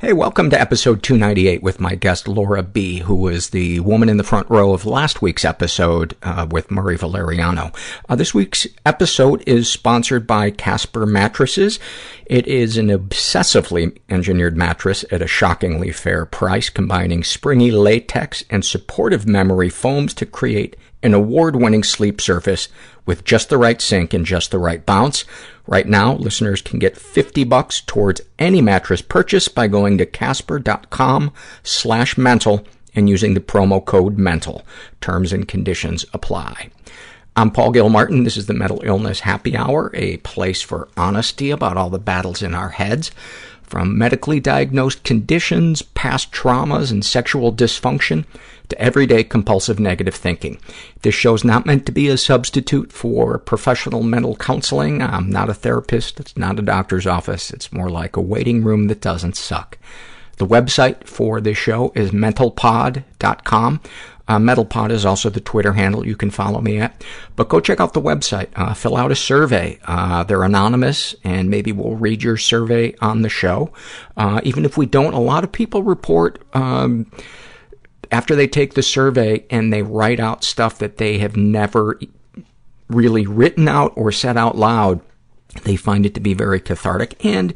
Hey, welcome to episode 298 with my guest Laura B., who was the woman in the front row of last week's episode uh, with Murray Valeriano. Uh, this week's episode is sponsored by Casper Mattresses. It is an obsessively engineered mattress at a shockingly fair price, combining springy latex and supportive memory foams to create an award-winning sleep surface with just the right sink and just the right bounce. Right now, listeners can get 50 bucks towards any mattress purchase by going to casper.com slash mental and using the promo code mental. Terms and conditions apply. I'm Paul Gilmartin. This is the Mental Illness Happy Hour, a place for honesty about all the battles in our heads. From medically diagnosed conditions, past traumas, and sexual dysfunction to everyday compulsive negative thinking. This show's not meant to be a substitute for professional mental counseling. I'm not a therapist. It's not a doctor's office. It's more like a waiting room that doesn't suck. The website for this show is mentalpod.com. Uh, MentalPod is also the Twitter handle you can follow me at. But go check out the website. Uh, fill out a survey. Uh, they're anonymous, and maybe we'll read your survey on the show. Uh, even if we don't, a lot of people report um, after they take the survey and they write out stuff that they have never really written out or said out loud, they find it to be very cathartic. And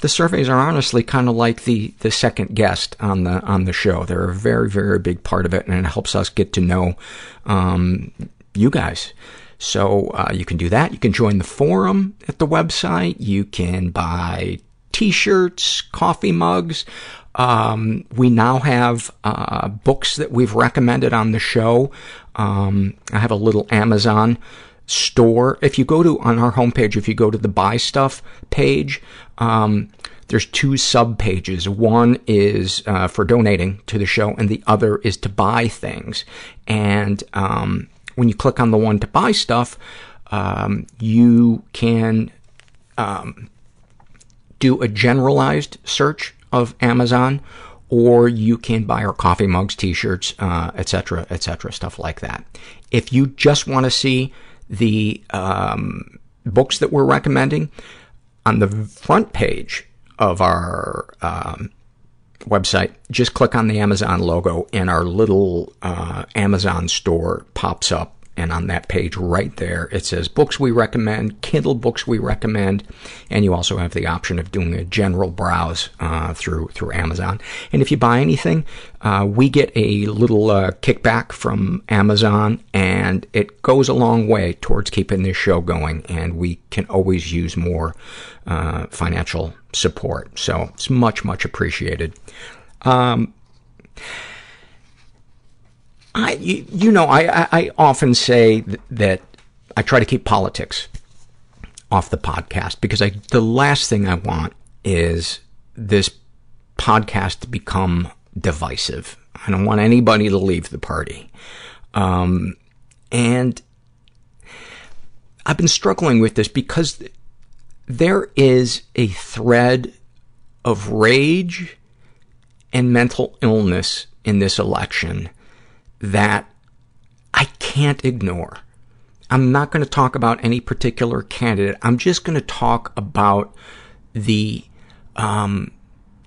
the surveys are honestly kind of like the, the second guest on the, on the show. They're a very, very big part of it, and it helps us get to know, um, you guys. So, uh, you can do that. You can join the forum at the website. You can buy t-shirts, coffee mugs. Um, we now have, uh, books that we've recommended on the show. Um, I have a little Amazon store. If you go to, on our homepage, if you go to the buy stuff page, um, there's two sub pages. One is uh, for donating to the show, and the other is to buy things. And um, when you click on the one to buy stuff, um, you can um, do a generalized search of Amazon, or you can buy our coffee mugs, t-shirts, uh, et cetera, et cetera, stuff like that. If you just want to see the um, books that we're recommending, on the front page of our um, website, just click on the Amazon logo and our little uh, Amazon store pops up and on that page right there, it says books we recommend, Kindle books we recommend, and you also have the option of doing a general browse uh, through through Amazon. And if you buy anything, uh, we get a little uh, kickback from Amazon, and it goes a long way towards keeping this show going. And we can always use more uh, financial support, so it's much much appreciated. Um, I, you, you know, I, I often say that I try to keep politics off the podcast because I, the last thing I want is this podcast to become divisive. I don't want anybody to leave the party. Um, and I've been struggling with this because there is a thread of rage and mental illness in this election that I can't ignore. I'm not going to talk about any particular candidate. I'm just going to talk about the um,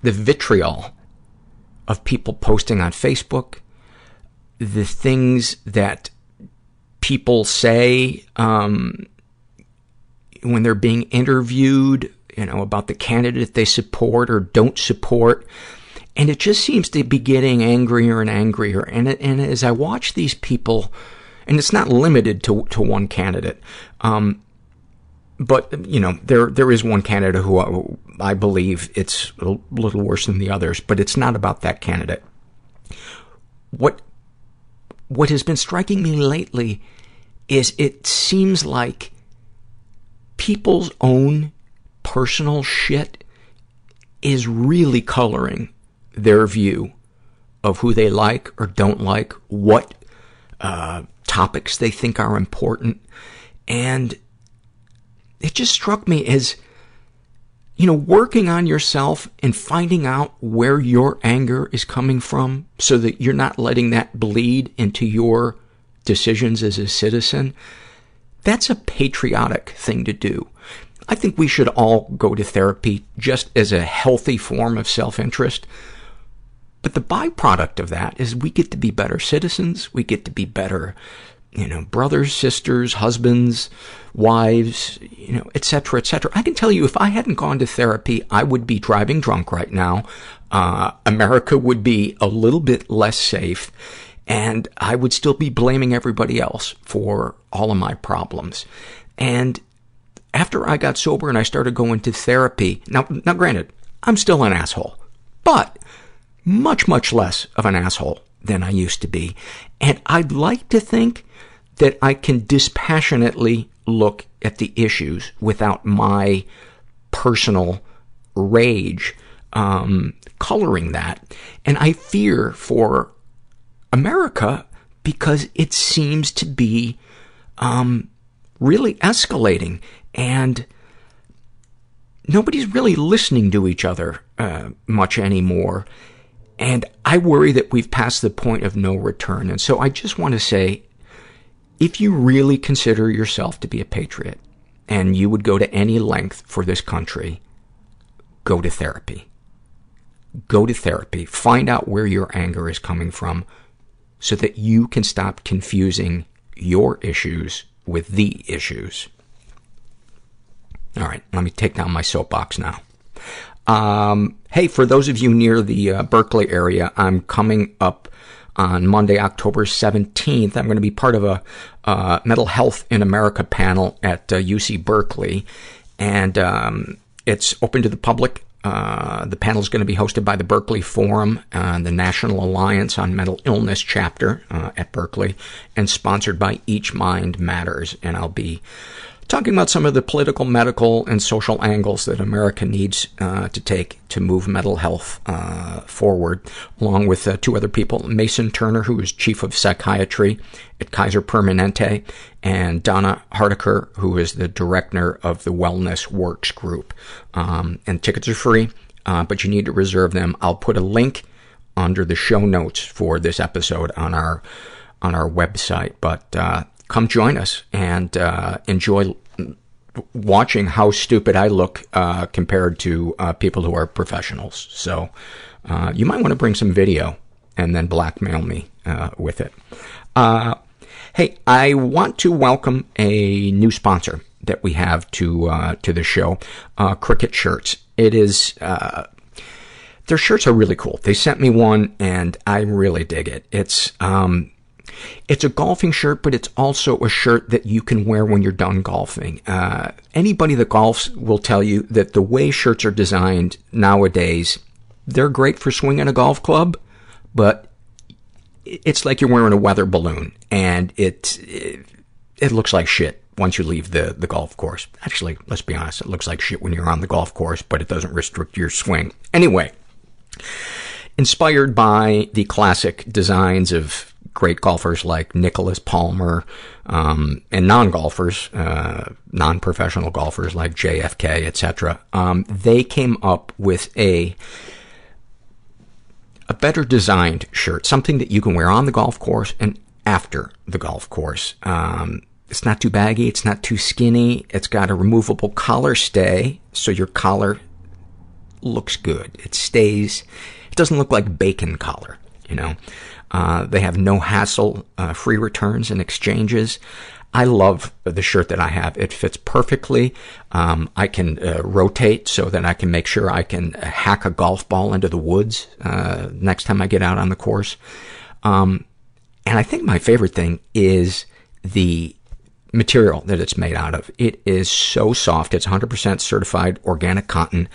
the vitriol of people posting on Facebook, the things that people say um, when they're being interviewed, you know, about the candidate they support or don't support. And it just seems to be getting angrier and angrier. And, and as I watch these people, and it's not limited to, to one candidate, um, but, you know, there, there is one candidate who I, I believe it's a little worse than the others, but it's not about that candidate. What, what has been striking me lately is it seems like people's own personal shit is really coloring their view of who they like or don't like, what uh, topics they think are important. And it just struck me as, you know, working on yourself and finding out where your anger is coming from so that you're not letting that bleed into your decisions as a citizen. That's a patriotic thing to do. I think we should all go to therapy just as a healthy form of self-interest. But the byproduct of that is we get to be better citizens. We get to be better, you know, brothers, sisters, husbands, wives, you know, et cetera, et cetera. I can tell you if I hadn't gone to therapy, I would be driving drunk right now. Uh, America would be a little bit less safe and I would still be blaming everybody else for all of my problems. And after I got sober and I started going to therapy, now, now granted, I'm still an asshole, but much, much less of an asshole than I used to be. And I'd like to think that I can dispassionately look at the issues without my personal rage um, coloring that. And I fear for America because it seems to be um, really escalating and nobody's really listening to each other uh, much anymore. And I worry that we've passed the point of no return. And so I just want to say, if you really consider yourself to be a patriot and you would go to any length for this country, go to therapy. Go to therapy. Find out where your anger is coming from so that you can stop confusing your issues with the issues. All right, let me take down my soapbox now. Um, hey, for those of you near the uh, Berkeley area, I'm coming up on Monday, October 17th. I'm going to be part of a uh, mental health in America panel at uh, UC Berkeley, and um, it's open to the public. Uh, the panel is going to be hosted by the Berkeley Forum, uh, the National Alliance on Mental Illness chapter uh, at Berkeley, and sponsored by Each Mind Matters. And I'll be talking about some of the political, medical, and social angles that America needs uh, to take to move mental health uh, forward, along with uh, two other people, Mason Turner, who is chief of psychiatry at Kaiser Permanente, and Donna Hardiker, who is the director of the Wellness Works Group. Um, and tickets are free, uh, but you need to reserve them. I'll put a link under the show notes for this episode on our on our website. But uh, come join us and uh, enjoy watching how stupid I look uh, compared to uh, people who are professionals. So uh, you might want to bring some video and then blackmail me uh, with it. Uh, hey, I want to welcome a new sponsor that we have to to the show, Criquet Shirts. It is their shirts are really cool. They sent me one, and I really dig it. It's um, it's a golfing shirt, but it's also a shirt that you can wear when you're done golfing. Uh, anybody that golfs will tell you that the way shirts are designed nowadays, they're great for swinging a golf club, but it's like you're wearing a weather balloon, and it, it, it looks like shit once you leave the, the golf course. Actually, let's be honest, it looks like shit when you're on the golf course, but it doesn't restrict your swing. Anyway, inspired by the classic designs of great golfers like Nicklaus Palmer, um, and non-golfers, uh, non-professional golfers like JFK, etc. Um, they came up with a a better designed shirt, something that you can wear on the golf course and after the golf course. Um, it's not too baggy. It's not too skinny. It's got a removable collar stay, so your collar looks good. It stays. It doesn't look like bacon collar, you know. Uh, they have no hassle, uh, free returns and exchanges. I love the shirt that I have. It fits perfectly. Um, I can uh, rotate so that I can make sure I can hack a golf ball into the woods uh, next time I get out on the course. Um, and I think my favorite thing is the material that it's made out of. It is so soft. It's 100% certified organic cotton.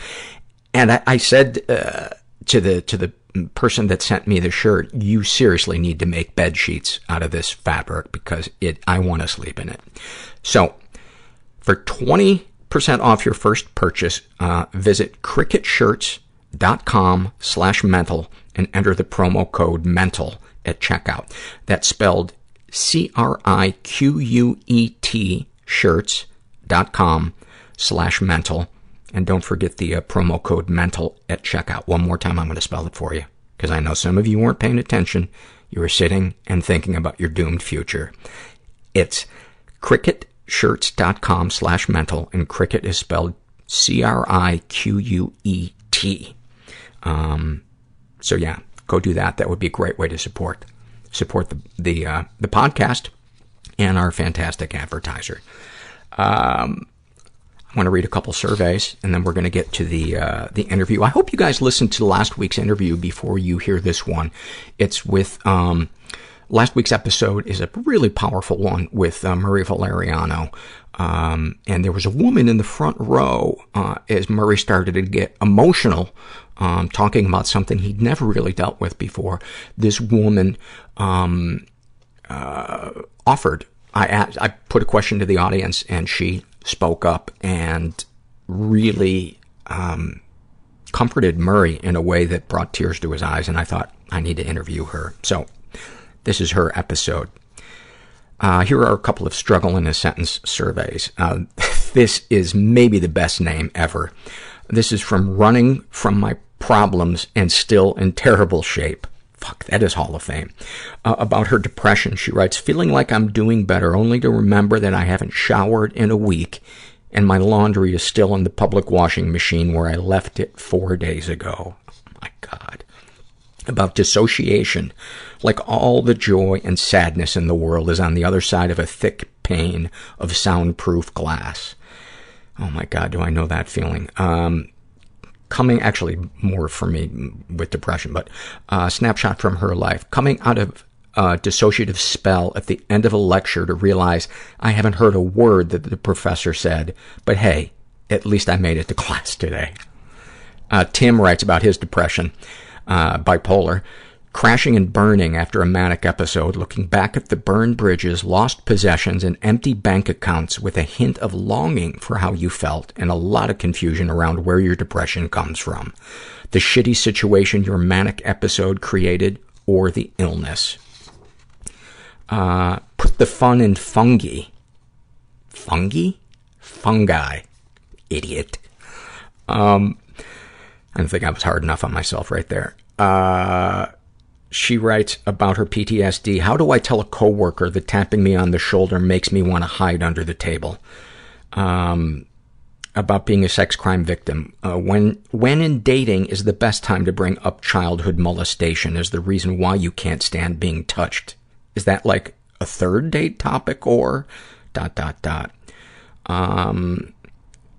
And I, I said uh, to the to the person that sent me the shirt, you seriously need to make bed sheets out of this fabric because it, I want to sleep in it. So, for 20% off your first purchase, uh, visit criquetshirts.com slash mental and enter the promo code mental at checkout. That's spelled C-R-I-Q-U-E-T shirts.com slash mental and don't forget the uh, promo code MENTAL at checkout. One more time, I'm going to spell it for you, because I know some of you weren't paying attention. You were sitting and thinking about your doomed future. It's criquetshirts.com slash mental, and criquet is spelled C-R-I-Q-U-E-T. Um, so yeah, go do that. That would be a great way to support, support the, the, uh, the podcast and our fantastic advertiser. Um, want to read a couple surveys, and then we're going to get to the uh, the interview. I hope you guys listened to last week's interview before you hear this one. It's with um, last week's episode is a really powerful one with uh, Murray Valeriano, um, and there was a woman in the front row uh, as Murray started to get emotional, um, talking about something he'd never really dealt with before. This woman um, uh, offered. I asked, I put a question to the audience, and she spoke up and really um, comforted Murray in a way that brought tears to his eyes, and I thought, I need to interview her. So, this is her episode. Uh, here are a couple of struggle in a sentence surveys. Uh, this is maybe the best name ever. This is from running from my problems and still in terrible shape. Fuck, that is Hall of Fame. Uh, about her depression, she writes, feeling like I'm doing better only to remember that I haven't showered in a week and my laundry is still in the public washing machine where I left it four days ago. Oh my God. About dissociation, like all the joy and sadness in the world is on the other side of a thick pane of soundproof glass. Oh my God, do I know that feeling? Um, coming, actually more for me with depression, but a uh, snapshot from her life. Coming out of a dissociative spell at the end of a lecture to realize I haven't heard a word that the professor said, but hey, at least I made it to class today. Uh, Tim writes about his depression, uh, bipolar crashing and burning after a manic episode, looking back at the burned bridges, lost possessions, and empty bank accounts with a hint of longing for how you felt and a lot of confusion around where your depression comes from. The shitty situation your manic episode created or the illness. Uh, put the fun in fungi. Fungi? Fungi. Idiot. Um, I don't think I was hard enough on myself right there. Uh, she writes about her PTSD. How do I tell a coworker that tapping me on the shoulder makes me want to hide under the table? Um, about being a sex crime victim. Uh, when, when in dating is the best time to bring up childhood molestation as the reason why you can't stand being touched? Is that like a third date topic or dot, dot, dot? Um,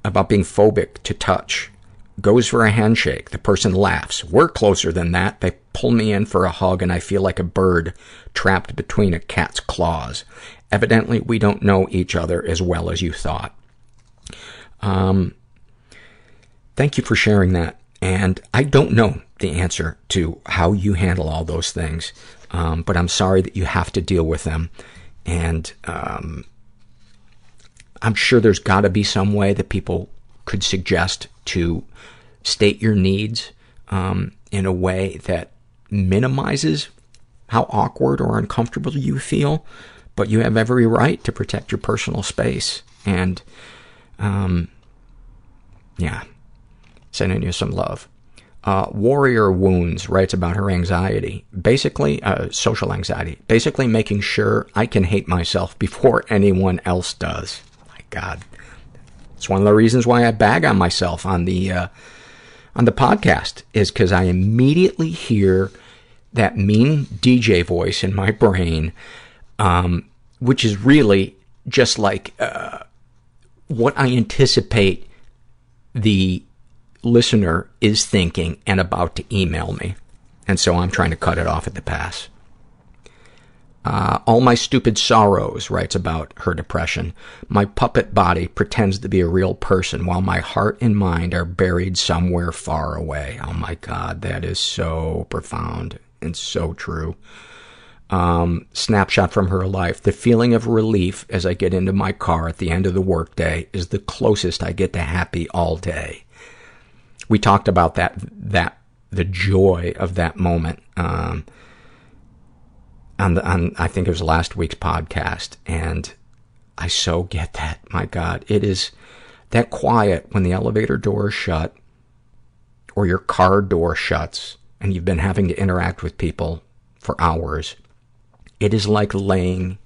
about being phobic to touch goes for a handshake. The person laughs. We're closer than that. They pull me in for a hug and I feel like a bird trapped between a cat's claws. Evidently, we don't know each other as well as you thought. Um, thank you for sharing that. And I don't know the answer to how you handle all those things. Um, but I'm sorry that you have to deal with them. And, um, I'm sure there's gotta be some way that people could suggest to state your needs um, in a way that minimizes how awkward or uncomfortable you feel, but you have every right to protect your personal space. And, um, yeah, sending you some love. Uh, Warrior Wounds writes about her anxiety, basically, uh, social anxiety, basically making sure I can hate myself before anyone else does. My God. It's one of the reasons why I bag on myself on the, uh, on the podcast is because I immediately hear that mean DJ voice in my brain, um, which is really just like, uh, what I anticipate the listener is thinking and about to email me. And so I'm trying to cut it off at the pass. Uh, all my stupid sorrows writes about her depression. My puppet body pretends to be a real person while my heart and mind are buried somewhere far away. Oh my God, that is so profound and so true. Um, snapshot from her life. The feeling of relief as I get into my car at the end of the workday is the closest I get to happy all day we talked about that, that, the joy of that moment, um, on the, on, I think it was last week's podcast. And I so get that. My God, it is that quiet when the elevator door is shut or your car door shuts and you've been having to interact with people for hours. It is like laying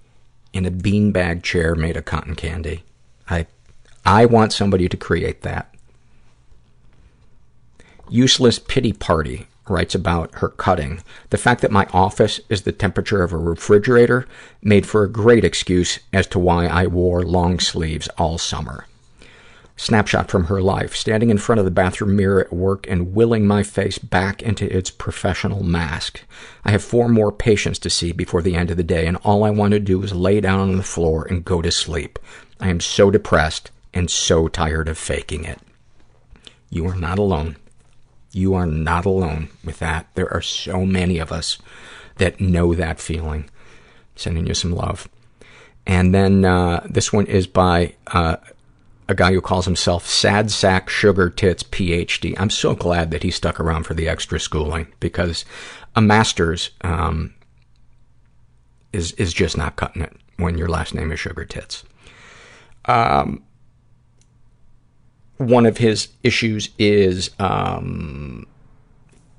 in a beanbag chair made of cotton candy. I, I want somebody to create that. Useless Pity Party writes about her cutting. The fact that my office is the temperature of a refrigerator made for a great excuse as to why I wore long sleeves all summer. Snapshot from her life, standing in front of the bathroom mirror at work and willing my face back into its professional mask. I have four more patients to see before the end of the day, and all I want to do is lay down on the floor and go to sleep. I am so depressed and so tired of faking it. You are not alone. You are not alone with that. There are so many of us that know that feeling. Sending you some love. And then uh, this one is by uh, a guy who calls himself Sad Sack Sugar Tits PhD. I'm so glad that he stuck around for the extra schooling because a master's um, is is just not cutting it when your last name is Sugar Tits. Um, one of his issues is um,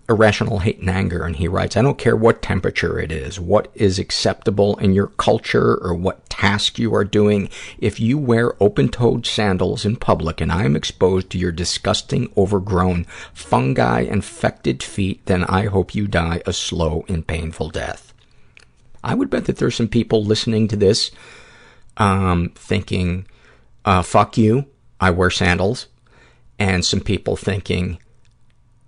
irrational hate and anger, and he writes, I don't care what temperature it is, what is acceptable in your culture or what task you are doing. If you wear open-toed sandals in public and I am exposed to your disgusting, overgrown, fungi-infected feet, then I hope you die a slow and painful death. I would bet that there's some people listening to this um, thinking, uh, fuck you, I wear sandals, and some people thinking,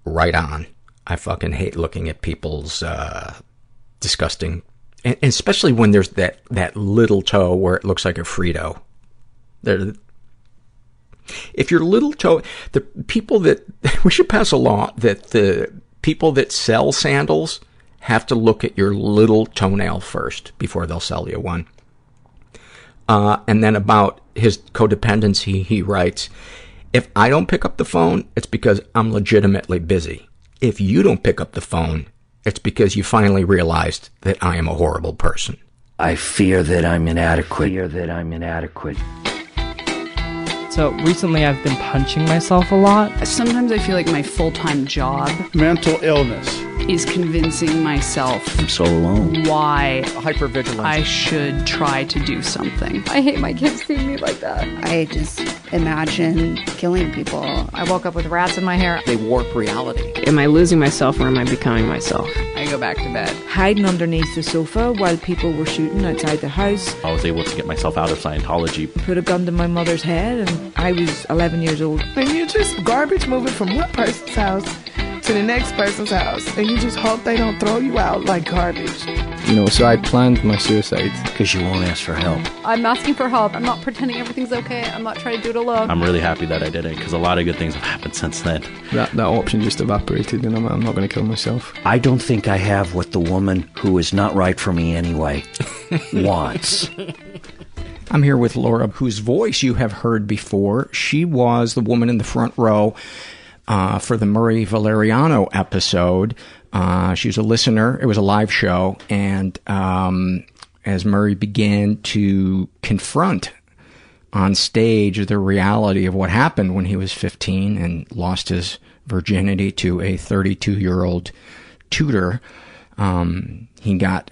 right on. I fucking hate looking at people's, uh, disgusting, and, especially when there's that, that little toe where it looks like a Frito. There, if your little toe, the people that, we should pass a law that the people that sell sandals have to look at your little toenail first before they'll sell you one. Uh, and then about his codependency, he writes, if I don't pick up the phone, it's because I'm legitimately busy. If you don't pick up the phone, it's because you finally realized that I am a horrible person. I fear that I'm inadequate. I Fear that I'm inadequate. So recently I've been punching myself a lot. Sometimes I feel like my full-time job mental illness is convincing myself I'm so alone. why Hypervigilance. I should try to do something. I hate my kids seeing me like that. I just imagine killing people. I woke up with rats in my hair. They warp reality. Am I losing myself or am I becoming myself? I go back to bed. Hiding underneath the sofa while people were shooting outside the house. I was able to get myself out of Scientology. Put a gun to my mother's head and I was 11 years old. And you're just garbage moving from one person's house to the next person's house, and you just hope they don't throw you out like garbage. You know, so I planned my suicide. Because you won't ask for help. I'm asking for help. I'm not pretending everything's okay. I'm not trying to do it alone. I'm really happy that I did it because a lot of good things have happened since then. That, that option just evaporated, and I'm, I'm not going to kill myself. I don't think I have what the woman who is not right for me anyway wants. I'm here with Laura, whose voice you have heard before. She was the woman in the front row uh, for the Murray Valeriano episode Uh, she was a listener. It was a live show, and um, as Murray began to confront on stage the reality of what happened when he was 15 and lost his virginity to a 32 year old tutor, um, he got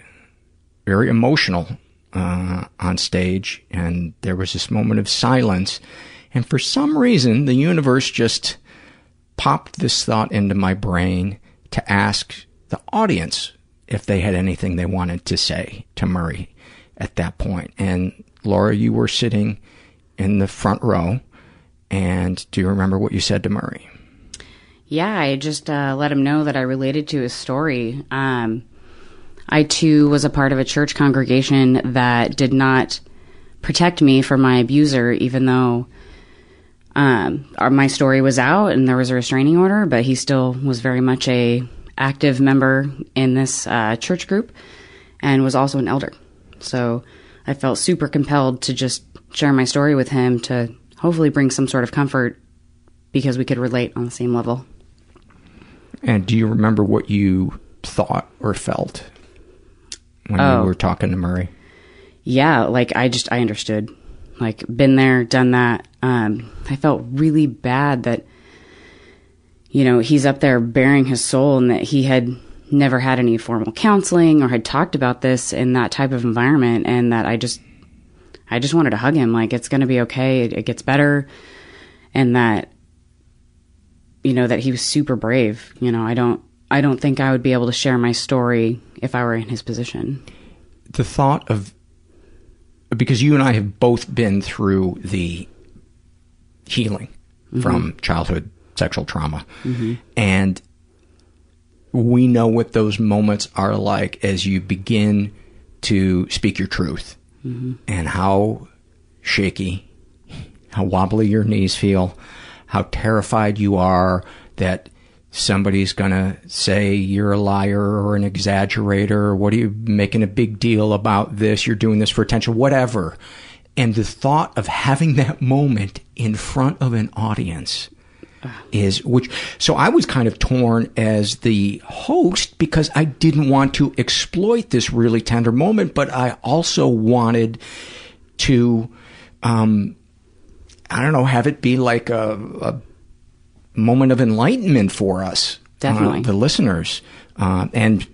very emotional uh, on stage, and there was this moment of silence. And for some reason, the universe just popped this thought into my brain to ask the audience if they had anything they wanted to say to Murray at that point. And Laura, you were sitting in the front row. And do you remember what you said to Murray? Yeah, I just uh, let him know that I related to his story. Um, I too was a part of a church congregation that did not protect me from my abuser, even though um, our, my story was out and there was a restraining order, but he still was very much a active member in this uh, church group and was also an elder. So I felt super compelled to just share my story with him to hopefully bring some sort of comfort because we could relate on the same level. And do you remember what you thought or felt when Oh. you were talking to Murray? Yeah, like I just I understood. Like been there, done that. Um I felt really bad that you know, he's up there bearing his soul and that he had never had any formal counseling or had talked about this in that type of environment and that I just I just wanted to hug him like it's going to be okay. It, it gets better and that you know that he was super brave. You know, I don't I don't think I would be able to share my story if I were in his position. The thought of, because you and I have both been through the healing from childhood sexual trauma. Mhm. And we know what those moments are like as you begin to speak your truth Mhm. and how shaky, how wobbly your knees feel, how terrified you are that somebody's gonna say you're a liar or an exaggerator or what are you making a big deal about this? You're doing this for attention, whatever. And the thought of having that moment in front of an audience is which so I was kind of torn as the host because I didn't want to exploit this really tender moment, but I also wanted to um I don't know, have it be like a, a moment of enlightenment for us, Definitely. uh, the listeners, uh, and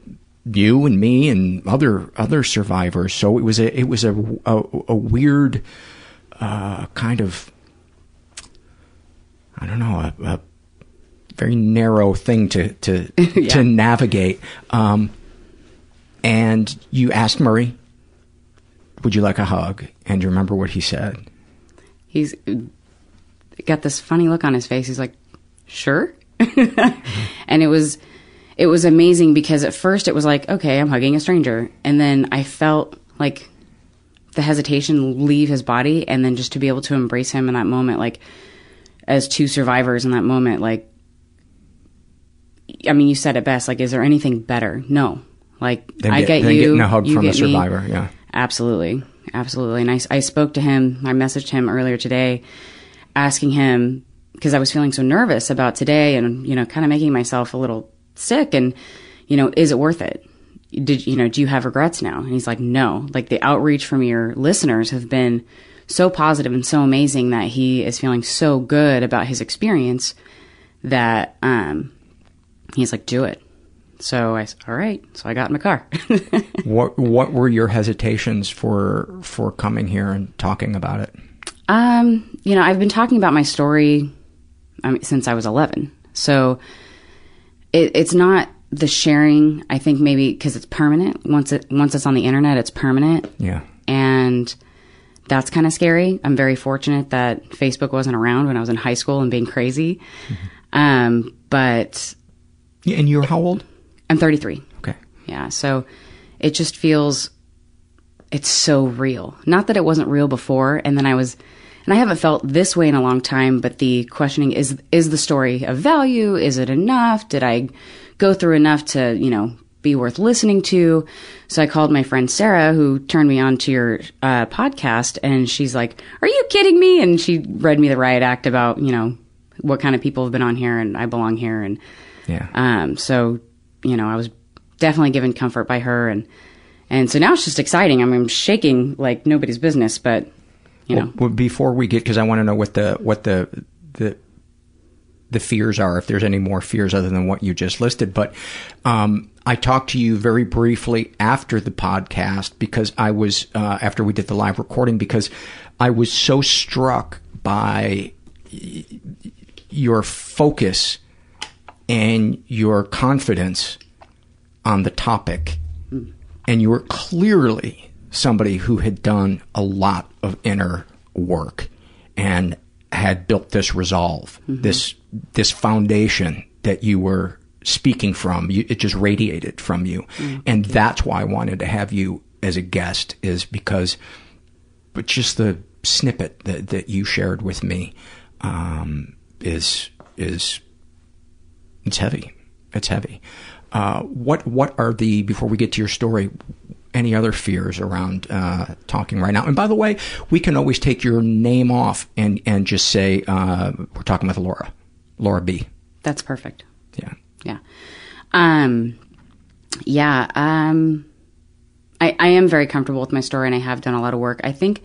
you and me and other other survivors. So it was a it was a a, a weird uh, kind of I don't know a, a very narrow thing to to Yeah. to navigate. Um, and you asked Murray, "Would you like a hug?" And you remember what he said? He's got this funny look on his face. He's like, "Sure." and it was it was amazing because at first it was like, "Okay, I'm hugging a stranger." And then I felt like the hesitation leave his body and then just to be able to embrace him in that moment like as two survivors in that moment like I mean, you said it best. Like, is there anything better? No. Like, Than I get- get you. getting a hug you from a get me. survivor, yeah. Absolutely. Absolutely. And I, I spoke to him. I messaged him earlier today asking him because I was feeling so nervous about today and, you know, kind of making myself a little sick. And, you know, is it worth it? Did, you know, do you have regrets now? And he's like, no. Like, the outreach from your listeners have been so positive and so amazing that he is feeling so good about his experience that, um, he's like, do it. So I said, all right. So I got in the car. what what were your hesitations for for coming here and talking about it? Um, you know, I've been talking about my story I mean, since I was 11. So it, it's not the sharing. I think maybe because it's permanent. Once it once it's on the internet, it's permanent, Yeah. and that's kind of scary. I'm very fortunate that Facebook wasn't around when I was in high school and being crazy. Um, but Yeah, and you're how old? I'm 33. Okay. Yeah. So it just feels, it's so real. Not that it wasn't real before. And then I was, and I haven't felt this way in a long time, but the questioning is, is the story of value? Is it enough? Did I go through enough to, you know, be worth listening to? So I called my friend Sarah, who turned me on to your uh, podcast, and she's like, Are you kidding me? And she read me the riot act about, you know, what kind of people have been on here and I belong here. And Yeah. um, so, you know, I was definitely given comfort by her and and so now it's just exciting. I mean, I'm shaking like nobody's business, but you know. Well, before we get, because I want to know what the what the the the fears are, if there's any more fears other than what you just listed. But um, I talked to you very briefly after the podcast because I was uh, after we did the live recording because I was so struck by y- your focus and your confidence on the topic and you were clearly somebody who had done a lot of inner work and had built this resolve, this this foundation that you were speaking from. You, it just radiated from you, and that's why I wanted to have you as a guest, is because, but just the snippet that that you shared with me um, is is it's heavy. It's heavy. Uh, what what are the before we get to your story? Any other fears around uh, talking right now? And by the way, we can always take your name off and and just say uh, we're talking with Laura, Laura B. That's perfect. Yeah. Yeah. Um, yeah. Um, I, I am very comfortable with my story and I have done a lot of work. I think,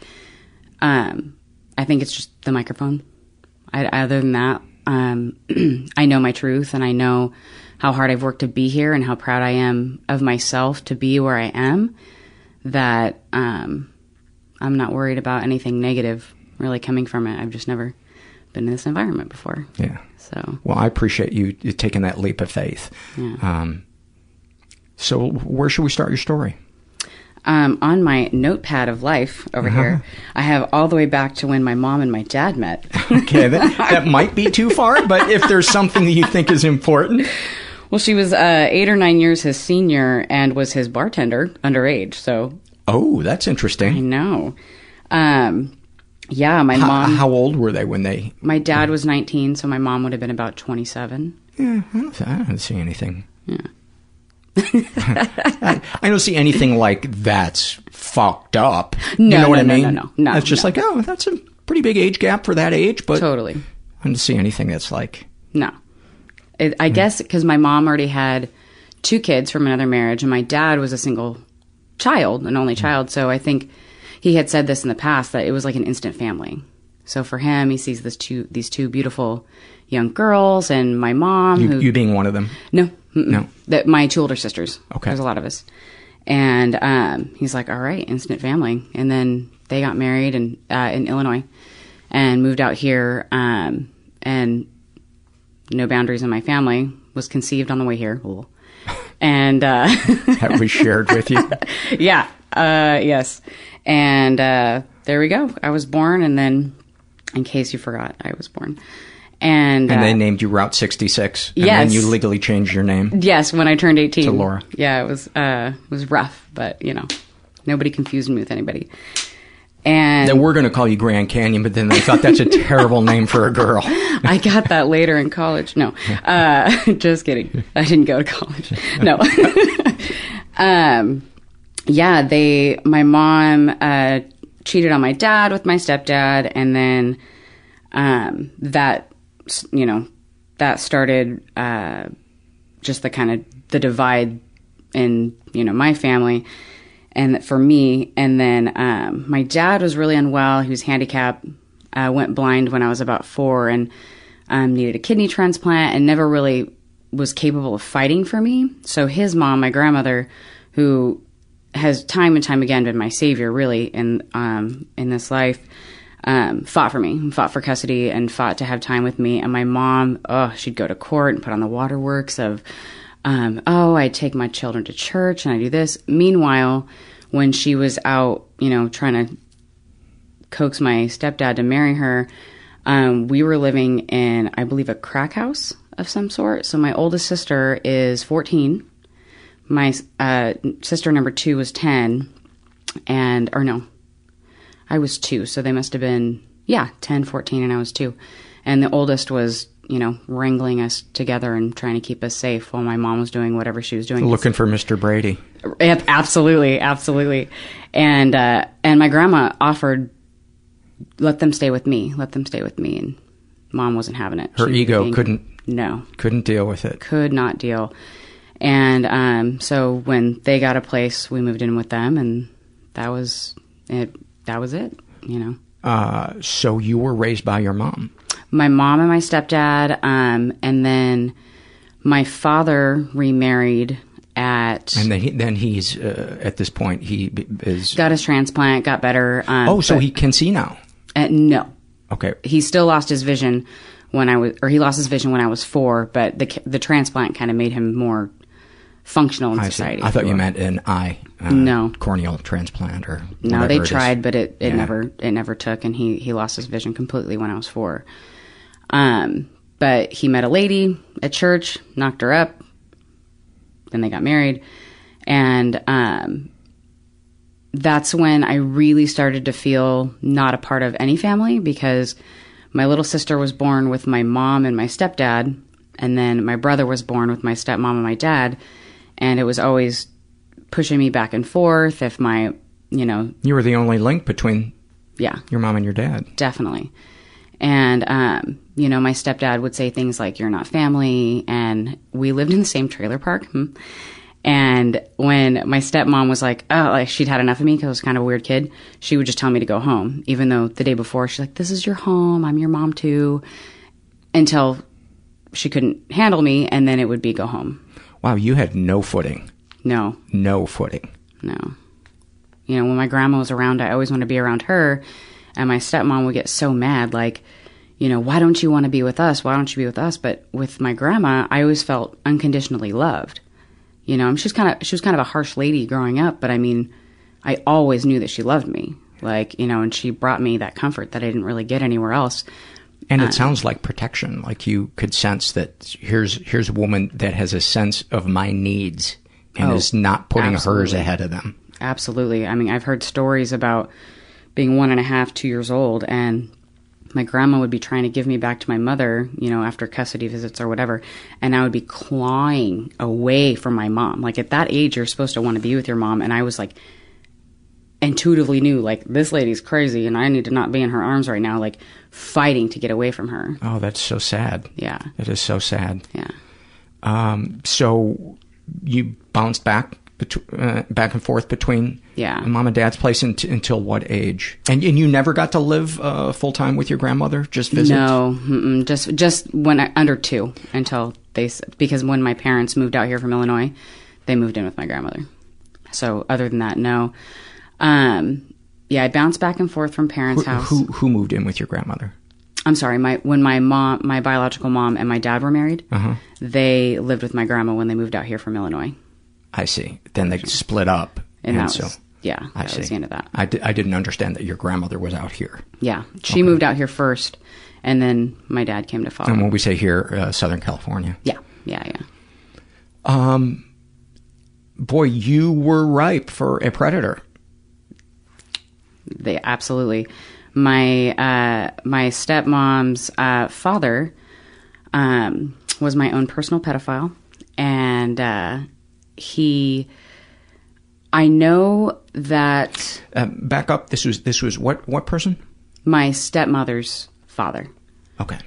um, I think it's just the microphone. I, other than that, um, I know my truth and I know how hard I've worked to be here and how proud I am of myself to be where I am. That, um, I'm not worried about anything negative really coming from it. I've just never been in this environment before. Yeah. So, Well, I appreciate you you taking that leap of faith. Yeah. Um, so where should we start your story? Um, on my notepad of life over Uh-huh. here, I have all the way back to when my mom and my dad met. Okay, that, that might be too far, but if there's something that you think is important, well, she was uh, eight or nine years his senior and was his bartender underage. So oh, that's interesting. I know. Um, yeah, my How, mom. how old were they when they? my dad was 19, so my mom would have been about 27. Yeah, I don't, I don't see anything. Yeah. I, I don't see anything like that's fucked up. No, you know no, what I no, mean? no, no, no, It's just no. like, oh, that's a pretty big age gap for that age, but Totally. I don't see anything that's like, No. It, Hmm. I guess because my mom already had two kids from another marriage, and my dad was a single child, an Hmm. only child. So I think he had said this in the past that it was like an instant family. So for him, he sees this two these two beautiful young girls, and my mom, you, who you being one of them. no, mm-mm. No. that my two older sisters. Okay. there's a lot of us, and um, he's like, all right, instant family, and then they got married and uh, in Illinois, and moved out here, um, and no boundaries in my family was conceived on the way here, Ooh. and uh, That was shared with you. yeah, uh, yes, and uh, there we go. I was born, and then, in case you forgot, I was born, and, And uh, they named you Route 66. And Yes. then you legally changed your name. Yes, when I turned 18. To Laura. Yeah, it was uh it was rough, but you know, nobody confused me with anybody. And They were going to call you Grand Canyon, but then they thought that's a terrible name for a girl. I got that later in college. No. Uh just kidding. I didn't go to college. No. um yeah, they my mom uh cheated on my dad with my stepdad and then um that you know, that started uh just the kind of the divide in you know my family and for me. And then um, my dad was really unwell. He was handicapped. Uh, went blind when i was about four and um, needed a kidney transplant and never really was capable of fighting for me. So his mom my grandmother who has time and time again been my savior really in um, in this life um, fought for me, fought for custody, and fought to have time with me. And my mom, oh, she'd go to court and put on the waterworks of, um, oh, I take my children to church and I do this. Meanwhile, when she was out, you know, trying to coax my stepdad to marry her, um, we were living in, I believe, a crack house of some sort. So my oldest sister is 14. My uh, sister number two was 10. And, or no, I was two, so they must have been, yeah, 10, 14, and I was two. And the oldest was, you know, wrangling us together and trying to keep us safe while my mom was doing whatever she was doing. Looking for Mr. Brady. Absolutely, absolutely. And uh, and my grandma offered, let them stay with me, let them stay with me, and mom wasn't having it. Her She ego being- couldn't No, couldn't deal with it. could not deal. And um, so when they got a place, we moved in with them, and that was it. That was it. You know. Uh, so you were raised by your mom. My mom and my stepdad, um, and then my father remarried at. And then, he, then he's uh, at this point he is. got his transplant, got better. Um, oh, so but- he can see now. Uh, no, Okay. he still lost his vision when I was, or he lost his vision when I was four. But the the transplant kind of made him more functional in I see. society. I thought you meant an eye. Uh, No. Corneal transplant or. No, they tried, but it, it Yeah. never it never took, and he he lost his vision completely when I was four. Um, but he met a lady at church, knocked her up. Then they got married, and um, that's when I really started to feel not a part of any family because my little sister was born with my mom and my stepdad, and then my brother was born with my stepmom and my dad, and it was always pushing me back and forth if my you know You were the only link between yeah your mom and your dad. definitely and um, you know my stepdad would say things like you're not family and we lived in the same trailer park hmm. and when my stepmom was like oh like she'd had enough of me because i was kind of a weird kid she would just tell me to go home even though the day before she's like this is your home i'm your mom too until she couldn't handle me and then it would be go home Wow, you had no footing. No No footing. no. You know, when my grandma was around, I always wanted to be around her. And my stepmom would get so mad, like, you know, why don't you want to be with us? Why don't you be with us? But with my grandma, I always felt unconditionally loved. You know, she's kind of she was kind of a harsh lady growing up, but I mean, I always knew that she loved me. Like, you know, and she brought me that comfort that I didn't really get anywhere else. And it Uh, sounds like protection. Like you could sense that here's here's a woman that has a sense of my needs and Oh, is not putting hers ahead of them. Absolutely. I mean, I've heard stories about being one and a half, two years old, and my grandma would be trying to give me back to my mother, you know, after custody visits or whatever, and I would be clawing away from my mom. Like at that age, you're supposed to want to be with your mom, and I was like, intuitively knew, like, this lady's crazy, and I need to not be in her arms right now, like, fighting to get away from her. Oh, that's so sad. Yeah. It is so sad. Yeah. Um, so you bounced back uh, back and forth between Yeah. mom and dad's place unt- until what age? And, and you never got to live uh, full time with your grandmother, just visit? No, just just when I, under two until they because when my parents moved out here from Illinois, they moved in with my grandmother. So other than that, no. Um, yeah, I bounced back and forth from parents' Who, house. who who moved in with your grandmother? I'm sorry, my when my mom, my biological mom, and my dad were married, Uh-huh. they lived with my grandma when they moved out here from Illinois. I see. Then they split up, And that so was- yeah, I that see. was the end of that. I, didn't understand that your grandmother was out here. Yeah, she moved out here first, and then my dad came to follow. And when we say here, uh, Southern California. yeah, yeah, yeah. Um, boy, you were ripe for a predator. They absolutely. My uh, my stepmom's uh, father um, was my own personal pedophile, and uh, he. I know that Um, back up. This was this was what what person? my stepmother's father, Okay.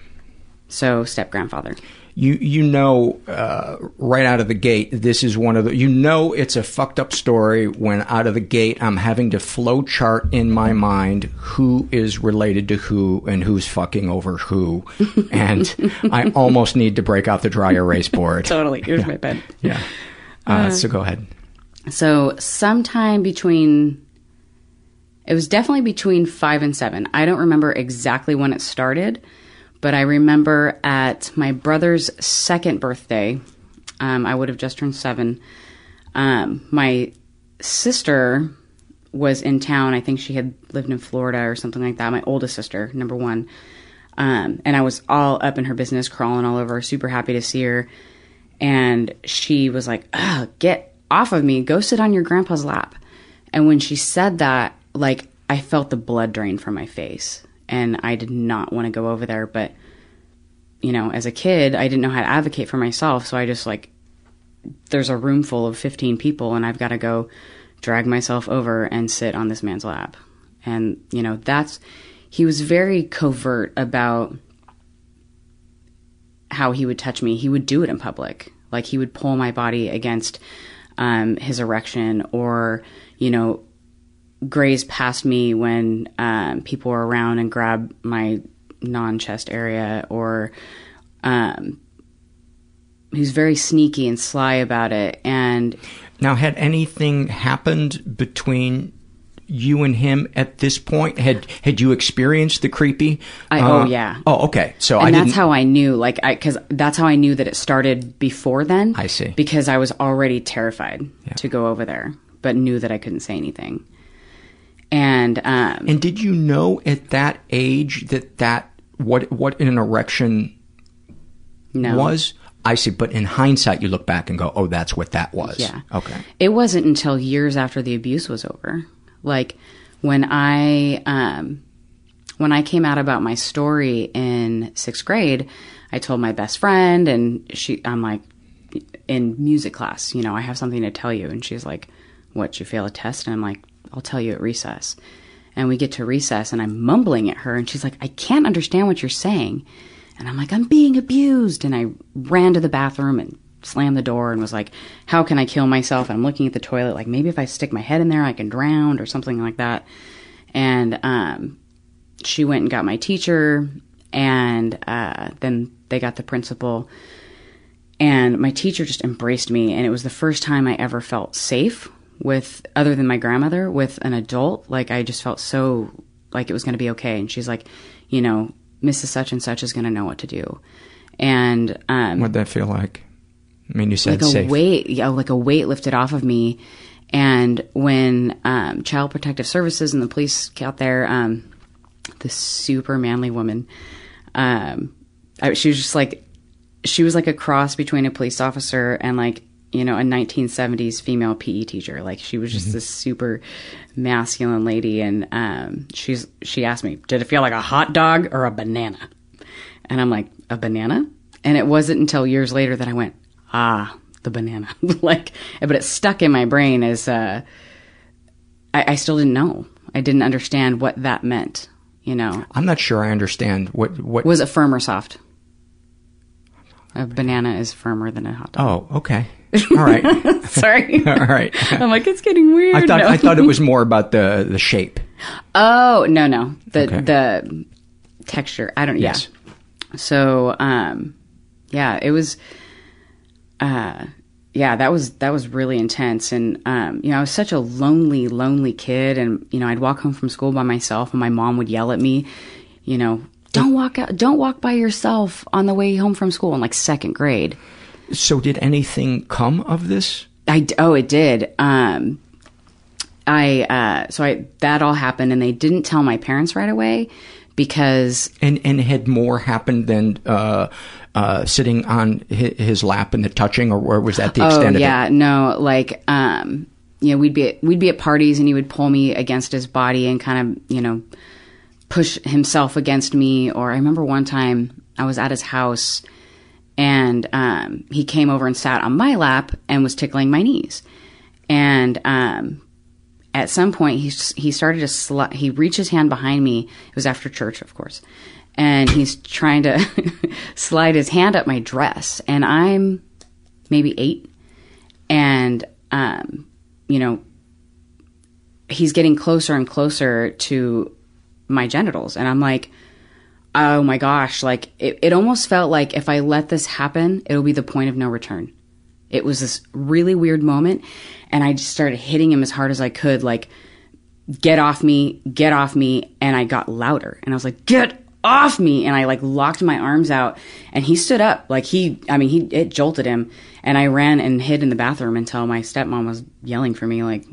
so step grandfather. You you know uh, right out of the gate. This is one of the. You know it's a fucked up story when out of the gate I'm having to flow chart in my mind who is related to who and who's fucking over who, and I almost need to break out the dry erase board. Totally. Here's Yeah. my pen. Yeah. Uh, Uh, so go ahead. So sometime between it was definitely between 5 and 7. I don't remember exactly when it started, but I remember at my brother's second birthday, um, I would have just turned 7. Um, my sister was in town. I think she had lived in Florida or something like that. My oldest sister, number 1. Um, and I was all up in her business, crawling all over, super happy to see her. And she was like, get off of me. Go sit on your grandpa's lap. And when she said that, like, I felt the blood drain from my face. And I did not want to go over there. But, you know, as a kid, I didn't know how to advocate for myself. So I just, like, there's a room full of 15 people, and I've got to go drag myself over and sit on this man's lap. And, you know, that's, he was very covert about how he would touch me. He would do it in public. Like he would pull my body against um, his erection, or you know, graze past me when um, people were around and grab my non-chest area, or um, he's very sneaky and sly about it. And Now, had anything happened between you and him at this point? Had had you experienced the creepy? I, uh, oh yeah. Oh, okay. So and I that's how I knew, like, I because that's how I knew that it started before then. I see. Because I was already terrified to go over there, but knew that I couldn't say anything. And um, and did you know at that age that that what what an erection No. was? I see. But in hindsight, you look back and go, "Oh, that's what that was." Yeah. Okay. It wasn't until years after the abuse was over. Like when I um when I came out about my story in 6th grade, I told my best friend and she I'm like in music class, you know, I have something to tell you and she's like, "What, you fail a test?" And I'm like, "I'll tell you at recess." And we get to recess and I'm mumbling at her and she's like, "I can't understand what you're saying." And I'm like, "I'm being abused." And I ran to the bathroom and slammed the door and was like, how can I kill myself? And I'm looking at the toilet, like maybe if I stick my head in there, I can drown or something like that. And um, she went and got my teacher, and uh, then they got the principal. And my teacher just embraced me, and it was the first time I ever felt safe with, other than my grandmother, with an adult. Like I just felt so like it was going to be okay. And she's like, you know, Mrs. Such and Such is going to know what to do. And um, What'd that feel like? I mean, you said like a safe. weight, yeah, like a weight lifted off of me. And when um, Child Protective Services and the police got there, um, this super manly woman, um, I, she was just like, she was like a cross between a police officer and like you know a 1970s female PE teacher. Like she was just this super masculine lady, and um, she's she asked me, "Did it feel like a hot dog or a banana?" And I'm like, "A banana." And it wasn't until years later that I went, ah, the banana. like, but it stuck in my brain as uh, I, I still didn't know. I didn't understand what that meant. You know, I'm not sure I understand what what was it firm or soft? A banana is firmer than a hot dog. Oh, okay. All right. Sorry. All right. I'm like, it's getting weird. I thought No. I thought it was more about the the shape. Oh no no the Okay. the texture. I don't. Yes. Yeah. So um, yeah, it was. Uh, yeah, that was that was really intense, and um, you know, I was such a lonely, lonely kid, and you know, I'd walk home from school by myself, and my mom would yell at me, you know, don't walk out, don't walk by yourself on the way home from school in like second grade. So did anything come of this? I oh it did. Um, I uh, so I that all happened, and they didn't tell my parents right away because And and had more happened than uh, uh, sitting on hi- his lap and the touching, or, or was that the extent oh yeah no like um you know we'd be at, we'd be at parties and he would pull me against his body and kind of you know push himself against me or I remember one time I was at his house and um he came over and sat on my lap and was tickling my knees. And um at some point he he started to sli- he reached his hand behind me. It was after church of course. And he's trying to slide his hand up my dress. And i'm maybe eight. And um you know he's getting closer and closer to my genitals. And i'm like oh my gosh like it, it almost felt like if i let this happen it'll be the point of no return. It was this really weird moment and i just started hitting him as hard as i could like get off me get off me and i got louder. And i was like get off me! And i like locked my arms out and he stood up. Like he i mean he it jolted him and i ran and hid in the bathroom until my stepmom was yelling for me like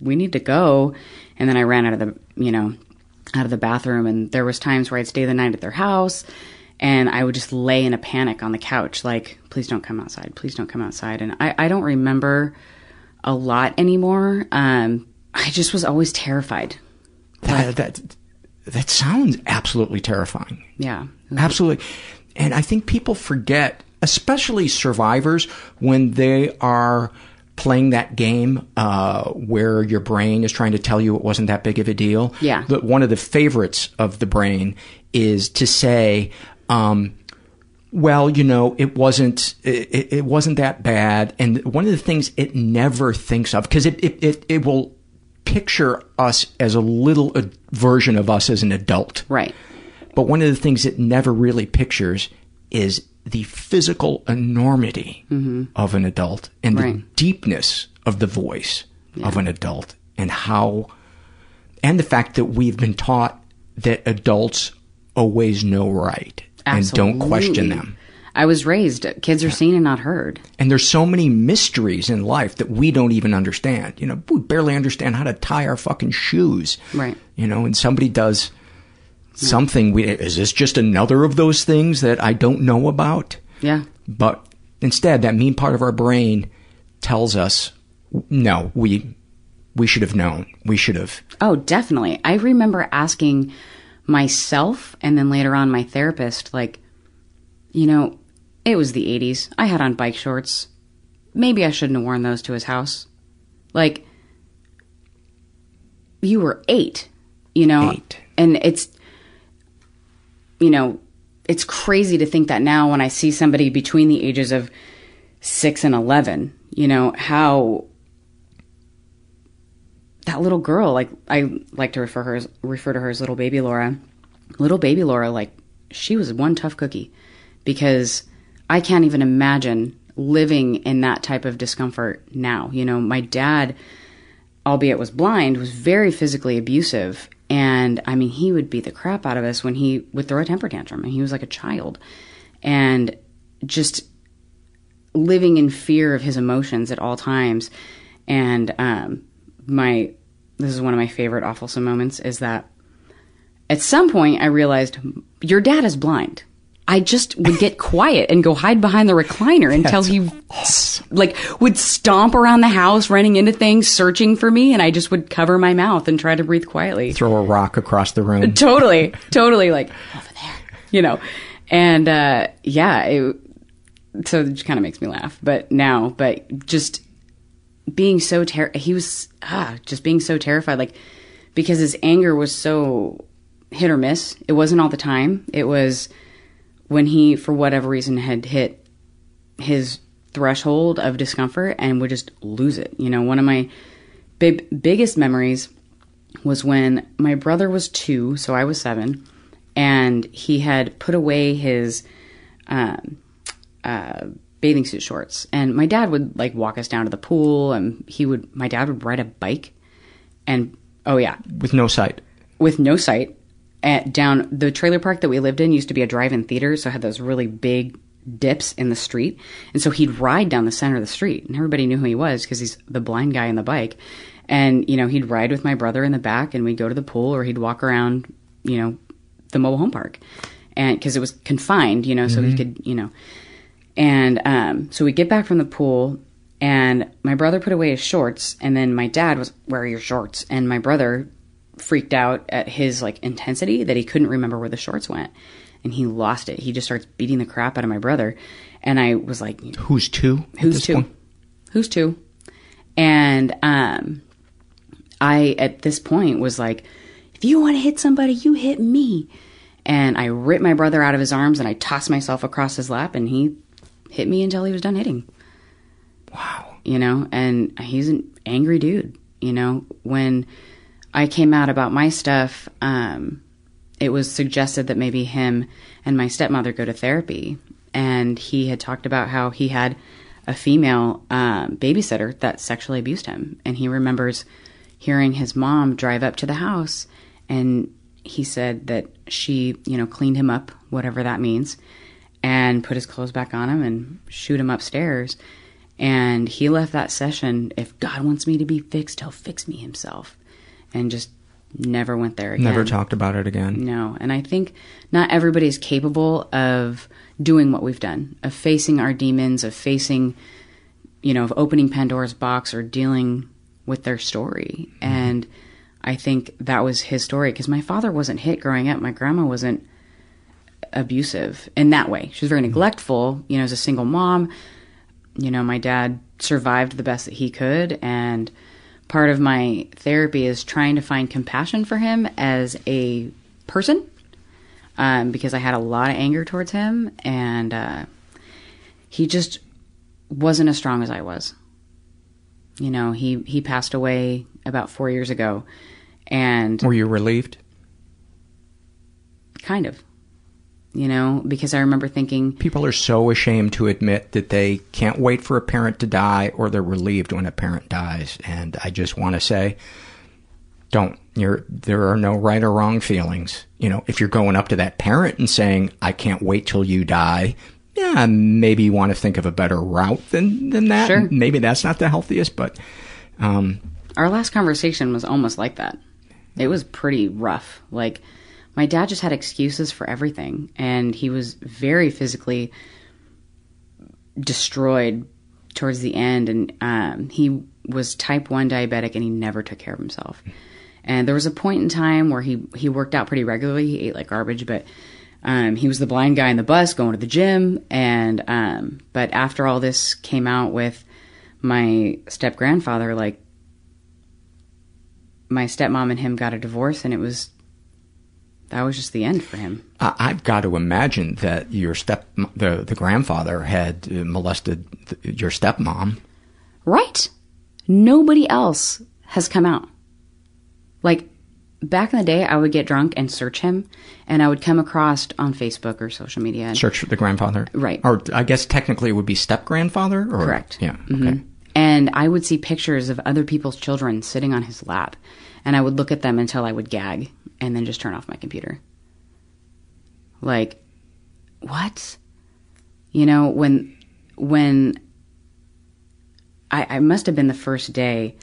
we need to go. And then i ran out of the you know out of the bathroom and there was times where i'd stay the night at their house and i would just lay in a panic on the couch like please don't come outside please don't come outside and i, I don't remember a lot anymore um, i just was always terrified That, that that sounds absolutely terrifying. yeah Absolutely. And I think people forget, especially survivors, when they are playing that game uh, where your brain is trying to tell you it wasn't that big of a deal. Yeah. The, one of the favorites of the brain is to say, um, well, you know, it wasn't it, it wasn't that bad. And one of the things it never thinks of because it, it it it will picture us as a little a version of us as an adult, right? But one of the things it never really pictures is the physical enormity mm-hmm. of an adult and the deepness of the voice of an adult and how and the fact that we've been taught that adults always know right and don't question them. I was raised, kids are seen and not heard. And there's so many mysteries in life that we don't even understand. You know, we barely understand how to tie our fucking shoes. Right. You know, and somebody does something. We, is this just another of those things that I don't know about? Yeah. But instead, that mean part of our brain tells us, no, we we should have known. We should have. Oh, definitely. I remember asking myself and then later on my therapist, like, you know, it was the 80s. I had on bike shorts. Maybe I shouldn't have worn those to his house. Like, you were eight, you know? Eight. And it's, you know, it's crazy to think that now when I see somebody between the ages of six and 11, you know, how that little girl, like I like to refer her as, refer to her as little baby Laura. Little baby Laura, like she was one tough cookie because I can't even imagine living in that type of discomfort now. You know, my dad, albeit was blind, was very physically abusive. And I mean, he would beat the crap out of us when he would throw a temper tantrum, and he was like a child. And just living in fear of his emotions at all times. And um, my this is one of my favorite awfulsome moments is that at some point I realized your dad is blind. I just would get quiet and go hide behind the recliner until he like would stomp around the house running into things searching for me and I just would cover my mouth and try to breathe quietly. Throw a rock across the room. totally, totally like over there, you know. And uh yeah, it so it just kind of makes me laugh. But now, but just being so ter he was ah just being so terrified like because his anger was so hit or miss. It wasn't all the time. It was when he for whatever reason had hit his threshold of discomfort and would just lose it. You know, one of my big biggest memories was when my brother was 2, so I was 7, and he had put away his um uh, bathing suit shorts. And my dad would like walk us down to the pool, and he would, my dad would ride a bike, and oh yeah, with no sight. with no sight, at down the trailer park that we lived in used to be a drive-in theater, so it had those really big dips in the street, and so he'd ride down the center of the street, and everybody knew who he was because he's the blind guy on the bike. And you know, he'd ride with my brother in the back, and we'd go to the pool, or he'd walk around, you know, the mobile home park, and because it was confined, you know, so he Mhm. could, you know. And um, so we get back from the pool, and my brother put away his shorts, and then my dad was, "Where are your shorts?" And my brother freaked out at his like intensity that he couldn't remember where the shorts went, and he lost it. He just starts beating the crap out of my brother, and I was like, Who's two? Who's two? point? Who's two? And um, I at this point was like, if you want to hit somebody, you hit me. And I ripped my brother out of his arms and I tossed myself across his lap, and he hit me until he was done hitting. Wow. You know, and he's an angry dude. You know, when I came out about my stuff, um, it was suggested that maybe him and my stepmother go to therapy. And he had talked about how he had a female um, babysitter that sexually abused him. And he remembers hearing his mom drive up to the house and he said that she, you know, cleaned him up, whatever that means, and put his clothes back on him and shoot him upstairs. And he left that session, if God wants me to be fixed, he'll fix me himself. And just never went there again. Never talked about it again. No. And I think not everybody is capable of doing what we've done, of facing our demons, of facing, you know, of opening Pandora's box or dealing with their story. Mm-hmm. And I think that was his story because my father wasn't hit growing up. My grandma wasn't abusive in that way. She was very mm-hmm. neglectful, you know, as a single mom. You know, my dad survived the best that he could. And part of my therapy is trying to find compassion for him as a person um, because I had a lot of anger towards him, and uh, he just wasn't as strong as I was. You know, he he passed away about four years ago, and Were you relieved? kind of, you know, because I remember thinking, People are so ashamed to admit that they can't wait for a parent to die or they're relieved when a parent dies. And I just want to say, don't. You're, there are no right or wrong feelings. You know, if you're going up to that parent and saying, I can't wait till you die, yeah, maybe you want to think of a better route than, than that. Sure. Maybe that's not the healthiest, but, um, our last conversation was almost like that. It was pretty rough. Like, my dad just had excuses for everything, and he was very physically destroyed towards the end. And um, he was type 1 diabetic, and he never took care of himself. And there was a point in time where he, he worked out pretty regularly. He ate like garbage, but um, he was the blind guy in the bus going to the gym. And um, but after all this came out with my step grandfather, like my stepmom and him got a divorce, and it was that was just the end for him. I- I've got to imagine that your step, the, the grandfather had molested th- your stepmom. Right? Nobody else has come out. Like back in the day, I would get drunk and search him, and I would come across on Facebook or social media. and- Search for the grandfather. Right. Or I guess technically it would be step grandfather? Correct. Yeah. Mhm. And I would see pictures of other people's children sitting on his lap, and I would look at them until I would gag, and then just turn off my computer. Like, what? You know, when when I, I must have been the first day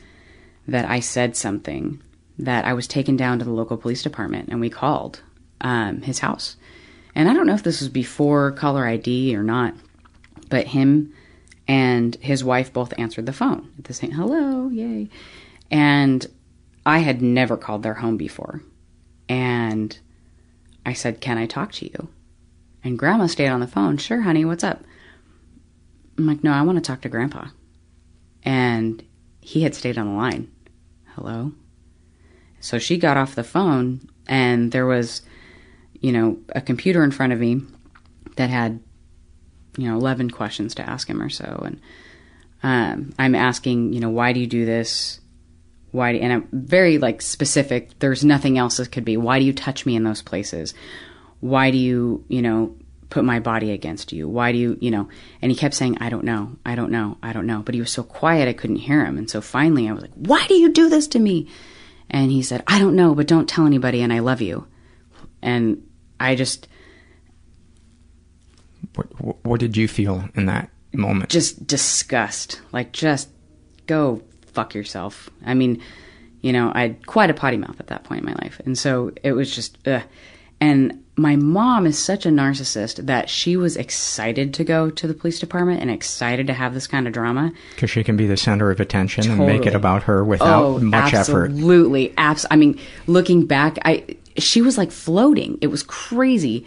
that I said something that I was taken down to the local police department, and we called um, his house. And I don't know if this was before caller ID or not, but him and his wife both answered the phone at the same hello yay and i had never called their home before. And i said can i talk to you? And grandma stayed on the phone. Sure honey what's up? I'm like no i want to talk to grandpa. And he had stayed on the line. Hello? So she got off the phone and there was you know a computer in front of me that had you know 11 questions to ask him or so. And um, i'm asking you know why do you do this why do, and i'm very like specific. There's nothing else that could be. Why do you touch me in those places? Why do you you know put my body against you? Why do you you know? And he kept saying i don't know. I don't know. I don't know. But he was so quiet i couldn't hear him. And so finally i was like why do you do this to me? And he said i don't know but don't tell anybody and i love you. And i just What, what, what did you feel in that moment? just disgust. Like, just go fuck yourself. I mean, you know, I had quite a potty mouth at that point in my life. And so it was just, ugh. And my mom is such a narcissist that she was excited to go to the police department and excited to have this kind of drama. Because she can be the center of attention and make it about her without oh, much effort. Absolutely. Abs- I mean, looking back, I she was like floating. It was crazy.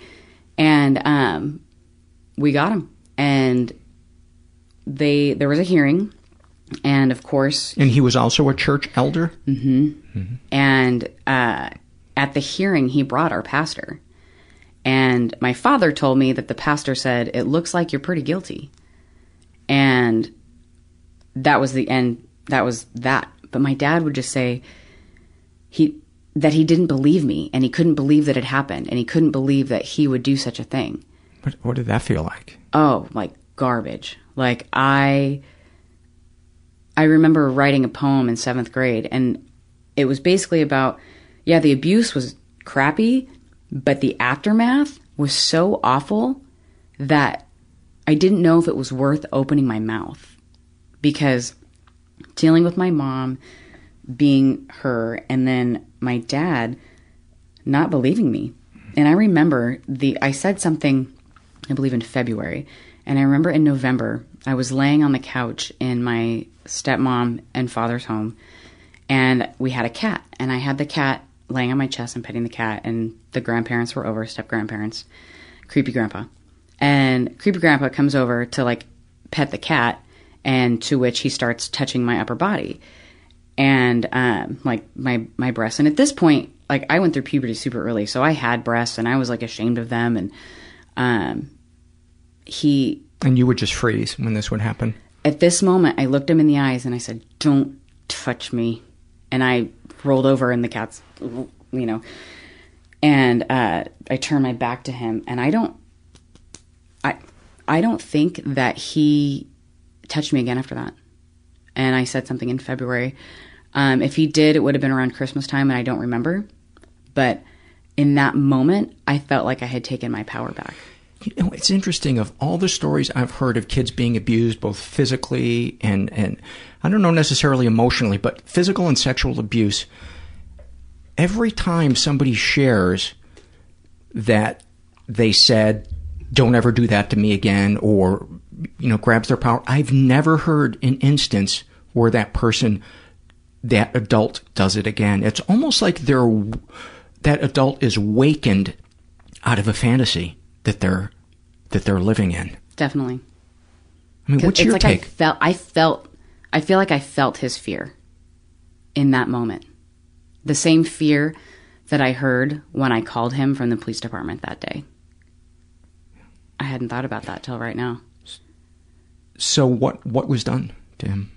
And um, we got him. And they there was a hearing. And of course, And he was also a church elder? hmm And uh, at the hearing, he brought our pastor. And my father told me that the pastor said, It looks like you're pretty guilty. And that was the end. That was that. But my dad would just say, he that he didn't believe me and he couldn't believe that it happened and he couldn't believe that he would do such a thing. What, what did that feel like? Oh, like garbage. Like I I remember writing a poem in 7th grade and it was basically about yeah, the abuse was crappy, but the aftermath was so awful that I didn't know if it was worth opening my mouth because dealing with my mom being her and then my dad not believing me. And I remember the I said something I believe in February. And I remember in November, I was laying on the couch in my stepmom and father's home, and we had a cat. And I had the cat laying on my chest and petting the cat, and the grandparents were over, step grandparents, creepy grandpa. And creepy grandpa comes over to like pet the cat, and to which he starts touching my upper body. and um, like my my breasts. And at this point, like I went through puberty super early, so I had breasts, and I was like ashamed of them. And um, he And you would just freeze when this would happen. at this moment, I looked him in the eyes and I said, "Don't touch me," and I rolled over in the cat's, you know, and uh, I turned my back to him, and I don't, I, I don't think that he touched me again after that. And I said something in February. Um, if he did, it would have been around Christmas time, and I don't remember. But in that moment, I felt like I had taken my power back. You know, it's interesting of all the stories I've heard of kids being abused, both physically and, and I don't know necessarily emotionally, but physical and sexual abuse. Every time somebody shares that they said, don't ever do that to me again, or, you know, grabs their power, I've never heard an instance where that person, that adult does it again. It's almost like they're, that adult is wakened out of a fantasy that they're that they're living in. Definitely. I mean, what's your like take? I felt, I felt, I feel like I felt his fear in that moment. The same fear that I heard when I called him from the police department that day. I hadn't thought about that till right now. So what what was done to him?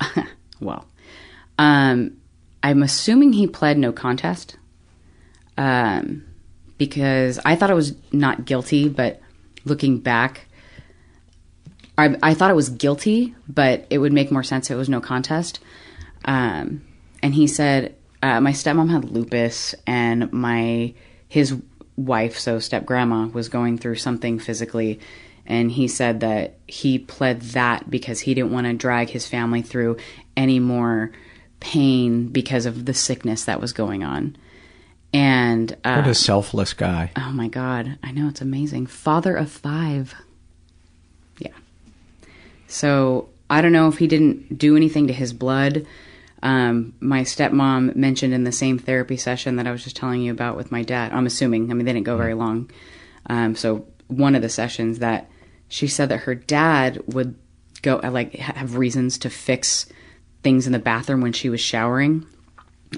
Well, um, I'm assuming he pled no contest. Um, because I thought I was not guilty, but looking back, I, I thought I was guilty, but it would make more sense if it was no contest. Um, and he said, uh, my stepmom had lupus, and my his wife, so step grandma, was going through something physically, and he said that he pled that because he didn't want to drag his family through any more pain because of the sickness that was going on. And uh, what a selfless guy. Oh my God. I know it's amazing. Father of five. Yeah. So I don't know if he didn't do anything to his blood. Um, my stepmom mentioned in the same therapy session that I was just telling you about with my dad. I'm assuming. I mean, they didn't go very long. Um, so one of the sessions that she said that her dad would go uh, like have reasons to fix things in the bathroom when she was showering,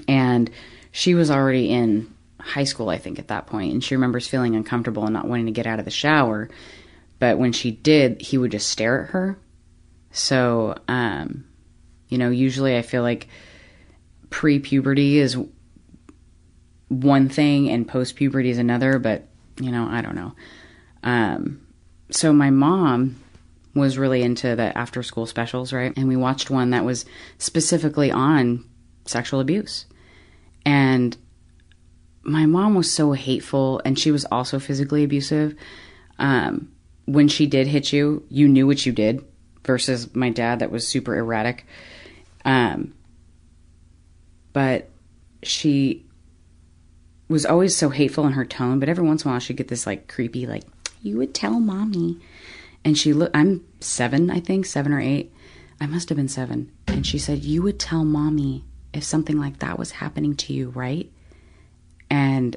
and she was already in high school, I think, at that point, and she remembers feeling uncomfortable and not wanting to get out of the shower. But when she did, he would just stare at her. So, um, you know, usually I feel like pre puberty is one thing and post puberty is another, but, you know, I don't know. Um, so my mom was really into the after school specials, right? And we watched one that was specifically on sexual abuse. And my mom was so hateful and she was also physically abusive. Um, when she did hit you, you knew what you did versus my dad that was super erratic. Um, but she was always so hateful in her tone, but every once in a while she'd get this like creepy, like, you would tell mommy. And she looked, I'm seven, I think, seven or eight. I must have been seven. And she said, You would tell mommy if something like that was happening to you, right? And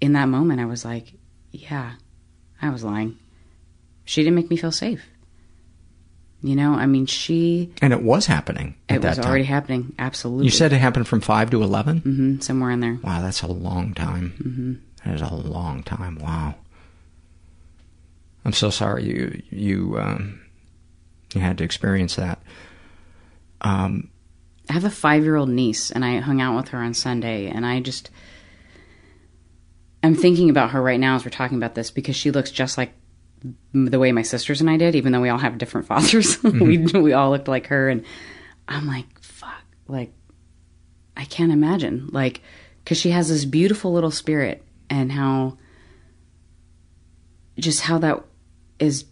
in that moment, I was like, Yeah, I was lying. She didn't make me feel safe. You know, I mean, she. And it was happening at It was time. already happening. Absolutely. You said it happened from 5 to 11? mm-hmm, somewhere in there. Wow, that's a long time. Mm-hmm. That is a long time. Wow. I'm so sorry you you um, you had to experience that. Um, I have a five year old niece, and I hung out with her on Sunday, and I just. I'm thinking about her right now as we're talking about this because she looks just like the way my sisters and I did, even though we all have different fathers. Mm-hmm. we we all looked like her, and I'm like, fuck, like I can't imagine, like, because she has this beautiful little spirit, and how just how that is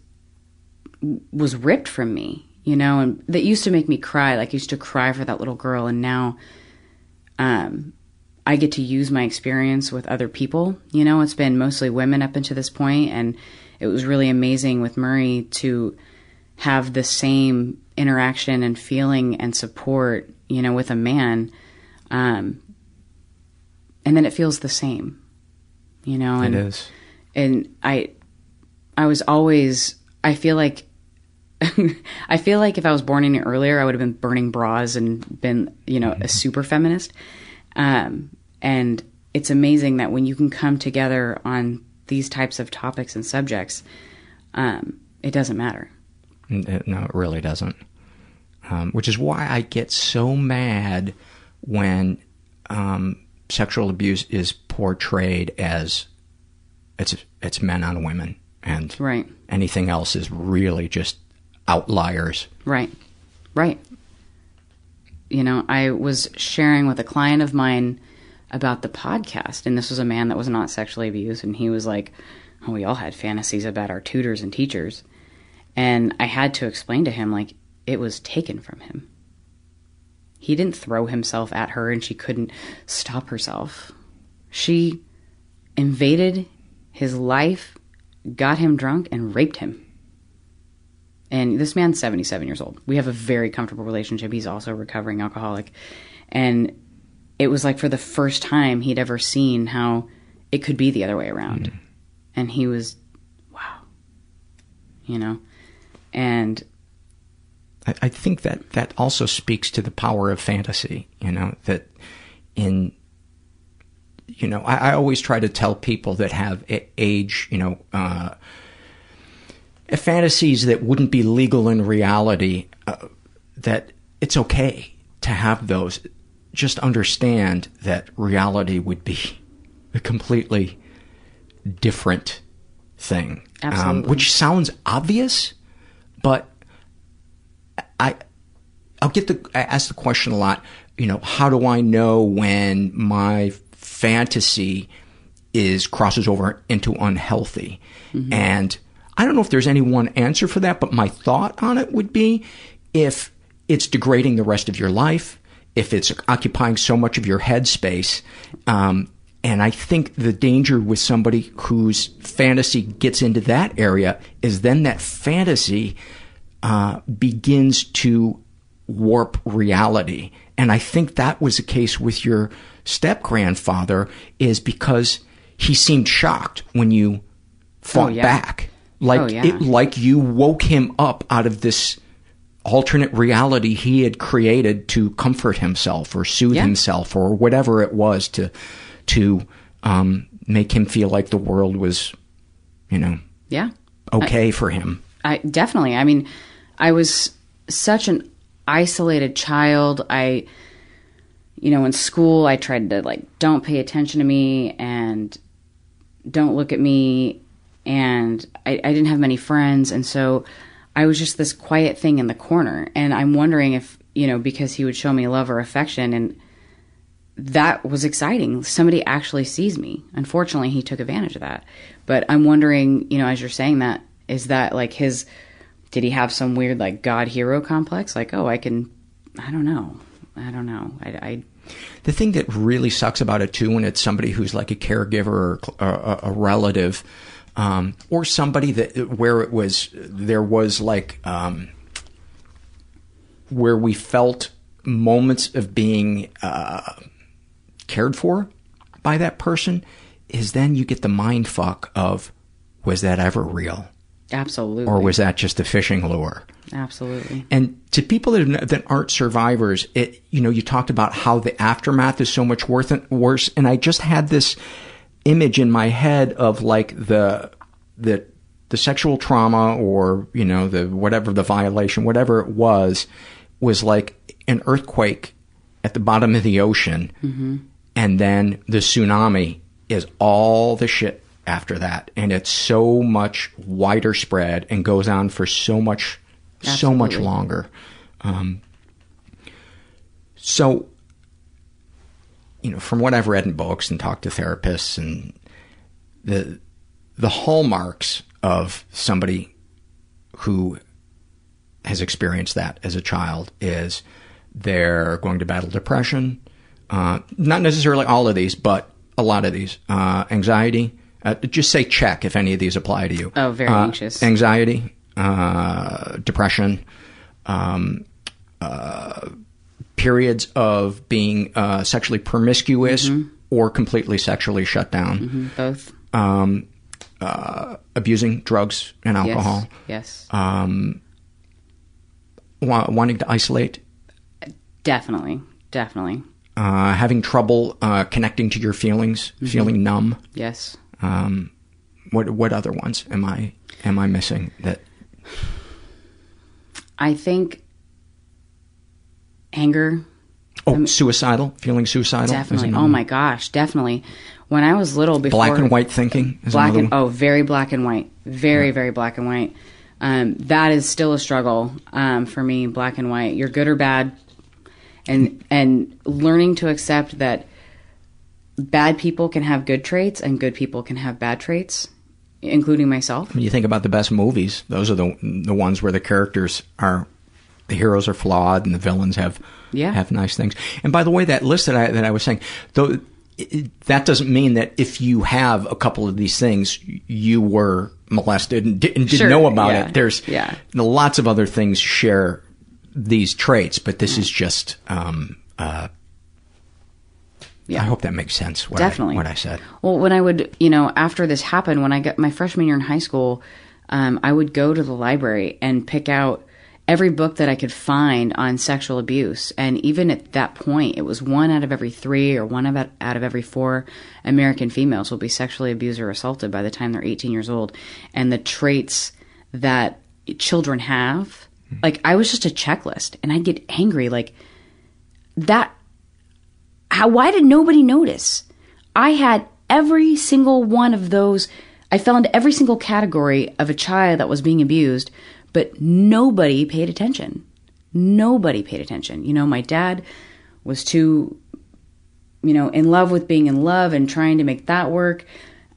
was ripped from me, you know, and that used to make me cry. Like I used to cry for that little girl, and now, um, I get to use my experience with other people. You know, it's been mostly women up until this point, and it was really amazing with Murray to have the same interaction and feeling and support, you know, with a man. Um, and then it feels the same, you know, and It is. and I, I was always, I feel like I feel like if I was born any earlier, I would have been burning bras and been, you know, a super feminist. Um, and it's amazing that when you can come together on these types of topics and subjects, um, it doesn't matter. No, it really doesn't. Um, which is why I get so mad when um, sexual abuse is portrayed as it's it's men on women, and Right. anything else is really just outliers. Right. Right. You know, I was sharing with a client of mine about the podcast, and this was a man that was not sexually abused, and he was like, oh, we all had fantasies about our tutors and teachers. And I had to explain to him, like, it was taken from him. He didn't throw himself at her and she couldn't stop herself. She invaded his life, got him drunk, and raped him. And this man's 77 years old. We have a very comfortable relationship. He's also a recovering alcoholic. And it was like for the first time he'd ever seen how it could be the other way around. And he was, wow. You know? And I, I think that that also speaks to the power of fantasy. You know that in you know I, I always try to tell people that have age you know uh, fantasies that wouldn't be legal in reality uh, that it's okay to have those. Just understand that reality would be a completely different thing, um, which sounds obvious, but I I'll get the I ask the question a lot. You know, how do I know when my fantasy is crosses over into unhealthy? And I don't know if there's any one answer for that, but my thought on it would be if it's degrading the rest of your life, if it's occupying so much of your headspace, um, and I think the danger with somebody whose fantasy gets into that area is then that fantasy uh, begins to warp reality. And I think that was the case with your step grandfather, is because he seemed shocked when you fought Oh, yeah. back, like Oh, yeah. it, like you woke him up out of this alternate reality he had created to comfort himself or soothe Yeah. himself or whatever it was to to um, make him feel like the world was, you know, yeah. okay for him. I definitely. I mean, I was such an isolated child. I, you know, in school, I tried to like, don't pay attention to me and don't look at me. And I, I didn't have many friends. And so I was just this quiet thing in the corner. And I'm wondering if, you know, because he would show me love or affection and that was exciting. Somebody actually sees me. Unfortunately, he took advantage of that. But I'm wondering, you know, as you're saying that, is that like his, did he have some weird like God hero complex? Like, oh, I can, I don't know. I don't know. I, I The thing that really sucks about it too, when it's somebody who's like a caregiver or a, a, a relative, um, or somebody that where it was there was like um, where we felt moments of being uh, cared for by that person, is then you get the mind fuck of was that ever real, absolutely. or was that just a fishing lure? absolutely. And to people that, that aren't survivors, it, you know, you talked about how the aftermath is so much worth worse. And I just had this image in my head of like the, the, the sexual trauma or, you know, the, whatever the violation, whatever it was, was like an earthquake at the bottom of the ocean. Mm-hmm. And then the tsunami is all the shit after that. And it's so much wider spread and goes on for so much, so much longer. Um, so, you know, from what I've read in books and talked to therapists and the, the hallmarks of somebody who has experienced that as a child is they're going to battle depression. Uh, not necessarily all of these, but a lot of these. Uh, anxiety. Uh, just say check if any of these apply to you. Oh, very Uh, anxious. Anxiety, uh, depression, um, uh, periods of being uh, sexually promiscuous or completely sexually shut down. Mhm, Both. Um, uh, abusing drugs and alcohol Yes. yes. um, wa- wanting to isolate, Definitely, definitely. uh, having trouble uh, connecting to your feelings, Mhm. feeling numb. Yes. Um, what what other ones am I am I missing? That I think anger. oh, suicidal, feeling suicidal. Definitely. Oh my gosh, definitely. When I was little, before Black and white thinking is black and oh, very black and white, very very black and white. Um, that is still a struggle um, for me. Black and white. You're good or bad, and and learning to accept that bad people can have good traits and good people can have bad traits, including myself. When you think about the best movies, those are the the ones where the characters are the heroes are flawed and the villains have Yeah. have nice things. And by the way, that list that I that I was saying, though, it, that doesn't mean that if you have a couple of these things, you were molested and, di- and didn't Sure, know about yeah, it. There's yeah. lots of other things share these traits, but this is just. Um, uh, Yeah. I hope that makes sense. What Definitely. I, what I said. Well, when I would, you know, after this happened, when I got my freshman year in high school, um, I would go to the library and pick out every book that I could find on sexual abuse. And even at that point, it was one out of every three or one out of every four American females will be sexually abused or assaulted by the time they're 18 years old. And the traits that children have, like, I was just a checklist and I'd get angry. Like, that how why did nobody notice i had every single one of those i fell into every single category of a child that was being abused but nobody paid attention. Nobody paid attention. You know my dad was too you know in love with being in love and trying to make that work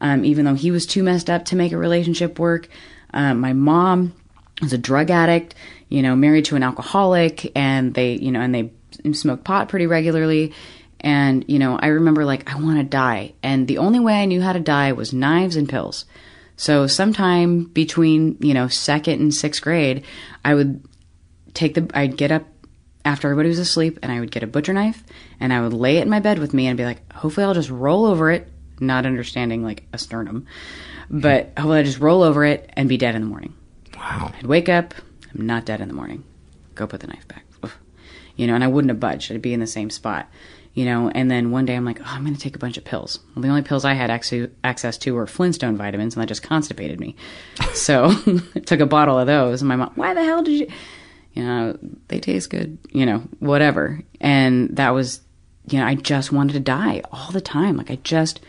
um, even though he was too messed up to make a relationship work. Um, my mom was a drug addict you know married to an alcoholic and they you know and they smoked pot pretty regularly. And you know i remember like i want to die. And the only way i knew how to die was knives and pills so sometime between you know second and sixth grade i would take the i'd get up after everybody was asleep and i would get a butcher knife and i would lay it in my bed with me and be like hopefully i'll just roll over it not understanding like a sternum but hopefully i'll just roll over it and be dead in the morning. Wow. I'd wake up i'm not dead in the morning. Go put the knife back. Oof. you know and i wouldn't have budged. I'd be in the same spot you know and then one day i'm like oh i'm going to take a bunch of pills. Well the only pills i had ac- access to were flintstone vitamins and that just constipated me. So i took a bottle of those and my mom why the hell did you you know they taste good you know whatever. And that was you know i just wanted to die all the time. Like i just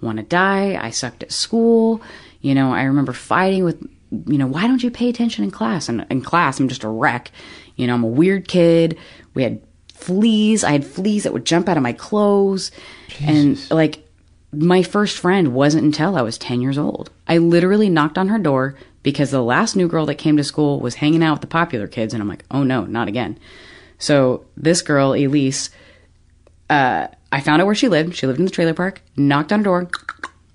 want to die. I sucked at school. You know i remember fighting with you know why don't you pay attention in class? And in class i'm just a wreck. You know i'm a weird kid. We had fleas i had fleas that would jump out of my clothes and like my first friend wasn't until i was 10 years old i literally knocked on her door because the last new girl that came to school was hanging out with the popular kids and i'm like oh no not again so this girl elise uh, I found out where she lived. She lived in the trailer park. Knocked on her door.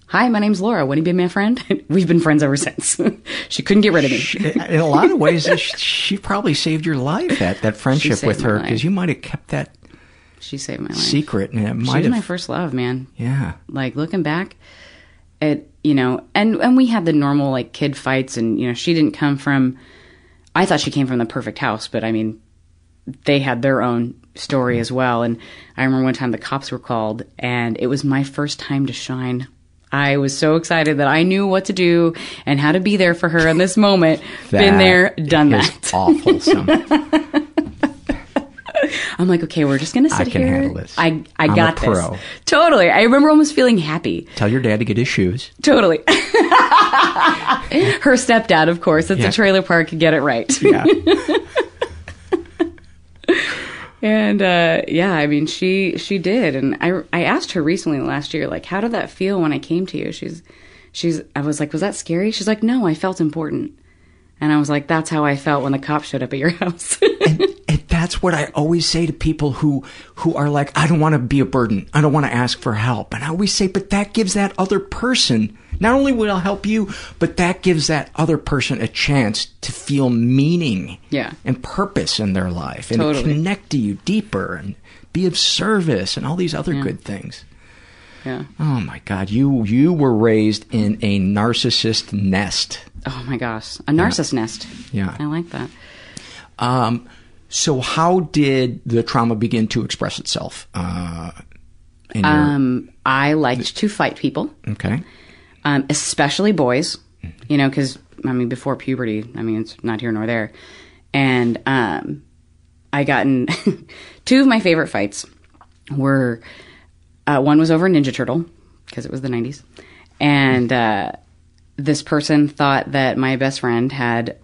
Hi, my name's Laura. Want to be my friend? We've been friends ever since. she couldn't get rid of me. in a lot of ways, she, she probably saved your life. That that friendship with her, because you might have kept that She saved my life. secret, and it She might was have. my first love, man. yeah, Like looking back, it you know, and and we had the normal like kid fights, and you know, she didn't come from. I thought she came from the perfect house, but I mean, they had their own story as well. And I remember one time the cops were called, and it was my first time to shine. I was so excited that I knew what to do and how to be there for her in this moment. Been there, done that. awful. I'm like, okay, we're just gonna sit I can here. handle this. I I I'm got this. Totally. I remember almost feeling happy. Tell your dad to get his shoes. Totally. Her stepdad, of course. It's Yeah. a trailer park. Get it right. Yeah. And uh, yeah, I mean, she she did, and I I asked her recently last year, like, how did that feel when I came to you? She's she's I was like, was that scary? She's like, no, I felt important, and I was like, that's how I felt when the cops showed up at your house. And that's what I always say to people who who are like, I don't want to be a burden. I don't want to ask for help. And I always say, but that gives that other person not only will I help you, but that gives that other person a chance to feel meaning Yeah. and purpose in their life and Totally. connect to you deeper and be of service and all these other Yeah. good things. yeah. Oh my God, you you were raised in a narcissist nest. Oh my gosh, a narcissist nest. Yeah. I like that. Um, So, how did the trauma begin to express itself? Uh, your, Um, I liked to fight people, okay. um, especially boys. You know, because I mean, before puberty, I mean, it's not here nor there. And um, I got in two of my favorite fights were uh, one was over Ninja Turtle because it was the '90s, and uh, this person thought that my best friend had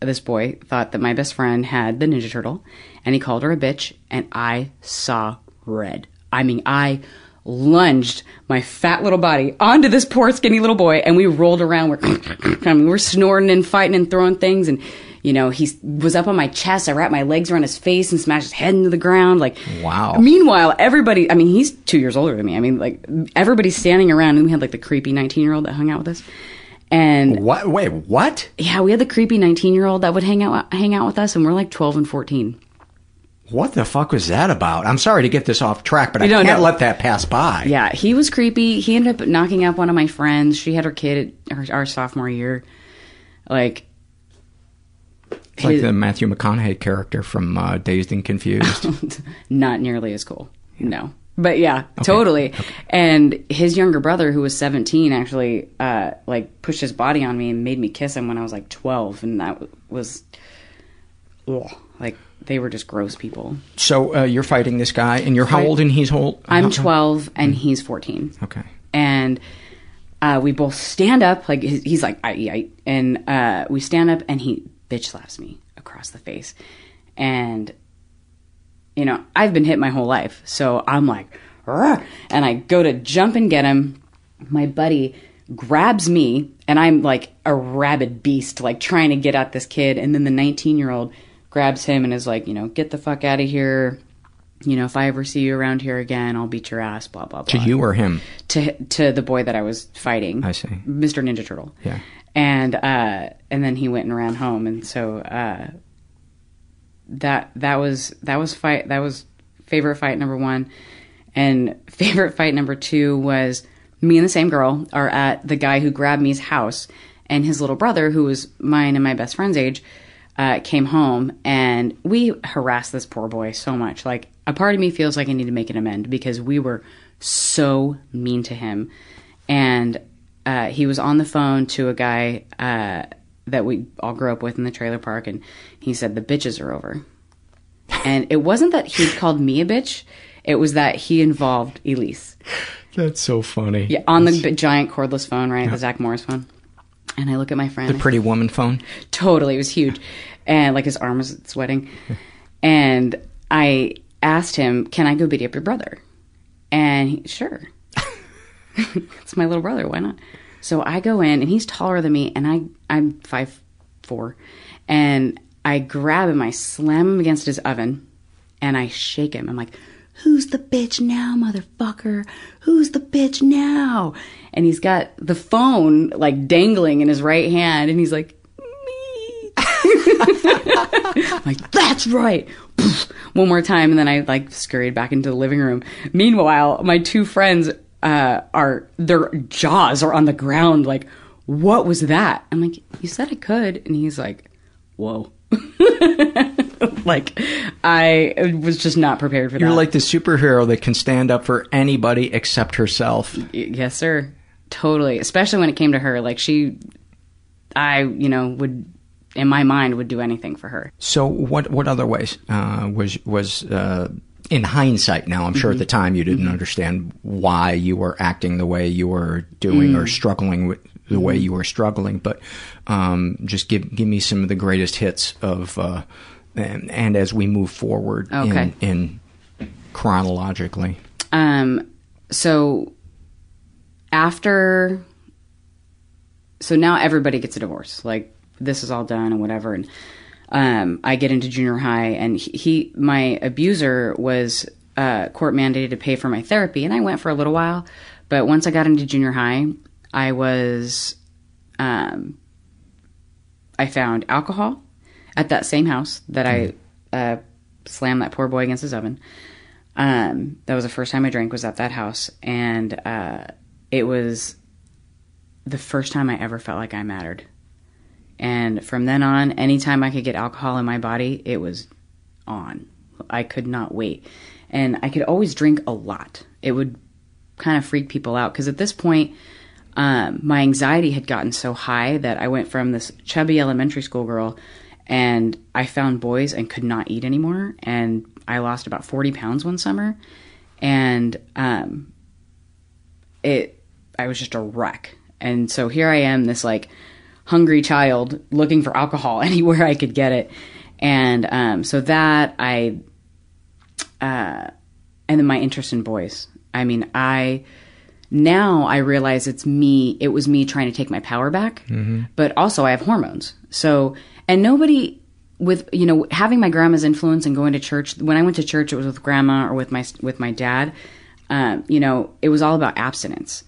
this boy thought that my best friend had the Ninja Turtle, and he called her a bitch, and I saw red. I mean, I lunged my fat little body onto this poor skinny little boy, and we rolled around. We're, I mean, we're snorting and fighting and throwing things, and you know, he was up on my chest. I wrapped my legs around his face and smashed his head into the ground. Like, Wow. Meanwhile, everybody, I mean, he's two years older than me. I mean, like, everybody's standing around, and we had like the creepy 19 year old that hung out with us. And what? Wait, what? Yeah, we had the creepy 19 year old that would hang out hang out with us, and we're like 12 and 14. What the fuck was that about? I'm sorry to get this off track, but I can't know. let that pass by. Yeah, he was creepy. He ended up knocking up one of my friends. She had her kid at our, our sophomore year. Like, It's like the Matthew McConaughey character from uh, Dazed and Confused. not nearly as cool. No. But yeah, totally. And his younger brother, who was 17, actually, uh, like pushed his body on me and made me kiss him when I was like 12. And that was, ugh, like, they were just gross people. so uh, you're fighting this guy, and you're how old and he's old? I'm how- 12 and he's 14. Okay. and uh, we both stand up like he's, he's like I, I, and uh, we stand up and he bitch slaps me across the face and you know i've been hit my whole life so i'm like and i go to jump and get him my buddy grabs me and i'm like a rabid beast like trying to get at this kid and then the 19 year old grabs him and is like you know get the fuck out of here you know if i ever see you around here again i'll beat your ass blah blah blah. To you or him? to to the boy that I was fighting. I see. Mr. Ninja Turtle. Yeah. And uh and then he went and ran home and so uh that that was that was fight that was favorite fight number 1 and favorite fight number 2 was me and the same girl are at the guy who grabbed me's house. And his little brother who was mine and my best friend's age uh, came home. And we harassed this poor boy so much. Like a part of me feels like I need to make an amend because we were so mean to him, and uh, he was on the phone to a guy uh, that we all grew up with in the trailer park, and he said the bitches are over. And it wasn't that he called me a bitch; it was that he involved Elise. That's so funny. Yeah, on the giant cordless phone, right? The Zach Morris phone. And I look at my friend. The pretty woman phone? Totally, it was huge, and like his arm was sweating. and I asked him, "Can I go beat up your brother?" And he, sure, it's my little brother. Why not? So I go in, and he's taller than me, and I I'm five four, and I grab him, I slam him against his oven, and I shake him. I'm like, "Who's the bitch now, motherfucker? Who's the bitch now?" And he's got the phone like dangling in his right hand, and he's like, I'm like, that's right. One more time, and then I like scurried back into the living room. Meanwhile, my two friends uh, are their jaws are on the ground. Like, what was that? I'm like, you said I could, and he's like, whoa. like, I was just not prepared for that. You're like the superhero that can stand up for anybody except herself. Yes, sir. Totally. Especially when it came to her. Like, she, I, you know, would in my mind would do anything for her. So, what what other ways uh, was was uh, in hindsight? Now, I'm sure at the time you didn't understand why you were acting the way you were doing or Mm. struggling with the way Mhm. you were struggling. But um, just give give me some of the greatest hits of, uh, and, and as we move forward Okay. in, in chronologically. Um, so after, so now everybody gets a divorce. Like this is all done and whatever. And um, I get into junior high, and he, he my abuser was uh, court mandated to pay for my therapy, and I went for a little while. But once I got into junior high, I was, um, I found alcohol at that same house that I uh, slammed that poor boy against his oven. Um, that was the first time I drank was at that house, and uh, it was the first time I ever felt like I mattered. And from then on, anytime I could get alcohol in my body, it was on. I could not wait. And I could always drink a lot. It would kind of freak people out because at this point, um, my anxiety had gotten so high that I went from this chubby elementary school girl and I found boys and could not eat anymore. And I lost about 40 pounds one summer. And um, it, I was just a wreck. And so here I am, this like hungry child looking for alcohol anywhere I could get it. And um, so that I, uh, and then my interest in boys. I mean, I, now I realize it's me, it was me trying to take my power back, Mm-hmm. but also I have hormones. So, and nobody with, you know, having my grandma's influence and going to church, when I went to church, it was with grandma or with my, with my dad. Um, you know, it was all about abstinence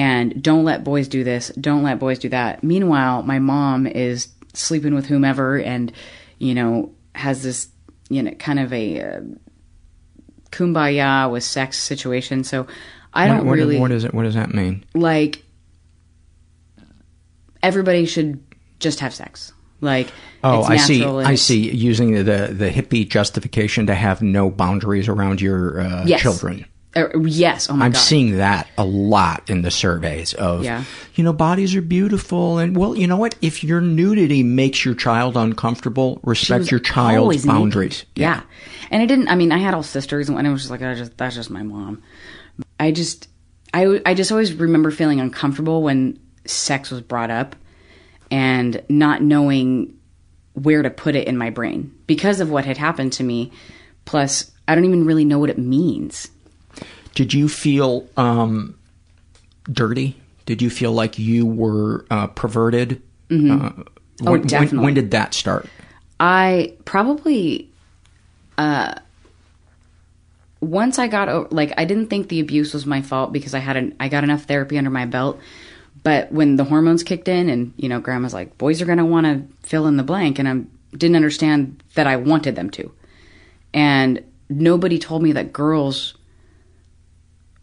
and don't let boys do this, don't let boys do that. Meanwhile, my mom is sleeping with whomever and, you know, has this, you know, kind of a uh, kumbaya with sex situation. So I What- don't what, really What does it? What does that mean? like everybody should just have sex. Like Oh, it's I see. I see. Using the, the the hippie justification to have no boundaries around your uh, Yes. children. Uh, yes. Oh my I'm god. seeing that a lot in the surveys of, Yeah. you know, bodies are beautiful. And, well, you know what? If your nudity makes your child uncomfortable, respect your child's boundaries. Yeah. And it didn't, I mean, I had all sisters and it was just like, I just, that's just my mom. I just, I, I just always remember feeling uncomfortable when sex was brought up and not knowing where to put it in my brain because of what had happened to me. Plus, I don't even really know what it means. Did you feel um, dirty? Did you feel like you were uh, perverted? Mhm. Uh, Oh, when, when- definitely. When, did that start? I probably uh once I got o- like I didn't think the abuse was my fault because I had an I got enough therapy under my belt. But when the hormones kicked in and you know grandma's like boys are going to want to fill in the blank and I didn't understand that I wanted them to. And nobody told me that girls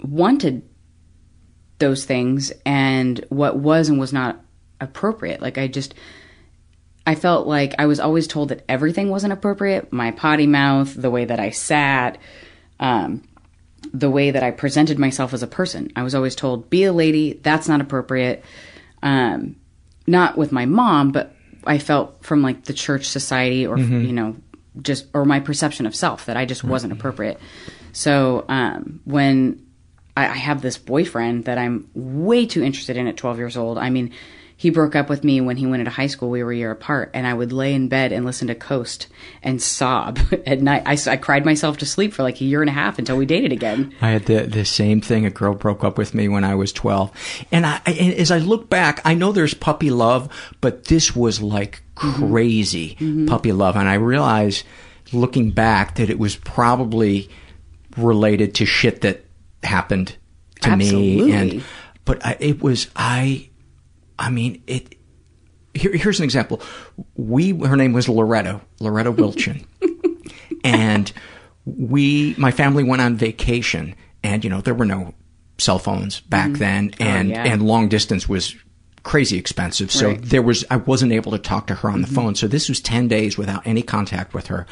wanted those things and what was and was not appropriate. Like I just I felt like I was always told that everything wasn't appropriate. My potty mouth, the way that I sat, um, the way that I presented myself as a person. I was always told, be a lady, that's not appropriate. Um, not with my mom, but I felt from like the church society or, Mhm. you know, just, or my perception of self that I just wasn't appropriate. So, um, when I, I have this boyfriend that I'm way too interested in at 12 years old, I mean, he broke up with me when he went into high school. We were a year apart, and I would lay in bed and listen to Coast and sob at night. I, I cried myself to sleep for like a year and a half until we dated again. I had the the same thing. A girl broke up with me when I was twelve, and I and as I look back, I know there's puppy love, but this was like mm-hmm. crazy mm-hmm. puppy love, and I realize looking back that it was probably related to shit that happened to me, and but I, it was I, I mean it. Here, here's an example. We her name was Loretta Loretta Wilchin and we my family went on vacation and you know there were no cell phones back Mhm. then Oh, and yeah. and long distance was crazy expensive so Right. there was I wasn't able to talk to her on the Mhm. phone so this was 10 days without any contact with her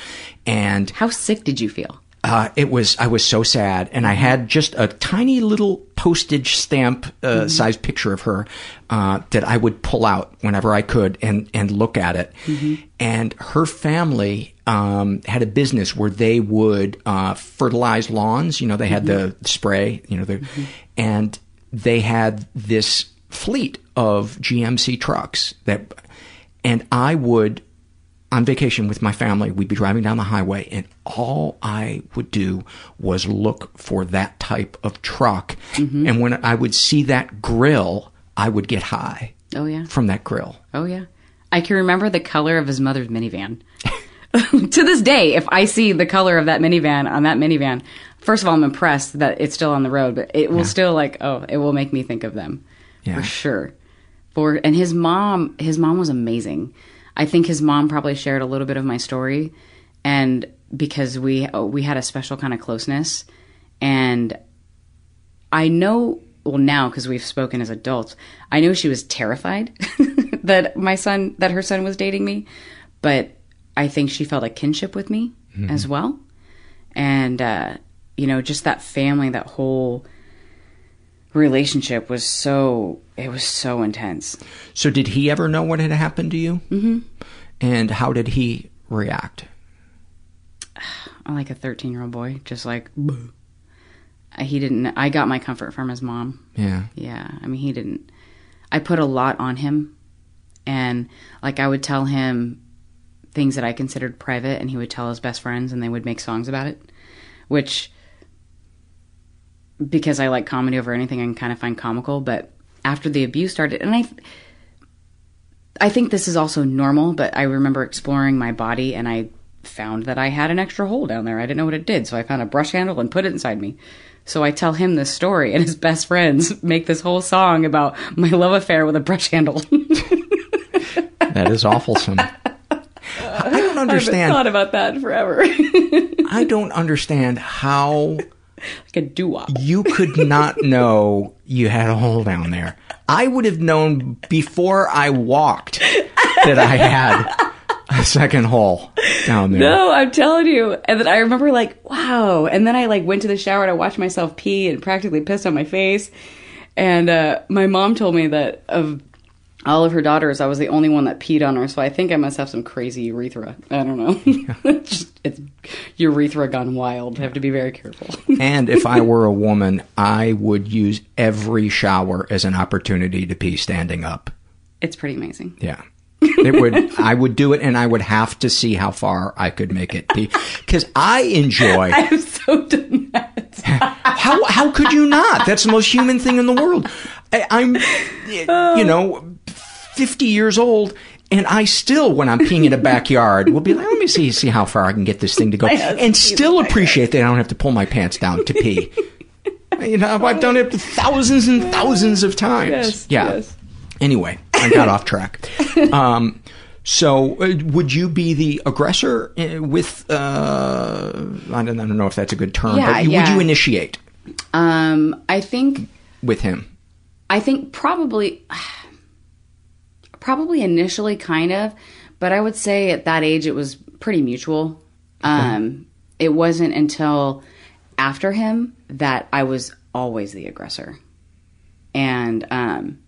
and how sick did you feel uh, it was I was so sad, and I had just a tiny little postage stamp uh, Mhm. sized picture of her uh, that I would pull out whenever I could and and look at it. Mhm. And her family um, had a business where they would uh, fertilize lawns. You know, they had the spray. You know, the, and they had this fleet of GMC trucks that, and I would on vacation with my family, we'd be driving down the highway, and all I would do was look for that type of truck. Mhm. And when I would see that grill, I would get high Oh yeah. from that grill. Oh yeah. I can remember the color of his mother's minivan. to this day, if I see the color of that minivan on that minivan, first of all, I'm impressed that it's still on the road, but it will Yeah. still like, oh, it will make me think of them Yeah. for sure. For and his mom, his mom was amazing. I think his mom probably shared a little bit of my story, and because we we had a special kind of closeness, and I know well now because we've spoken as adults. I know she was terrified that my son that her son was dating me, but I think she felt a kinship with me Mhm. as well. And, uh, you know, just that family, that whole relationship was so, it was so intense. So, did he ever know what had happened to you? Mm-hmm. And how did he react? Like a 13 year old boy, just like, "Bleh." He didn't, I got my comfort from his mom. Yeah. Yeah. I mean, he didn't, I put a lot on him. And like, I would tell him things that I considered private, and he would tell his best friends, and they would make songs about it, which, because I like comedy over anything, I can kind of find comical. But after the abuse started, and I, I think this is also normal, but I remember exploring my body and I found that I had an extra hole down there. I didn't know what it did, so I found a brush handle and put it inside me. So I tell him this story, and his best friends make this whole song about my love affair with a brush handle. That is awfulsome. I don't understand. I've thought about that forever. I don't understand how like a doo-wop. you could not know you had a hole down there. I would have known before I walked that I had a second hole down there. No, I'm telling you. And then I remember like, wow. And then I like went to the shower and I watched myself pee and practically pissed on my face. And uh, my mom told me that of all of her daughters, I was the only one that peed on her. So I think I must have some crazy urethra. I don't know. Just, it's urethra gone wild. I have to be very careful. And if I were a woman, I would use every shower as an opportunity to pee standing up. it's pretty amazing. Yeah. It would I would do it and I would have to see how far I could make it pee cuz I enjoy I'm so done that. How how could you not? That's the most human thing in the world. I, I'm oh. you know 50 years old and I still when I'm peeing in a backyard will be like let me see see how far I can get this thing to go and still appreciate that I don't have to pull my pants down to pee. you know, I've done it thousands and thousands of times. Yes, yeah. yes. Anyway, I got off track. Um, so, uh, would you be the aggressor uh, with? Uh, I, don't, I don't know if that's a good term, Yeah, but you, would you initiate Um, I think with him? I think probably, probably initially kind of, but I would say at that age it was pretty mutual. Um, it wasn't until after him that I was always the aggressor, and um,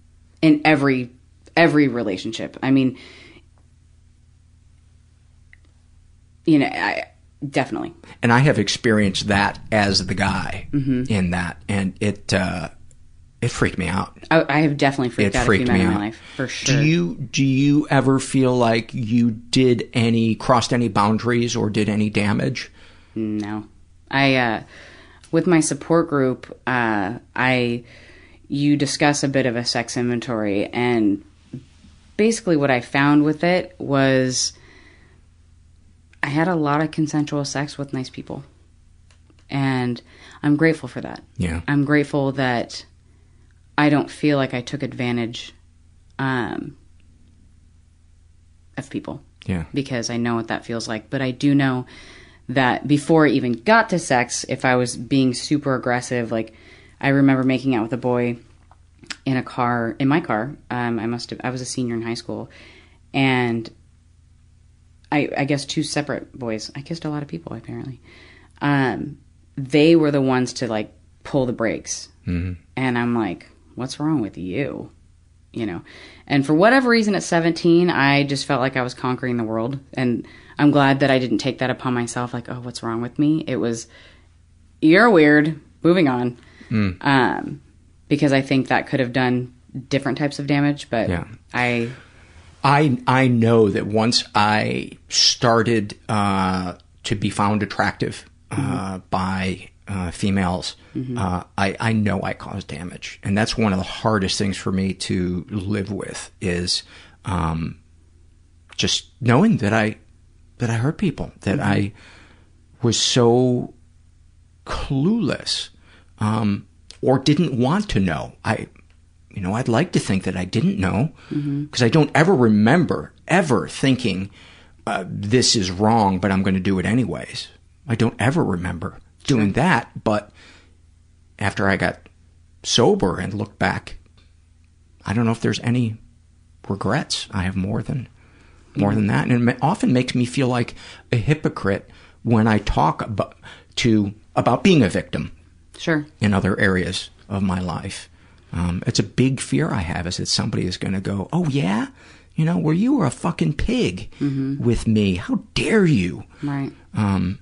in every every relationship. I mean, you know, I definitely. And I have experienced that as the guy Mhm. in that, and it uh, it freaked me out. I, I have definitely freaked it out a few freaked men me in my life for sure. Do you do you ever feel like you did any crossed any boundaries or did any damage? No. I uh with my support group, uh I you discuss a bit of a sex inventory and basically what I found with it was I had a lot of consensual sex with nice people. And I'm grateful for that. Yeah. I'm grateful that I don't feel like I took advantage um of people Yeah. because I know what that feels like. But I do know that before I even got to sex, if I was being super aggressive, like I remember making out with a boy in a car, in my car. Um, I must have, I was a senior in high school, and I, I guess two separate boys. I kissed a lot of people apparently. Um, they were the ones to like pull the brakes, Mm-hmm. and I'm like, what's wrong with you? You know, and for whatever reason at 17, I just felt like I was conquering the world. And I'm glad that I didn't take that upon myself, like, oh, what's wrong with me? It was, you're weird, moving on. Mm. Um, because I think that could have done different types of damage, but Yeah. I, I I know that once I started uh, to be found attractive uh, by uh, females, Mhm. uh, I I know I caused damage, and that's one of the hardest things for me to live with is um, just knowing that I that I hurt people, that Mhm. I was so clueless um, or didn't want to know. I you know, I'd like to think that I didn't know because I don't ever remember ever thinking uh, this is wrong, but I'm going to do it anyways. I don't ever remember doing that. But after I got sober and looked back, I don't know if there's any regrets. I have more than more than that, and it often makes me feel like a hypocrite when I talk about to about being a victim. Sure. In other areas of my life, um, it's a big fear I have is that somebody is going to go, "Oh yeah, you know, where you were a fucking pig Mhm. with me. How dare you?" Right. Um,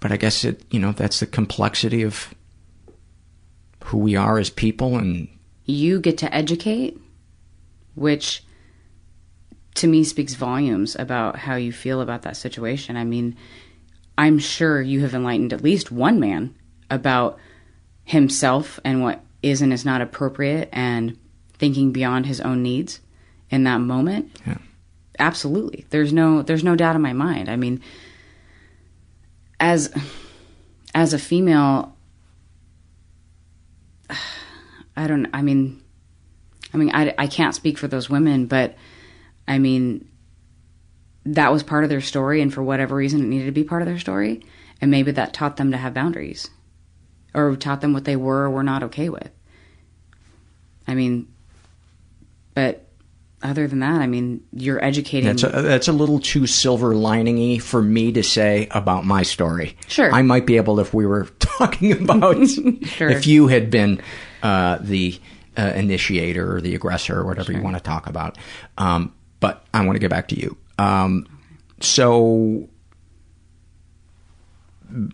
but I guess it, you know, that's the complexity of who we are as people and you get to educate, which to me speaks volumes about how you feel about that situation. I mean, I'm sure you have enlightened at least one man about himself and what is and is not appropriate and thinking beyond his own needs in that moment. Yeah. Absolutely. There's no there's no doubt in my mind. I mean as as a female I don't I mean I mean I I can't speak for those women, but I mean that was part of their story and for whatever reason it needed to be part of their story and maybe that taught them to have boundaries or taught them what they were or were not okay with. I mean but other than that, I mean, you're educating that's a, that's a little too silver liningy for me to say about my story. Sure. I might be able if we were talking about if you had been uh, the uh, initiator or the aggressor or whatever you want to talk about. Um, but I want to get back to you. Um, so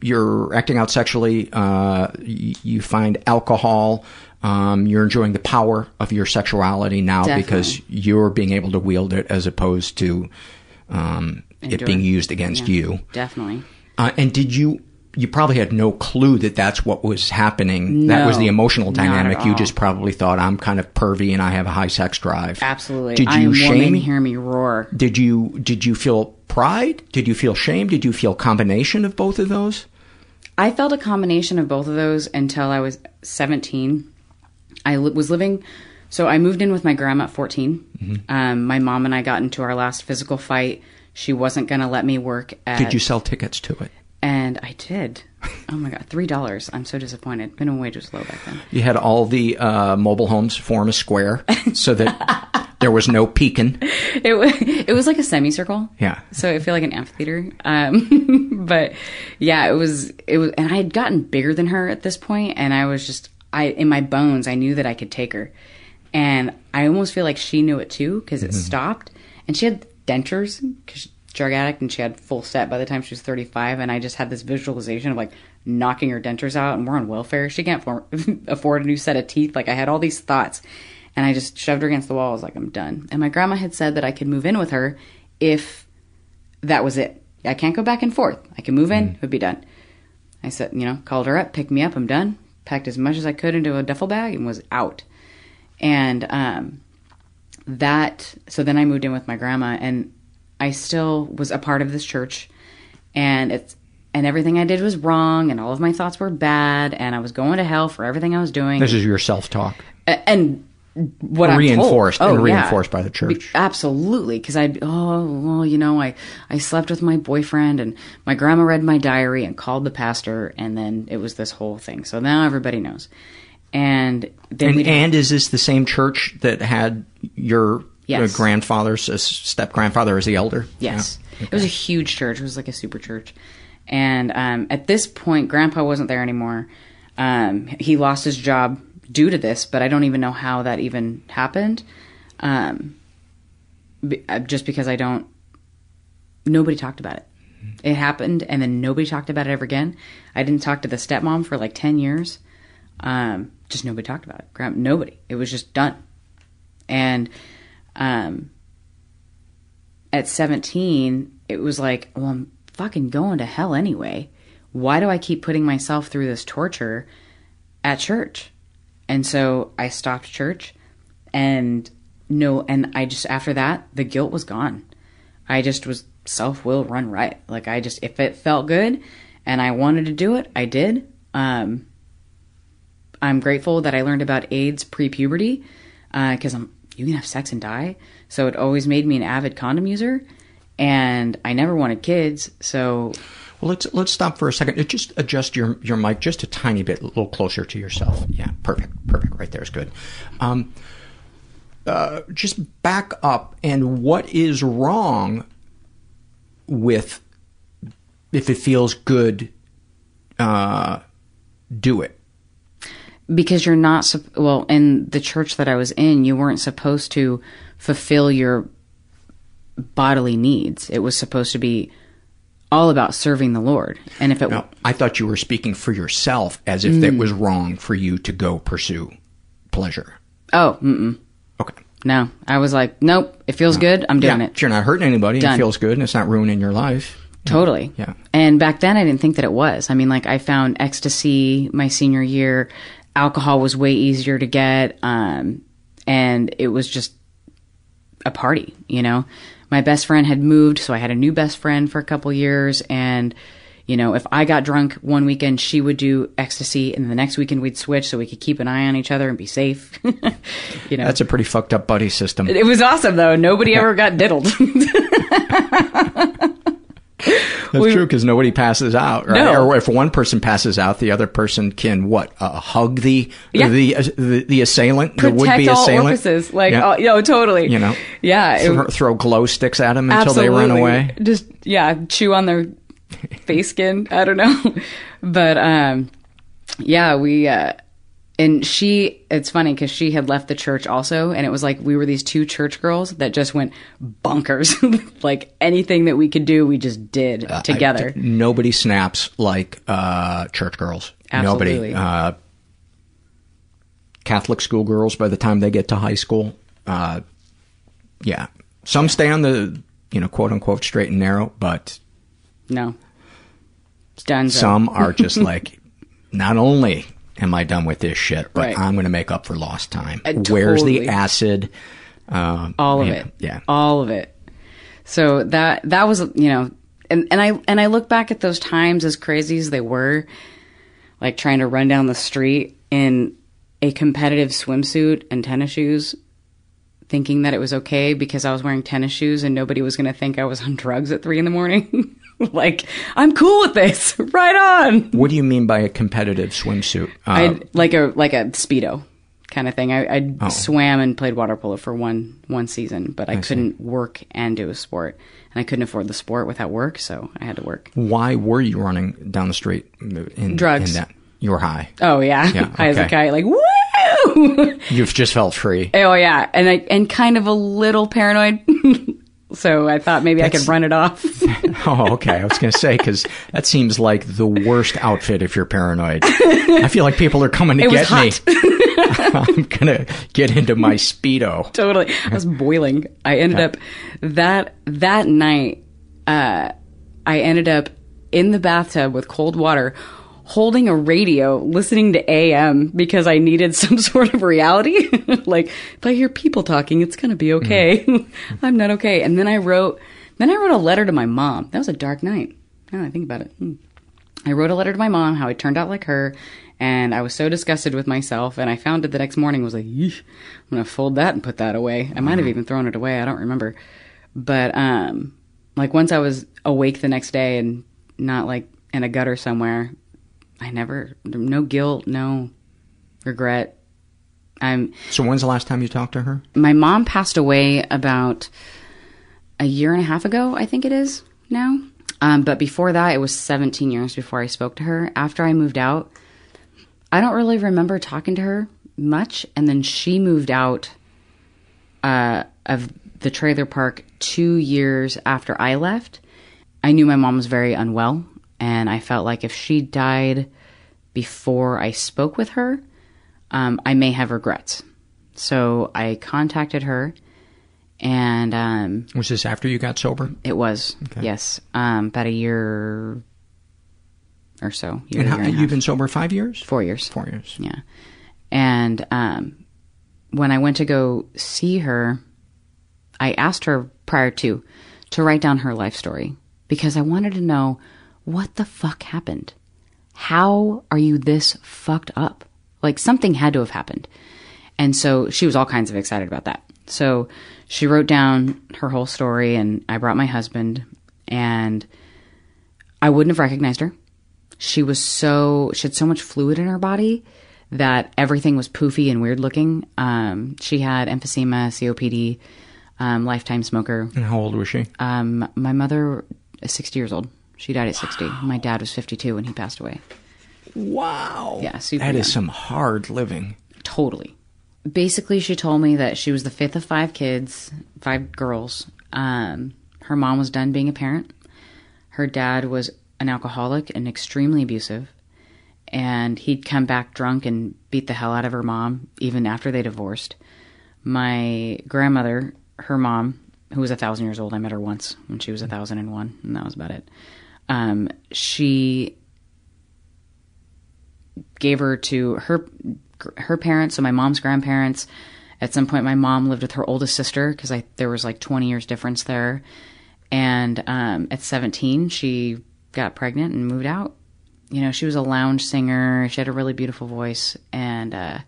you're acting out sexually. Uh, y- you find alcohol. Um, you're enjoying the power of your sexuality now Definitely. because you're being able to wield it as opposed to um, it being used against Yeah, you. Definitely. Uh, and did you? You probably had no clue that that's what was happening. that was the emotional dynamic. You just probably thought I'm kind of pervy and I have a high sex drive. Absolutely. Did you am shame? woman, hear me roar. Did you did you feel pride? Did you feel shame? Did you feel combination of both of those? I felt a combination of both of those until I was 17. I li- was living, so I moved in with my grandma at 14. Mm-hmm. Um, my mom and I got into our last physical fight. She wasn't going to let me work at. Did you sell tickets to it? And I did. Oh my god, three dollars! I'm so disappointed. Minimum wage was low back then. You had all the uh, mobile homes form a square so that there was no peeking. It was it was like a semicircle. Yeah. So I feel like an amphitheater. Um, but yeah, it was it was, and I had gotten bigger than her at this point, and I was just I in my bones I knew that I could take her, and I almost feel like she knew it too because it Mhm. stopped, and she had dentures because drug addict and she had full set by the time she was 35 and i just had this visualization of like knocking her dentures out and we're on welfare. She can't for- afford a new set of teeth. Like i had all these thoughts. And i just shoved her against the wall. I was like i'm done. And my grandma had said that i could move in with her if that was it. I can't go back and forth. I can move in it would be done. I said you know called her up picked me up i'm done packed as much as i could into a duffel bag and was out. And um that so then i moved in with my grandma and i still was a part of this church. And it's and everything i did was wrong and all of my thoughts were bad and i was going to hell for everything i was doing. This is your self talk. And what I'm Reinforced told. and Oh, yeah. reinforced by the church. Absolutely, because I oh well, you know, I I slept with my boyfriend, and my grandma read my diary and called the pastor, and then it was this whole thing. So now everybody knows, and then And, and is this the same church that had your Yes. grandfather's uh, step grandfather as the elder? Yes. Yeah. It was a huge church. It was like a super church. And um, at this point, Grandpa wasn't there anymore. Um, he lost his job due to this, but I don't even know how that even happened. Um, be- uh, just because I don't. Nobody talked about it. It happened, and then nobody talked about it ever again. I didn't talk to the stepmom for like 10 years. Um, just nobody talked about it. Nobody. It was just done. And um, at 17, it was like, well, I'm fucking going to hell anyway. Why do I keep putting myself through this torture at church? And so I stopped church and no, and I just, after that, the guilt was gone. I just was self will run right. Like I just, if it felt good and I wanted to do it, I did. Um, I'm grateful that I learned about AIDS pre puberty because I'm you can have sex and die. So it always made me an avid condom user, and I never wanted kids. So let's let's stop for a second. Just adjust your your mic just a tiny bit, a little closer to yourself. Yeah, perfect, perfect. Right there is good. Um, uh, just back up. And what is wrong with if it feels good, uh, do it. because you're not well in the church that I was in you weren't supposed to fulfill your bodily needs it was supposed to be all about serving the Lord and if it No, I thought you were speaking for yourself as if it was wrong for you to go pursue pleasure. oh mm-mm. Okay. no I was like nope it feels good I'm doing yeah, it You're not hurting anybody. Done. It feels good and it's not ruining your life. Totally. Yeah. And back then, I didn't think that it was. I mean, like, I found ecstasy my senior year. Alcohol was way easier to get. Um, and it was just a party, you know? My best friend had moved, so I had a new best friend for a couple years. And, you know, if I got drunk one weekend, she would do ecstasy. And the next weekend, we'd switch so we could keep an eye on each other and be safe. you know? That's a pretty fucked up buddy system. it was awesome, though. Nobody ever got diddled. That's true because nobody passes out, right? No. Or if one person passes out, the other person can what? Uh, hug the Yeah. the, uh, the the assailant, the would be all assailant. orifices. Like, Yeah. oh, yo, totally. you know, Yeah. it- throw, throw glow sticks at them until they run away. Just yeah, chew on their face skin. I don't know, but um, yeah, we uh, and she. It's funny because she had left the church also, and it was like we were these two church girls that just went bonkers. like anything that we could do, we just did Uh, together. I- nobody snaps like uh, church girls. Absolutely. Nobody. Uh, Catholic schoolgirls by the time they get to high school. Uh, yeah. Some stay on the, you know, quote unquote straight and narrow, but no, some are just like, not only am I done with this shit, but Right. I'm going to make up for lost time. Uh, Where's the acid? Um, all of it yeah. all of it so that that was you know and and i and i look back at those times as crazy as they were like trying to run down the street in a competitive swimsuit and tennis shoes thinking that it was okay because i was wearing tennis shoes and nobody was going to think i was on drugs at three in the morning like i'm cool with this right on What do you mean by a competitive swimsuit? Uh, I like a like a speedo kind of thing. I, I Oh. swam and played water polo for one one season, but I, I couldn't work and do a sport, and I couldn't afford the sport without work, so I had to work. why were you running down the street in, Drugs. in that? You were high. Oh yeah, Yeah, I was a okay. guy like woo. You've just felt free. oh yeah, and I and kind of a little paranoid. So I thought maybe I could run it off. Oh, okay. I was going to say because that seems like the worst outfit if you're paranoid. I feel like people are coming to It get me. I'm gonna get into my speedo. totally. I was boiling. I ended up that that night. Uh, I ended up in the bathtub with cold water, holding a radio, listening to AM because I needed some sort of reality. like if I hear people talking, it's gonna be okay. I'm not okay. And then I wrote. Then I wrote a letter to my mom. That was a dark night. Now that I think about it. Hmm. I wrote a letter to my mom how I turned out like her, and I was so disgusted with myself. And I found it the next morning. Was like, I'm gonna fold that and put that away. I might have even thrown it away. I don't remember. But um, like once I was awake the next day and not like in a gutter somewhere, I never no guilt, no regret. I'm So when's the last time you talked to her? my mom passed away about a year and a half ago, I think it is now. Um, but before that, it was 17 years before I spoke to her. After I moved out, I don't really remember talking to her much. And then she moved out uh, of the trailer park two years after I left. I knew my mom was very unwell, and I felt like if she died before I spoke with her, um, I may have regrets. So I contacted her, and um, Was this after you got sober? it was yes, um, about a year or so. Year, And how, year and you've been sober five years? four years. Four years. Yeah. And um, when I went to go see her, I asked her prior to to write down her life story because I wanted to know what the fuck happened. How are you this fucked up? Like something had to have happened. And so she was all kinds of excited about that. So she wrote down her whole story and I brought my husband and I wouldn't have recognized her. She was so she had so much fluid in her body that everything was poofy and weird looking. Um, she had emphysema, COPD, um, lifetime smoker. And how old was she? Um, my mother is sixty years old She died at 60. My dad was 52 when he passed away. Wow. Yeah, super That is young. some hard living. Totally. Basically, she told me that she was the fifth of five kids, five girls. Um, her mom was done being a parent. Her dad was an alcoholic and extremely abusive. And he'd come back drunk and beat the hell out of her mom, even after they divorced. My grandmother, her mom, who was a thousand years old, I met her once when she was a thousand and one, and that was about it. Um, she gave her to her her parents, so my mom's grandparents. At some point, my mom lived with her oldest sister because there was like twenty years difference there. And um, at seventeen, she got pregnant and moved out. You know, she was a lounge singer. She had a really beautiful voice, and uh,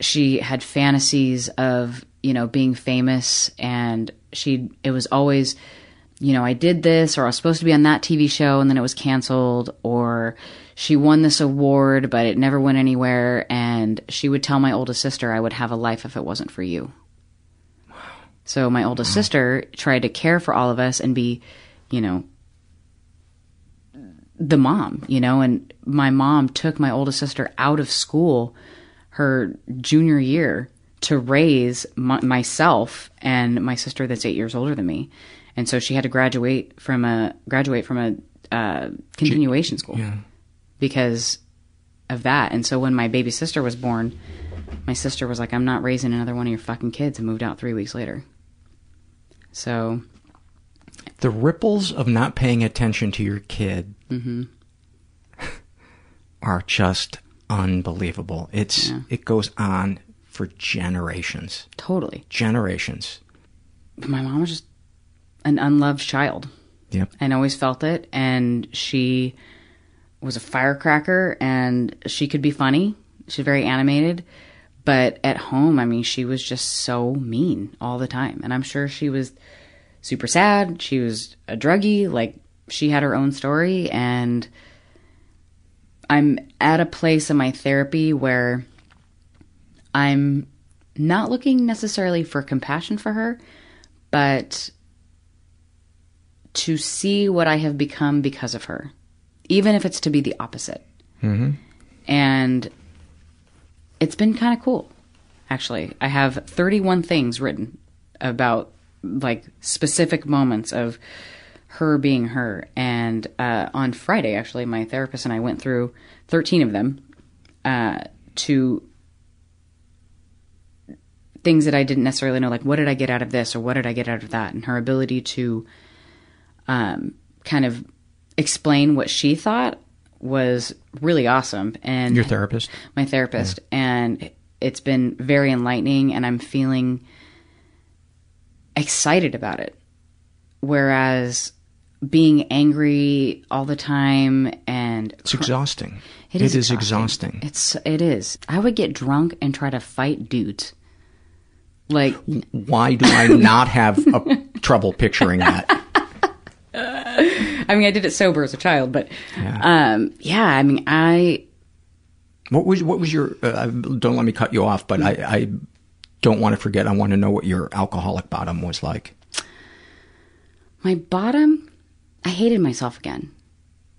she had fantasies of you know being famous. And she it was always you know, I did this or I was supposed to be on that TV show and then it was canceled or she won this award but it never went anywhere and she would tell my oldest sister I would have a life if it wasn't for you. So my oldest sister tried to care for all of us and be, you know, the mom, you know, and my mom took my oldest sister out of school her junior year to raise my, myself and my sister that's 8 years older than me and so she had to graduate from a graduate from a uh, continuation school Yeah. because of that. And so when my baby sister was born, my sister was like, "I'm not raising another one of your fucking kids," and moved out three weeks later. So The ripples of not paying attention to your kid mhm. are just unbelievable. It's Yeah. it goes on for generations. Totally. Generations. my mom was just an unloved child. Yep. and always felt it. And she was a firecracker, and she could be funny. She's very animated, but at home, I mean, she was just so mean all the time. And I'm sure she was super sad. She was a druggie. Like she had her own story, and I'm at a place in my therapy where I'm not looking necessarily for compassion for her, but to see what I have become because of her, even if it's to be the opposite. Mm-hmm. And it's been kind of cool, actually. I have 31 things written about like specific moments of her being her. And uh, on Friday, actually, my therapist and I went through 13 of them uh, to things that I didn't necessarily know, like what did I get out of this or what did I get out of that, and her ability to um, kind of explain what she thought was really awesome. And Your therapist? my therapist, and it's been very enlightening, and I'm feeling excited about it. Whereas being angry all the time and It's exhausting. It is It is exhausting. exhausting. It's it is. I would get drunk and try to fight dudes. Like Why do I not have a, trouble picturing that? I mean, I did it sober as a child, but um, yeah. I mean, I What was what was your? Uh, don't let me cut you off, but I, I don't want to forget. I want to know what your alcoholic bottom was like. my bottom. I hated myself again.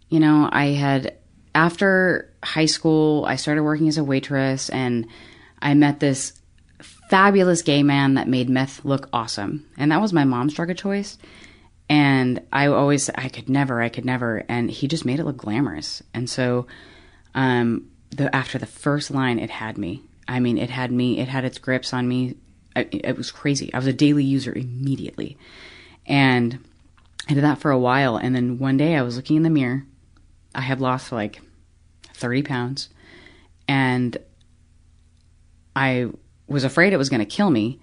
You know, I had after high school, I started working as a waitress, and I met this fabulous gay man that made meth look awesome, and that was my mom's drug of choice. And I always, I could never, I could never, and he just made it look glamorous. And so, um, the after the first line, it had me. I mean, it had me. It had its grips on me. I, it was crazy. I was a daily user immediately, and I did that for a while. And then one day, I was looking in the mirror. I had lost like thirty pounds, and I was afraid it was going to kill me,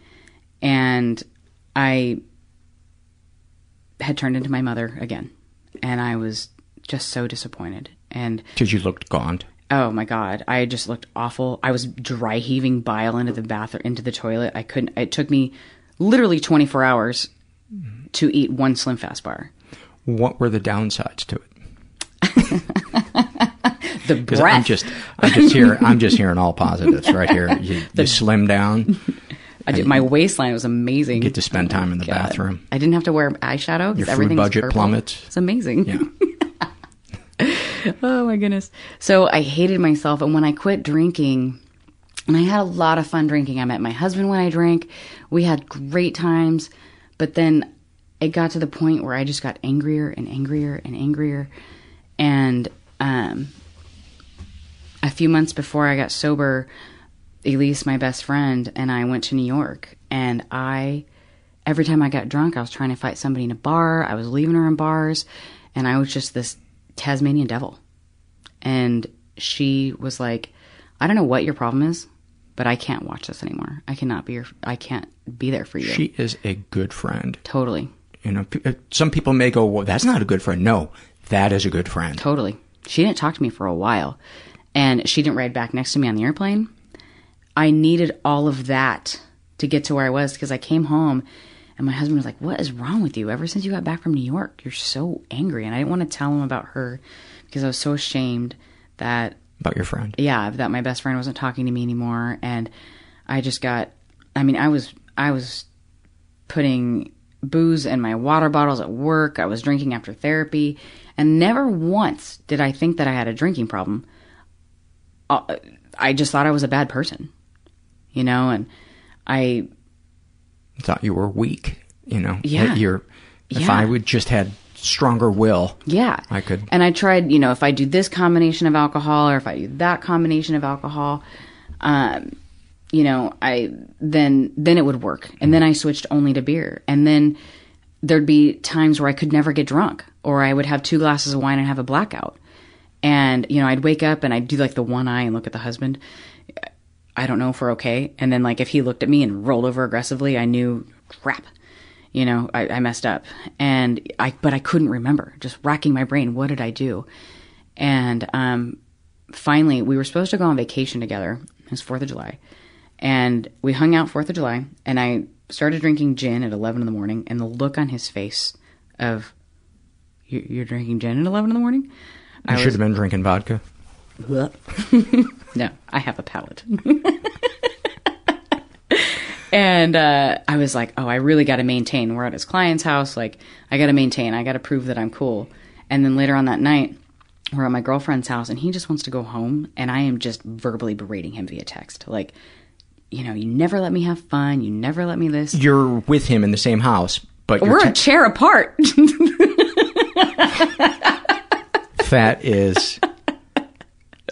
and I had turned into my mother again, and I was just so disappointed. And Because you looked gaunt. Oh my god, I just looked awful. I was dry heaving bile into the bathroom, into the toilet. I couldn't. It took me literally 24 hours to eat one Slim Fast bar. What were the downsides to it? The breath. I'm just, I'm just here. I'm just hearing all positives right here. You, you slim down. I did, my waistline was amazing. You get to spend time in the God. bathroom. I didn't have to wear eyeshadow. Your food everything was budget purple. plummets. It's amazing. Yeah. oh my goodness. So I hated myself. And when I quit drinking, and I had a lot of fun drinking. I met my husband when I drank. We had great times. But then it got to the point where I just got angrier and angrier and angrier. And um, a few months before I got sober, Elise, my best friend, and I went to New York. And I, every time I got drunk, I was trying to fight somebody in a bar. I was leaving her in bars. And I was just this Tasmanian devil. And she was like, I don't know what your problem is, but I can't watch this anymore. I cannot be your, I can't be there for you. She is a good friend. Totally. You know, uh, some people may go, well, that's not a good friend. No, that is a good friend. Totally. She didn't talk to me for a while. And she didn't ride back next to me on the airplane. I needed all of that to get to where I was because I came home and my husband was like, What is wrong with you? Ever since you got back from New York, you're so angry. And I didn't want to tell him about her because I was so ashamed that, About your friend. yeah, that my best friend wasn't talking to me anymore. And I just got, I mean, I was, I was putting booze in my water bottles at work. I was drinking after therapy. And never once did I think that I had a drinking problem. Uh, I just thought I was a bad person, you know, and I, Thought you were weak, you know. Yeah. That You're, if Yeah. I would just had stronger will, yeah. I could. And I tried, you know, if I do this combination of alcohol or if I do that combination of alcohol, um, you know, I then then it would work. And then I switched only to beer. And then there'd be times where I could never get drunk or I would have two glasses of wine and have a blackout. And, you know, I'd wake up and I'd do like the one eye and look at the husband. I don't know if we're okay. And then like if he looked at me and rolled over aggressively, I knew crap. You know, I, I messed up. And I but I couldn't remember. Just racking my brain, what did I do? And um finally we were supposed to go on vacation together. It was Fourth of July. And we hung out Fourth of July and I started drinking gin at eleven in the morning and the look on his face of "You- you're drinking gin at eleven in the morning? I I should was- have been drinking vodka. no, I have a palate. and uh, I was like, oh, I really got to maintain. We're at his client's house. Like, I got to maintain. I got to prove that I'm cool. And then later on that night, we're at my girlfriend's house, and he just wants to go home. And I am just verbally berating him via text. Like, you know, you never let me have fun. You never let me this. You're with him in the same house, but you're We're a chair apart. that is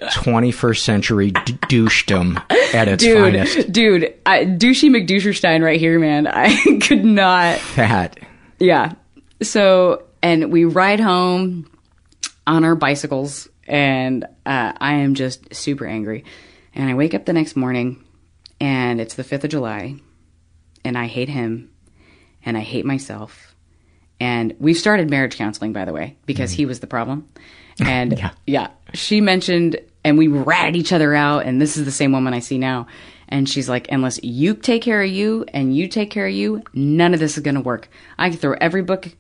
21st century d- douchedom at its dude, finest. dude, I, douchey McDoucherstein right here, man. I could not. That. Yeah. So, and we ride home on our bicycles, and uh, I am just super angry. And I wake up the next morning, and it's the 5th of July, and I hate him, and I hate myself. And we've started marriage counseling, by the way, because he was the problem. And yeah. she mentioned, and we ratted each other out, and this is the same woman I see now. And she's like, unless you take care of you and you take care of you, none of this is going to work. I can throw every book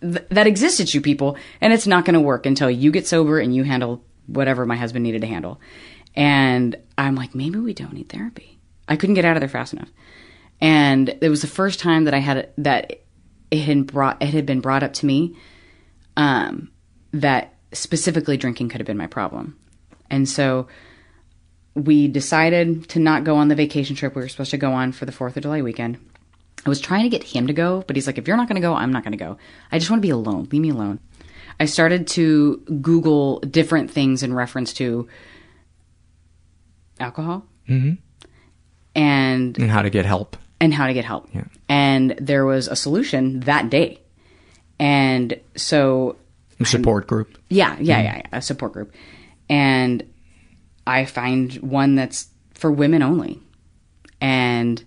th- that exists at you people, and it's not going to work until you get sober and you handle whatever my husband needed to handle. And I'm like, maybe we don't need therapy. I couldn't get out of there fast enough. And it was the first time that I had that it had brought it had been brought up to me um, that specifically drinking could have been my problem. And so we decided to not go on the vacation trip we were supposed to go on for the 4th of July weekend. I was trying to get him to go, but he's like, if you're not going to go, I'm not going to go. I just want to be alone. Leave me alone. I started to Google different things in reference to alcohol Mhm. and And how to get help. and how to get help. Yeah. And there was a solution that day. And so A support group. yeah, yeah, yeah, yeah, a support group. And I find one that's for women only. And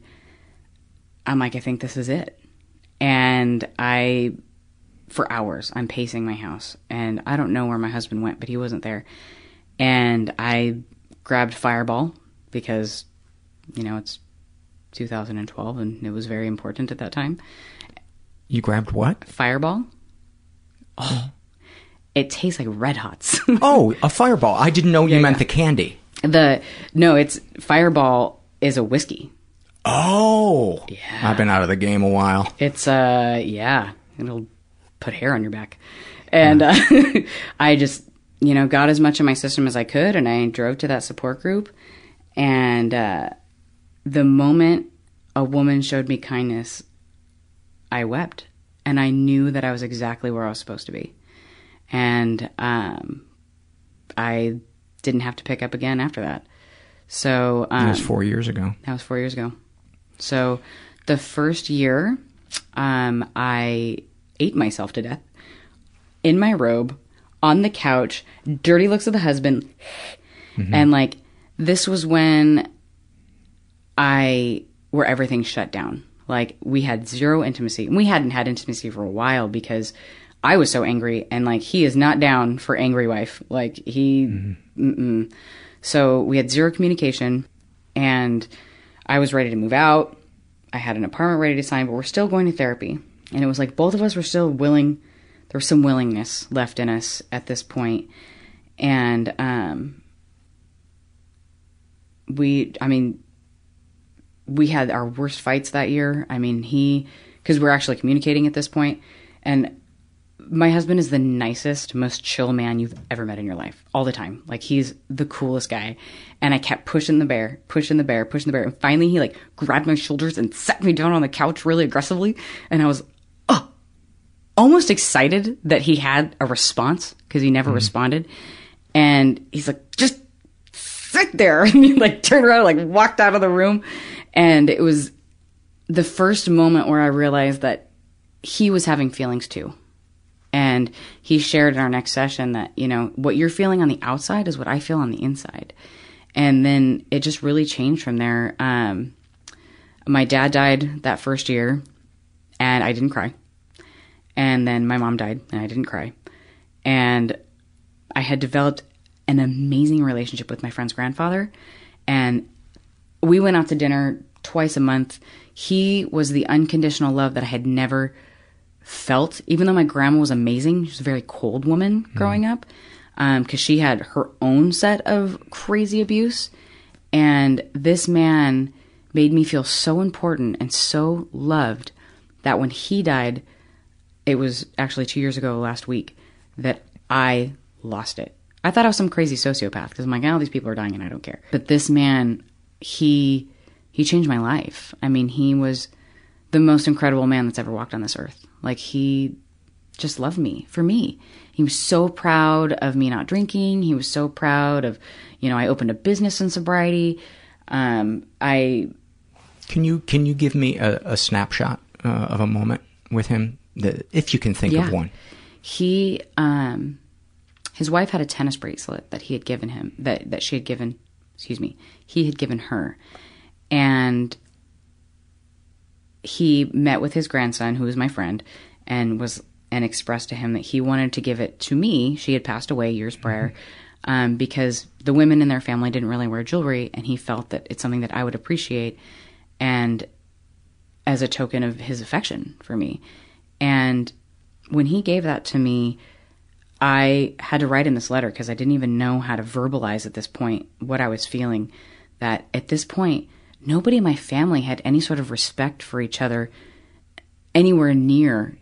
I'm like, I think this is it. And I, for hours, I'm pacing my house. And I don't know where my husband went, but he wasn't there. And I grabbed Fireball because, you know, it's 2012 and it was very important at that time. You grabbed what? Fireball. Oh. It tastes like red hots. oh, a fireball. I didn't know you meant the candy. The no, it's Fireball is a whiskey. Oh, yeah. I've been out of the game a while. It's uh yeah, it'll put hair on your back. And uh, I just, you know, got as much in my system as I could and I drove to that support group and uh the moment a woman showed me kindness, I wept and I knew that I was exactly where I was supposed to be. And um I didn't have to pick up again after that. So um, That was four years ago. That was four years ago. So the first year, um, I ate myself to death in my robe on the couch, dirty looks of the husband. And like, this was when I, where everything shut down. Like, we had zero intimacy. And we hadn't had intimacy for a while because I was so angry. And like, he is not down for angry wife. Like, he, mm-mm. So we had zero communication and I was ready to move out. I had an apartment ready to sign, but we're still going to therapy. And it was like both of us were still willing. There was some willingness left in us at this. And um, we, I mean, we had our worst fights that year. I mean, he, because we're actually communicating at this point, and my husband is the nicest, most chill man you've ever met in your life. All the time, like he's the coolest guy. And I kept pushing the bear, pushing the bear, pushing the bear, and finally he like grabbed my shoulders and sat me down on the couch really aggressively. And I was, oh, almost excited that he had a response because he never mm-hmm. responded. And he's like, just sit there. And he like turned around, and, like walked out of the room. And it was the first moment where I realized that he was having feelings too. And he shared in our next session that, you know, what you're feeling on the outside is what I feel on the inside. And then it just really changed from there. Um, my dad died that first year, and I didn't cry. And then my mom died, and I didn't cry. And I had developed an amazing relationship with my friend's grandfather. And we went out to dinner twice a month. He was the unconditional love that I had never felt, even though my grandma was amazing. She was a very cold woman hmm. growing up um, because she had her own set of crazy abuse. And this man made me feel so important and so loved that when he died, it was actually two years ago last week that I lost it. I thought I was some crazy sociopath because I'm like, oh, these people are dying and I don't care. But this man, he he changed my life. I mean, he was the most incredible man that's ever walked on this earth. Like he just loved me for me. He was so proud of me not drinking. He was so proud of, you know, I opened a business in sobriety. Um, I Can you can you give me a, a snapshot uh, of a moment with him, that, if you can think Yeah. of one? He, um, his wife had a tennis bracelet that he had given him, that, that she had given, excuse me, he had given her. And he met with his grandson, who was my friend, and was, and expressed to him that he wanted to give it to me. She had passed away years prior. Um, because the women in their family didn't really wear jewelry, and he felt that it's something that I would appreciate, and as a token of his affection for me. And when he gave that to me, I had to write in this letter because I didn't even know how to verbalize at this point what I was feeling. That at this point, nobody in my family had any sort of respect for each other anywhere near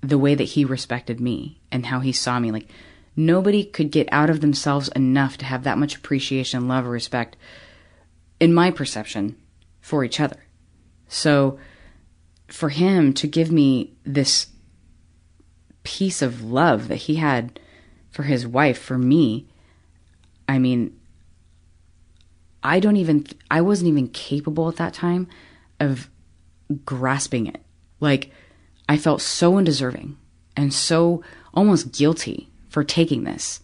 the way that he respected me and how he saw me. Like, nobody could get out of themselves enough to have that much appreciation, love, or respect, in my perception, for each other. So, for him to give me this piece of love that he had for his wife, for me, I mean, I don't even, I wasn't even capable at that time of grasping it. Like, I felt so undeserving and so almost guilty for taking this.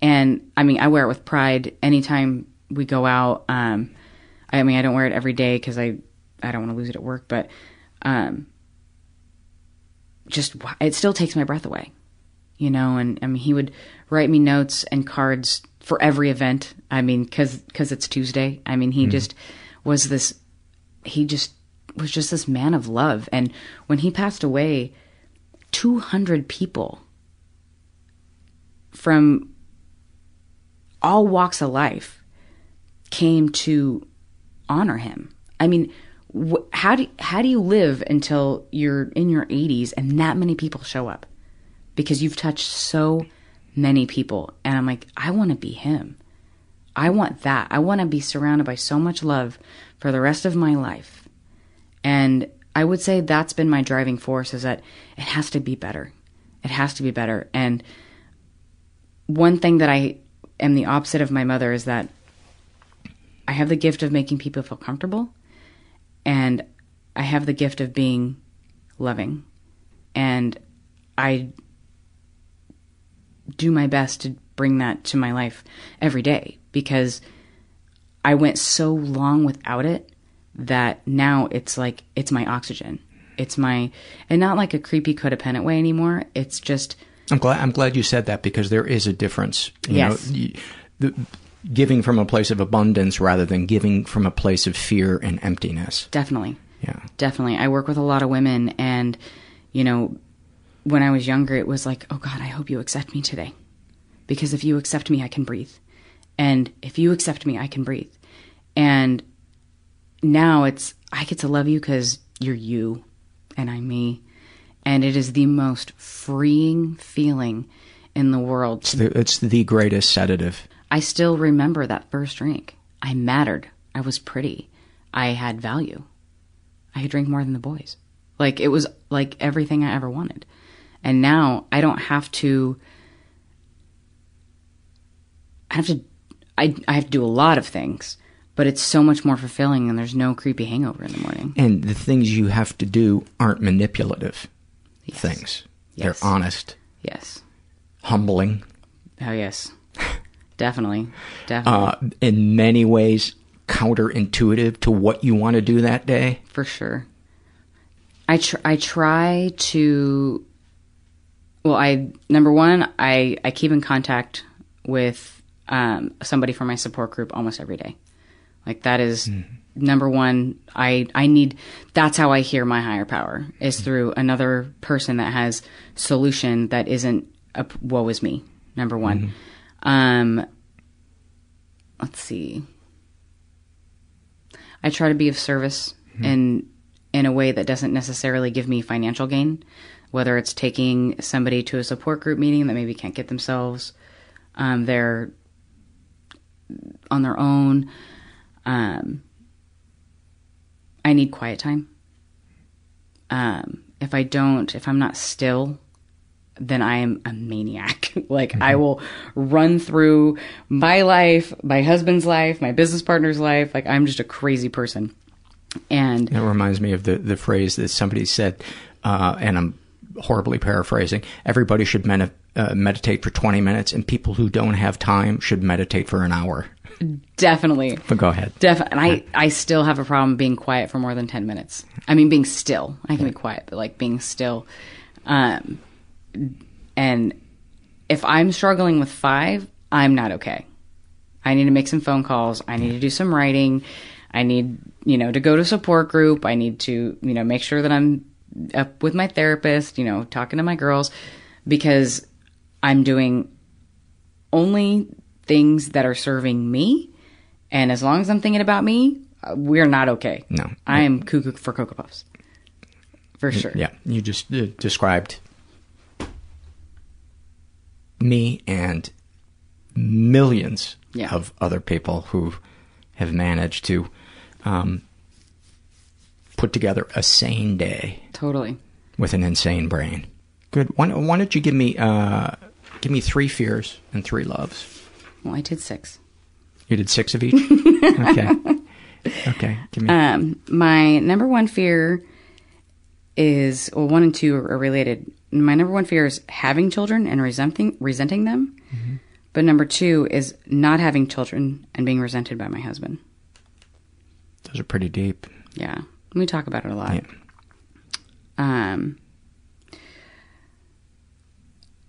And I mean, I wear it with pride anytime we go out. Um, I mean, I don't wear it every day because I, I don't want to lose it at work, but um, just it still takes my breath away, you know. And I mean, he would write me notes and cards for every event. I mean, because because it's Tuesday. I mean, he mm-hmm. just was this. He just was just this man of love. And when he passed away, two hundred people from all walks of life came to honor him. I mean, wh- how do how do you live until you're in your 80s and that many people show up? Because you've touched so many people and I'm like, I want to be him. I want that. I want to be surrounded by so much love for the rest of my life. And I would say that's been my driving force is that it has to be better. It has to be better. And one thing that I am the opposite of my mother is that I have the gift of making people feel comfortable and I have the gift of being loving. And I do my best to bring that to my life every day because I went so long without it that now it's like it's my oxygen. It's my and not like a creepy codependent way anymore. It's just I'm glad I'm glad you said that because there is a difference. You Yes. know, the, giving from a place of abundance rather than giving from a place of fear and emptiness. Definitely. Yeah. Definitely. I work with a lot of women and you know, when I was younger it was like, "Oh god, I hope you accept me today." Because if you accept me, I can breathe. And if you accept me, I can breathe. And now it's I get to love you cuz you're you and I'm me. And it is the most freeing feeling in the world. It's the, it's the greatest sedative. I still remember that first drink. I mattered. I was pretty. I had value. I could drink more than the boys. Like it was like everything I ever wanted. And now I don't have to I have to I I have to do a lot of things, but it's so much more fulfilling and there's no creepy hangover in the morning. And the things you have to do aren't manipulative things. Yes. They're honest, Yes. humbling, Oh yes. Definitely. Definitely. uh, in many ways counterintuitive to what you want to do that day. for sure. I tr- I try to. Well, I number one, I I keep in contact with um, somebody from my support group almost every day. Like that is number one. I I need. That's how I hear my higher power is through another person that has solution that isn't a woe is me. Number one. Um. Let's see. I try to be of service in in a way that doesn't necessarily give me financial gain, whether it's taking somebody to a support group meeting that maybe can't get themselves, um, they're on their own. Um, I need quiet time. Um, if I don't, if I'm not still, then I am a maniac. like I will run through my life, my husband's life, my business partner's life. Like I'm just a crazy person. And That reminds me of the, the phrase that somebody said, uh, and I'm horribly paraphrasing. Everybody should medi- uh, meditate for 20 minutes, and people who don't have time should meditate for an hour. definitely, But go ahead. Def- and I, I still have a problem being quiet for more than 10 minutes. I mean, being still. I can be quiet, but like being still. Um, and if I'm struggling with five, I'm not okay. I need to make some phone calls. I need to do some writing. I need, you know, to go to support group. I need to, you know, make sure that I'm up with my therapist, you know, talking to my girls because I'm doing only things that are serving me. And as long as I'm thinking about me, uh, we're not okay. No. I am cuckoo for Cocoa Puffs. For sure. Yeah, you just uh, described me and millions Yeah. of other people who have managed to um, put together a sane day Totally. with an insane brain. Good. Why, don't- why don't you give me uh, give me three fears and three loves? Well, I did six. You did six of each. okay. Okay. Give me. Um, my number one fear is well, one and two are related. My number one fear is having children and resenting resenting them. But number two is not having children and being resented by my husband. Those are pretty deep. Yeah, we talk about it a lot. Yeah. Um,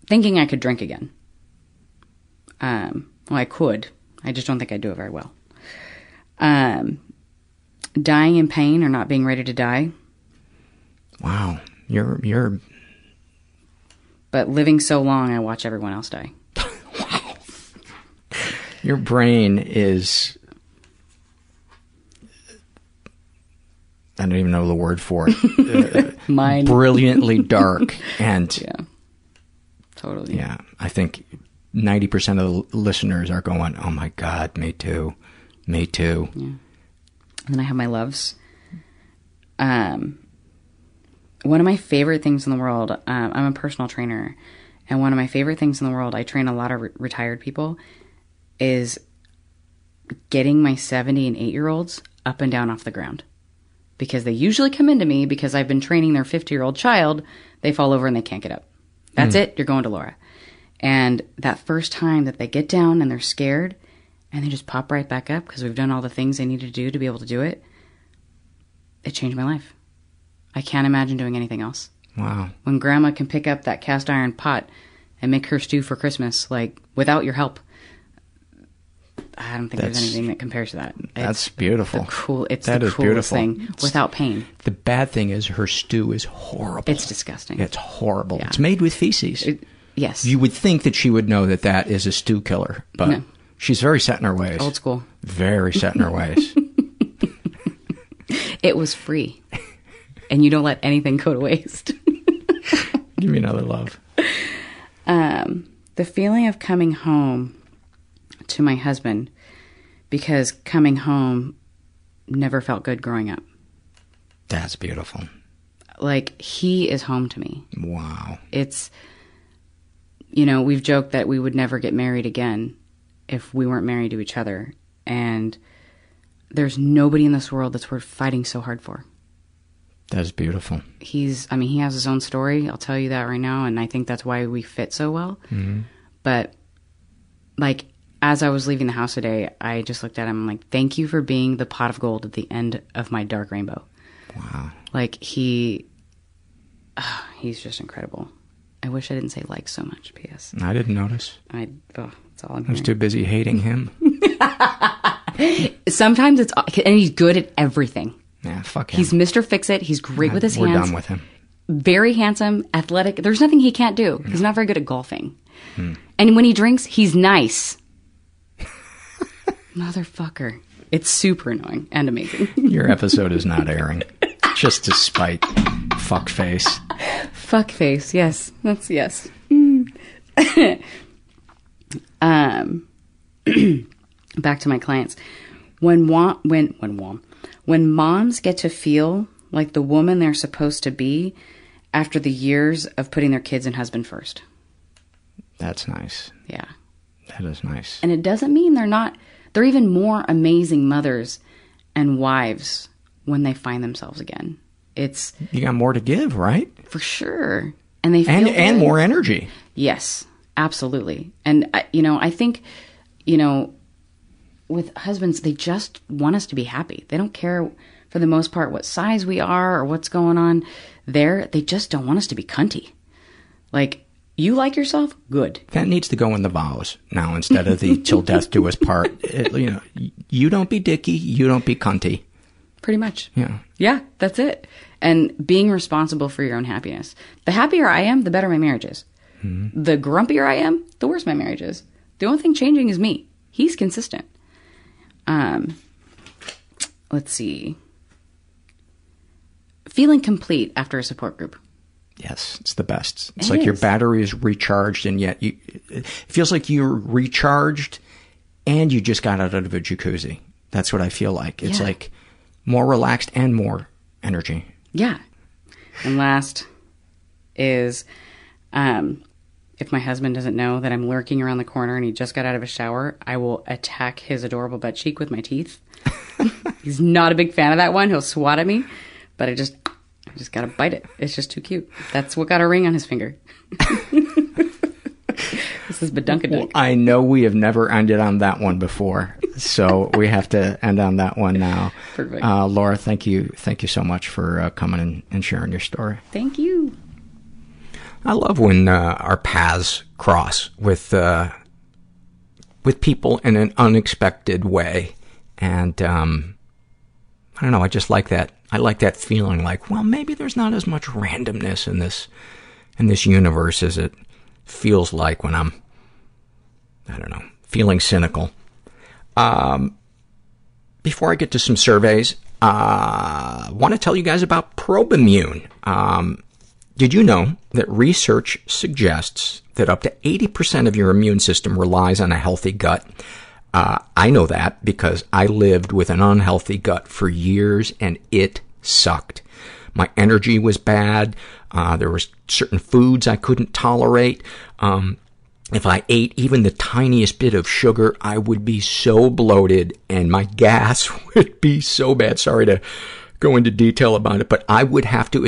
thinking I could drink again. Um, well, I could. I just don't think I'd do it very well. Um, dying in pain or not being ready to die, Wow. You're you're but living so long, I watch everyone else die. Wow. Your brain is I don't even know the word for it. Mine. Brilliantly dark. And yeah, totally. yeah, I think 90% of the listeners are going, oh my God, me too. Me too. And then I have my loves. Um, one of my favorite things in the world, um, I'm a personal trainer, and one of my favorite things in the world, I train a lot of re- retired people, is getting my 70 and 8 year olds up and down off the ground. Because they usually come into me because I've been training their 50 year old child, they fall over and they can't get up. That's Hmm. it, you're going to Laura. And that first time that they get down and they're scared and they just pop right back up because we've done all the things they needed to do to be able to do it, it changed my life. I can't imagine doing anything else. Wow. When grandma can pick up that cast iron pot and make her stew for Christmas, like without your help, I don't think there's anything that compares to that. That's beautiful. The cool. It's That the coolest beautiful. thing It's- without pain. The bad thing is her stew is horrible. It's disgusting. It's horrible. Yeah. It's made with feces. yes. You would think that she would know that that is a stew killer, but No. she's very set in her ways. Old school. Very set in her ways. It was free, and you don't let anything go to waste. Give me another love. um, the feeling of coming home to my husband because coming home never felt good growing up. That's beautiful. Like he is home to me. Wow. It's you know, we've joked that we would never get married again if we weren't married to each other and there's nobody in this world that's worth fighting so hard for. That's beautiful. He's I mean, he has his own story, I'll tell you that right now, and I think that's why we fit so well. Mhm. But like as I was leaving the house today, I just looked at him. I'm like, "Thank you for being the pot of gold at the end of my dark rainbow." Wow. Like he, he's just incredible. I wish I didn't say like so much. P.S. I didn't notice. I oh, that's all I'm I was hearing. too busy hating him. Sometimes it's and he's good at everything. Yeah, fuck him. He's Mr. Fix It. He's great with his We're hands. done with him. Very handsome, athletic. There's nothing he can't do. He's not very good at golfing. Hmm. And when he drinks, he's nice. Motherfucker. It's super annoying and amazing. Your episode is not airing. Just to spite fuck face. Fuck face. Yes. That's yes. um back to my clients. When wa- when when wa- when moms get to feel like the woman they're supposed to be after the years of putting their kids and husband first. That's nice. Yeah. That is nice. And it doesn't mean they're not they're even more amazing mothers and wives when they find themselves again. It's You got more to give, right? for sure. And they feel And and more energy. Yes, absolutely. And I, you know, I think, you know, with husbands, they just want us to be happy. They don't care for the most part what size we are or what's going on there. They just don't want us to be cunty. Like you like yourself, good. That needs to go in the vows now instead of the till death do us part. It- you know, you don't be dicky, you don't be cunty. Pretty much. Yeah. Yeah, that's it. And being responsible for your own happiness. The happier I am, the better my marriage is. The grumpier I am, the worse my marriage is. The only thing changing is me. He's consistent. Um, let's see. Feeling complete after a support group. Yes, it's the best. It's It like your battery is recharged, and yet you, it feels like you're recharged, and you just got out of a jacuzzi. That's what I feel like. It's Yeah. like more relaxed and more energy. Yeah. And last is um, if my husband doesn't know that I'm lurking around the corner and he just got out of a shower, I will attack his adorable butt cheek with my teeth. He's not a big fan of that one. He'll swat at me, but I just I just gotta bite it. It's just too cute. That's what got a ring on his finger. this is Badunkadunk. I know we have never ended on that one before, so we have to end on that one now. Perfect. Uh, Laura, thank you, thank you so much for uh, coming and, and sharing your story. Thank you. I love when uh, our paths cross with uh, with people in an unexpected way, and um, I don't know. I just like that. I like that feeling. Like, well, maybe there's not as much randomness in this in this universe as it feels like when I'm, I don't know, feeling cynical. Um, before I get to some surveys, Uh, want to tell you guys about Probimune. Um, did you know that research suggests that up to 80% of your immune system relies on a healthy gut? Uh, I know that because I lived with an unhealthy gut for years and it sucked. My energy was bad. Uh, there were certain foods I couldn't tolerate. Um, if I ate even the tiniest bit of sugar, I would be so bloated and my gas would be so bad. Sorry to go into detail about it, but I would have to,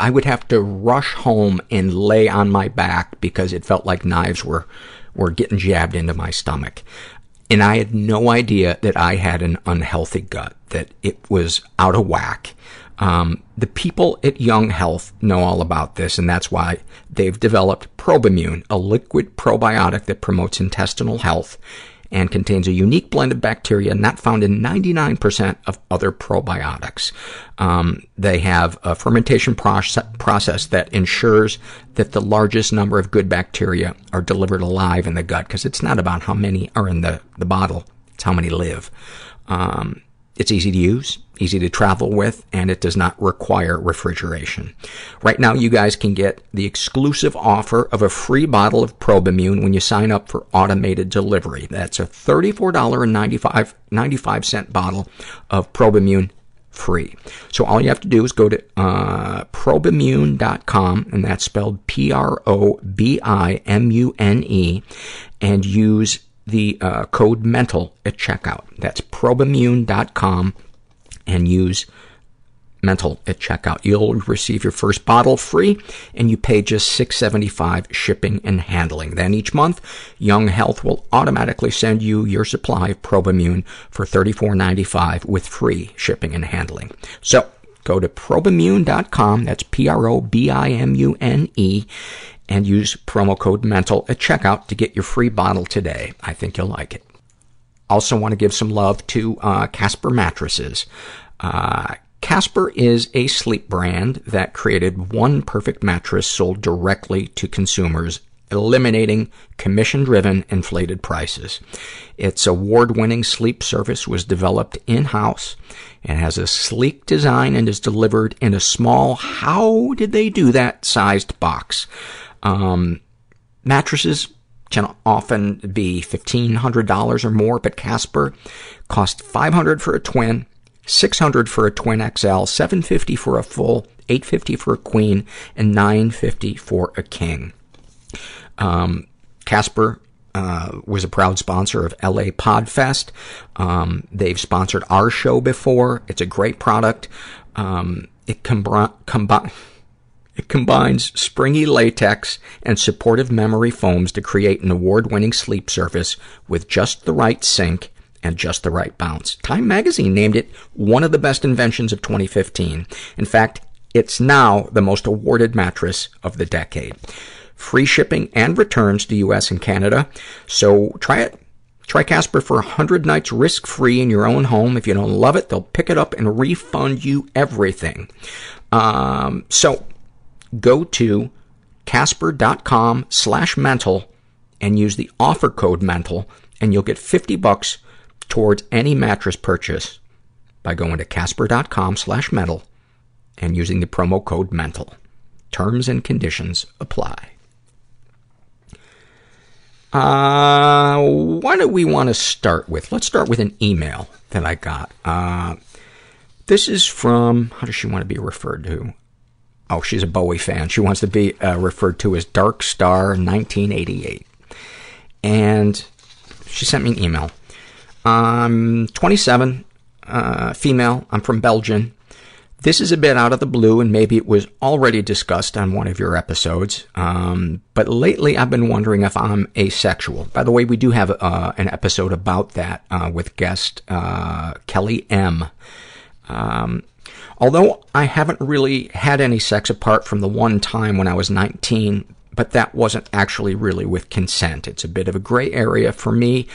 I would have to rush home and lay on my back because it felt like knives were, were getting jabbed into my stomach. And I had no idea that I had an unhealthy gut, that it was out of whack. Um, the people at Young Health know all about this, and that's why they've developed Probimune, a liquid probiotic that promotes intestinal health and contains a unique blend of bacteria not found in 99% of other probiotics. Um, they have a fermentation process, process that ensures that the largest number of good bacteria are delivered alive in the gut, because it's not about how many are in the, the bottle, it's how many live. Um, it's easy to use, easy to travel with, and it does not require refrigeration. Right now, you guys can get the exclusive offer of a free bottle of Probimune when you sign up for automated delivery. That's a $34.95 95 bottle of Probimune free. So all you have to do is go to uh, probimune.com, and that's spelled P-R-O-B-I-M-U-N-E, and use the uh, code MENTAL at checkout. That's probimune.com and use mental at checkout. You'll receive your first bottle free and you pay just $6.75 shipping and handling. Then each month, Young Health will automatically send you your supply of Probimune for $34.95 with free shipping and handling. So go to probimune.com, that's P-R-O-B-I-M-U-N-E, and use promo code MENTAL at checkout to get your free bottle today. I think you'll like it. Also want to give some love to uh, Casper mattresses. Uh, Casper is a sleep brand that created one perfect mattress sold directly to consumers, eliminating commission-driven inflated prices. Its award-winning sleep service was developed in-house and has a sleek design and is delivered in a small, how did they do that, sized box. Um, mattresses can often be $1,500 or more, but Casper cost $500 for a twin, 600 for a twin XL, 750 for a full, 850 for a queen, and 950 for a king. Um, Casper uh, was a proud sponsor of LA Podfest. Um, they've sponsored our show before. It's a great product. Um, it combines combi- it combines springy latex and supportive memory foams to create an award-winning sleep surface with just the right sink and just the right bounce. Time magazine named it one of the best inventions of 2015. In fact, it's now the most awarded mattress of the decade. Free shipping and returns to U.S. and Canada. So try it. Try Casper for 100 nights risk-free in your own home. If you don't love it, they'll pick it up and refund you everything. Um, so go to casper.com slash mental and use the offer code mental and you'll get 50 bucks towards any mattress purchase by going to casper.com slash mental and using the promo code mental. Terms and conditions apply. Uh, what do we want to start with? Let's start with an email that I got. Uh, this is from, how does she want to be referred to? Oh, she's a Bowie fan. She wants to be uh, referred to as Dark Star 1988. And she sent me an email. I'm 27, uh, female. I'm from Belgium. This is a bit out of the blue, and maybe it was already discussed on one of your episodes. Um, but lately, I've been wondering if I'm asexual. By the way, we do have uh, an episode about that uh, with guest uh, Kelly M. Um, although I haven't really had any sex apart from the one time when I was 19, but that wasn't actually really with consent. It's a bit of a gray area for me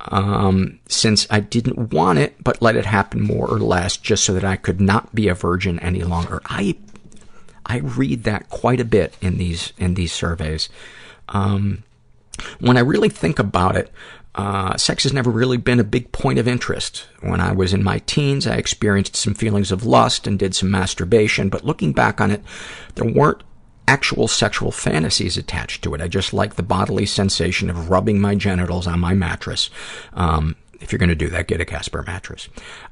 um, since I didn't want it, but let it happen more or less just so that I could not be a virgin any longer. I, I read that quite a bit in these, in these surveys. Um, when I really think about it, Uh, sex has never really been a big point of interest. When I was in my teens, I experienced some feelings of lust and did some masturbation, but looking back on it, there weren't actual sexual fantasies attached to it. I just like the bodily sensation of rubbing my genitals on my mattress. Um, if you're going to do that, get a Casper mattress.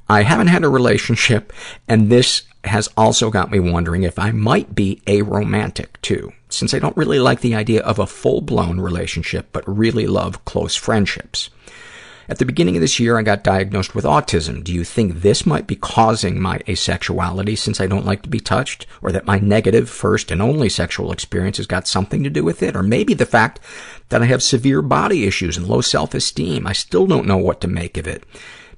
I haven't had a relationship, and this has also got me wondering if I might be aromantic too, since I don't really like the idea of a full-blown relationship, but really love close friendships. At the beginning of this year, I got diagnosed with autism. Do you think this might be causing my asexuality since I don't like to be touched? Or that my negative, first and only sexual experience has got something to do with it? Or maybe the fact that I have severe body issues and low self-esteem. I still don't know what to make of it.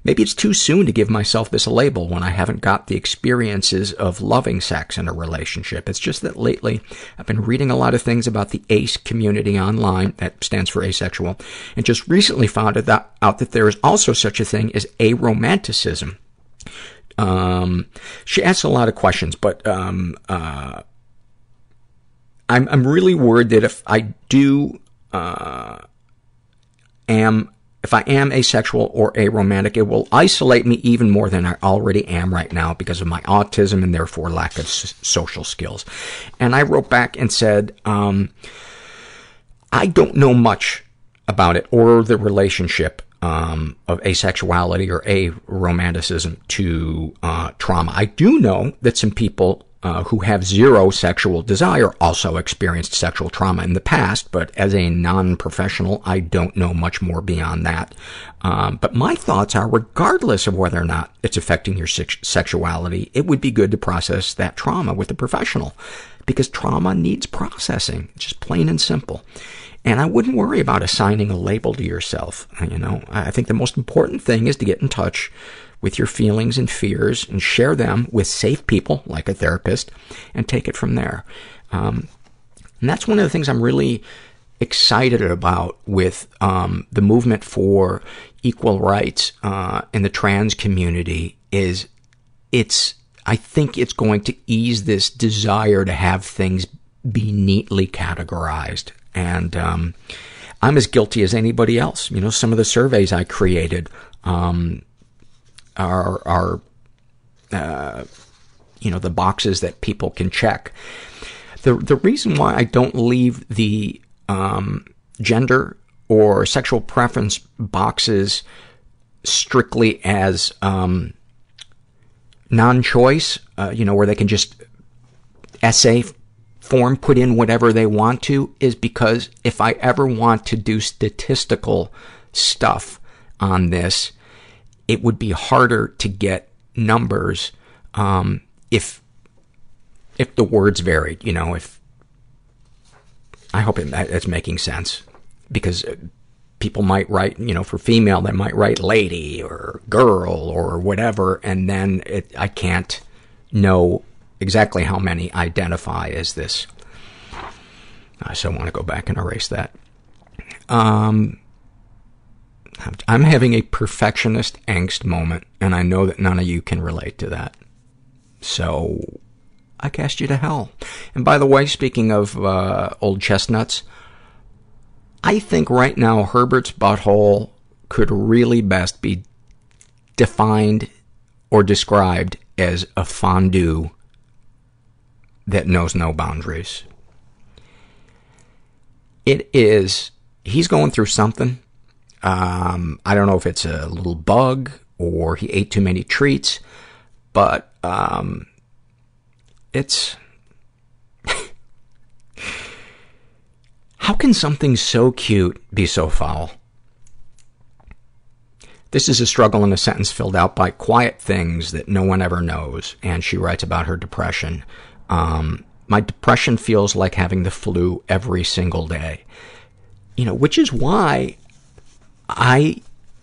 Maybe it's too soon to give myself this label when I haven't got the experiences of loving sex in a relationship. It's just that lately I've been reading a lot of things about the ACE community online, that stands for asexual, and just recently found out that there is also such a thing as aromanticism. Um, she asks a lot of questions, but um, uh, I'm, I'm really worried that if I do uh, am if I am asexual or aromantic, it will isolate me even more than I already am right now because of my autism and therefore lack of s- social skills. And I wrote back and said, um, I don't know much about it or the relationship um, of asexuality or aromanticism to uh, trauma. I do know that some people who have zero sexual desire also experienced sexual trauma in the past, but as a non-professional, I don't know much more beyond that. Um, but my thoughts are, regardless of whether or not it's affecting your sex- sexuality, it would be good to process that trauma with a professional because trauma needs processing, just plain and simple. And I wouldn't worry about assigning a label to yourself. You know, I think the most important thing is to get in touch with your feelings and fears and share them with safe people, like a therapist, and take it from there. Um, and that's one of the things I'm really excited about with um, the movement for equal rights uh, in the trans community is it's I think it's going to ease this desire to have things be neatly categorized. And um, I'm as guilty as anybody else. You know, some of the surveys I created um, are, are uh, you know, the boxes that people can check. The, the reason why I don't leave the um, gender or sexual preference boxes strictly as um, non-choice, uh, you know, where they can just essay form put in whatever they want to, is because if I ever want to do statistical stuff on this, it would be harder to get numbers um, if if the words varied. You know, if I hope it, it's making sense because people might write, you know, for female, they might write lady or girl or whatever, and then it, I can't know exactly how many identify as this. I want to go back and erase that. Um, I'm having a perfectionist angst moment, and I know that none of you can relate to that. So, I cast you to hell. And by the way, speaking of uh, old chestnuts, I think right now Herbert's butthole could really best be defined or described as a fondue that knows no boundaries. It is, he's going through something. Um, I don't know if it's a little bug or he ate too many treats, but um, it's. How can something so cute be so foul? This is a struggle in a sentence filled out by quiet things that no one ever knows, and she writes about her depression. Um, my depression feels like having the flu every single day. You know, which is why I,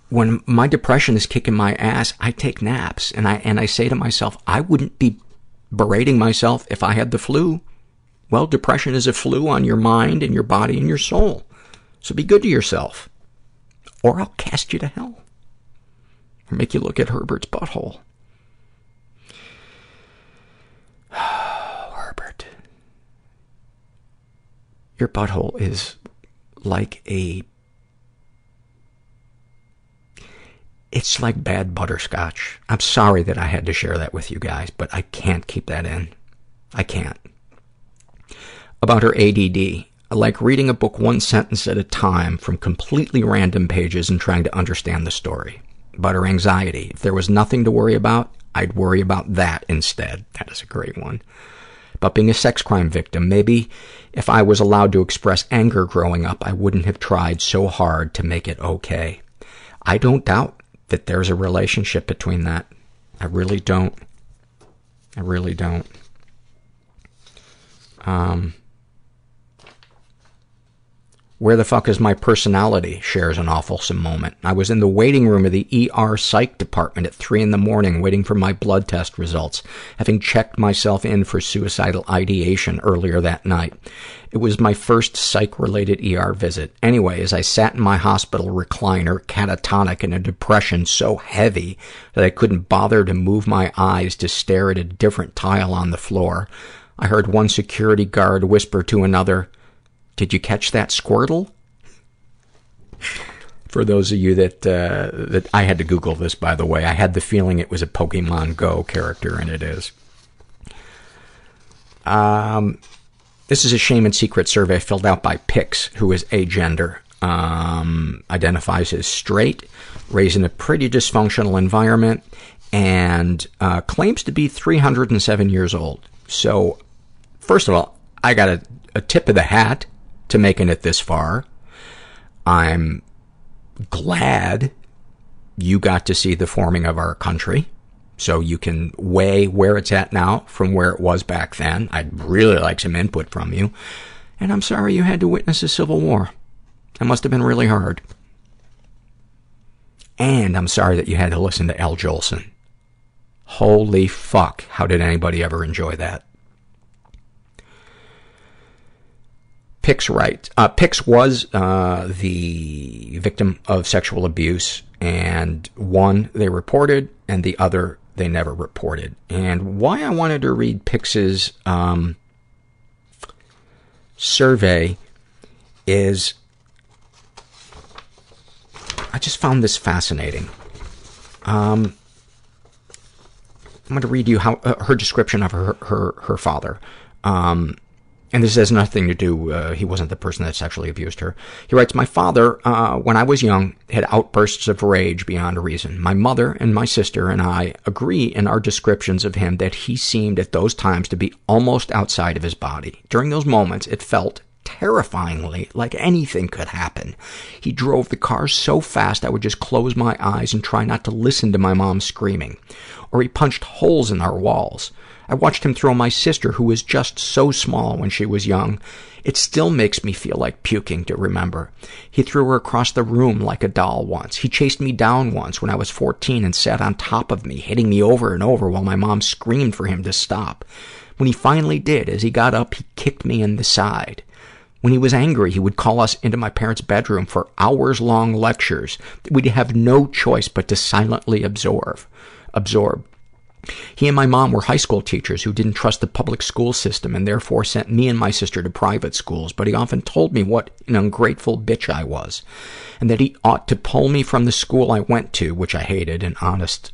when my depression is kicking my ass, I take naps and I, and I say to myself, I wouldn't be berating myself if I had the flu. Well, depression is a flu on your mind and your body and your soul. So be good to yourself or I'll cast you to hell or make you look at Herbert's butthole. Herbert. Your butthole is like a it's like bad butterscotch. I'm sorry that I had to share that with you guys, but I can't keep that in. I can't. About her ADD, I like reading a book one sentence at a time from completely random pages and trying to understand the story. About her anxiety, if there was nothing to worry about, I'd worry about that instead. That is a great one. About being a sex crime victim, maybe if I was allowed to express anger growing up, I wouldn't have tried so hard to make it okay. I don't doubt that there's a relationship between that. I really don't. I really don't. Um, where the fuck is my personality shares an awfulsome moment. I was in the waiting room of the ER psych department at three in the morning waiting for my blood test results, having checked myself in for suicidal ideation earlier that night. It was my first psych-related ER visit. Anyway, as I sat in my hospital recliner, catatonic in a depression so heavy that I couldn't bother to move my eyes to stare at a different tile on the floor, I heard one security guard whisper to another, did you catch that Squirtle? For those of you that, uh, that I had to Google this, by the way, I had the feeling it was a Pokemon Go character, and it is. Um, this is a shame and secret survey filled out by Pix, who is agender, um, identifies as straight, raised in a pretty dysfunctional environment, and uh, claims to be 307 years old. So, first of all, I got a, a tip of the hat to making it this far. I'm glad you got to see the forming of our country so you can weigh where it's at now from where it was back then. I'd really like some input from you. And I'm sorry you had to witness a civil war. That must have been really hard. And I'm sorry that you had to listen to Al Jolson. Holy fuck, how did anybody ever enjoy that? Pix right. Uh, Pix was uh, the victim of sexual abuse, and one they reported, and the other they never reported. And why I wanted to read Pix's um, survey is I just found this fascinating. Um, I'm going to read you how uh, her description of her her her father. Um, and this has nothing to do, uh, he wasn't the person that sexually abused her. He writes, My father, uh, when I was young, had outbursts of rage beyond reason. My mother and my sister and I agree in our descriptions of him that he seemed at those times to be almost outside of his body. During those moments, it felt terrifyingly like anything could happen. He drove the car so fast I would just close my eyes and try not to listen to my mom screaming. Or he punched holes in our walls. I watched him throw my sister, who was just so small when she was young. It still makes me feel like puking to remember. He threw her across the room like a doll once. He chased me down once when I was 14 and sat on top of me, hitting me over and over while my mom screamed for him to stop. When he finally did, as he got up, he kicked me in the side. When he was angry, he would call us into my parents' bedroom for hours-long lectures that we'd have no choice but to silently absorb. Absorb. He and my mom were high school teachers who didn't trust the public school system and therefore sent me and my sister to private schools, but he often told me what an ungrateful bitch I was and that he ought to pull me from the school I went to, which I hated and honest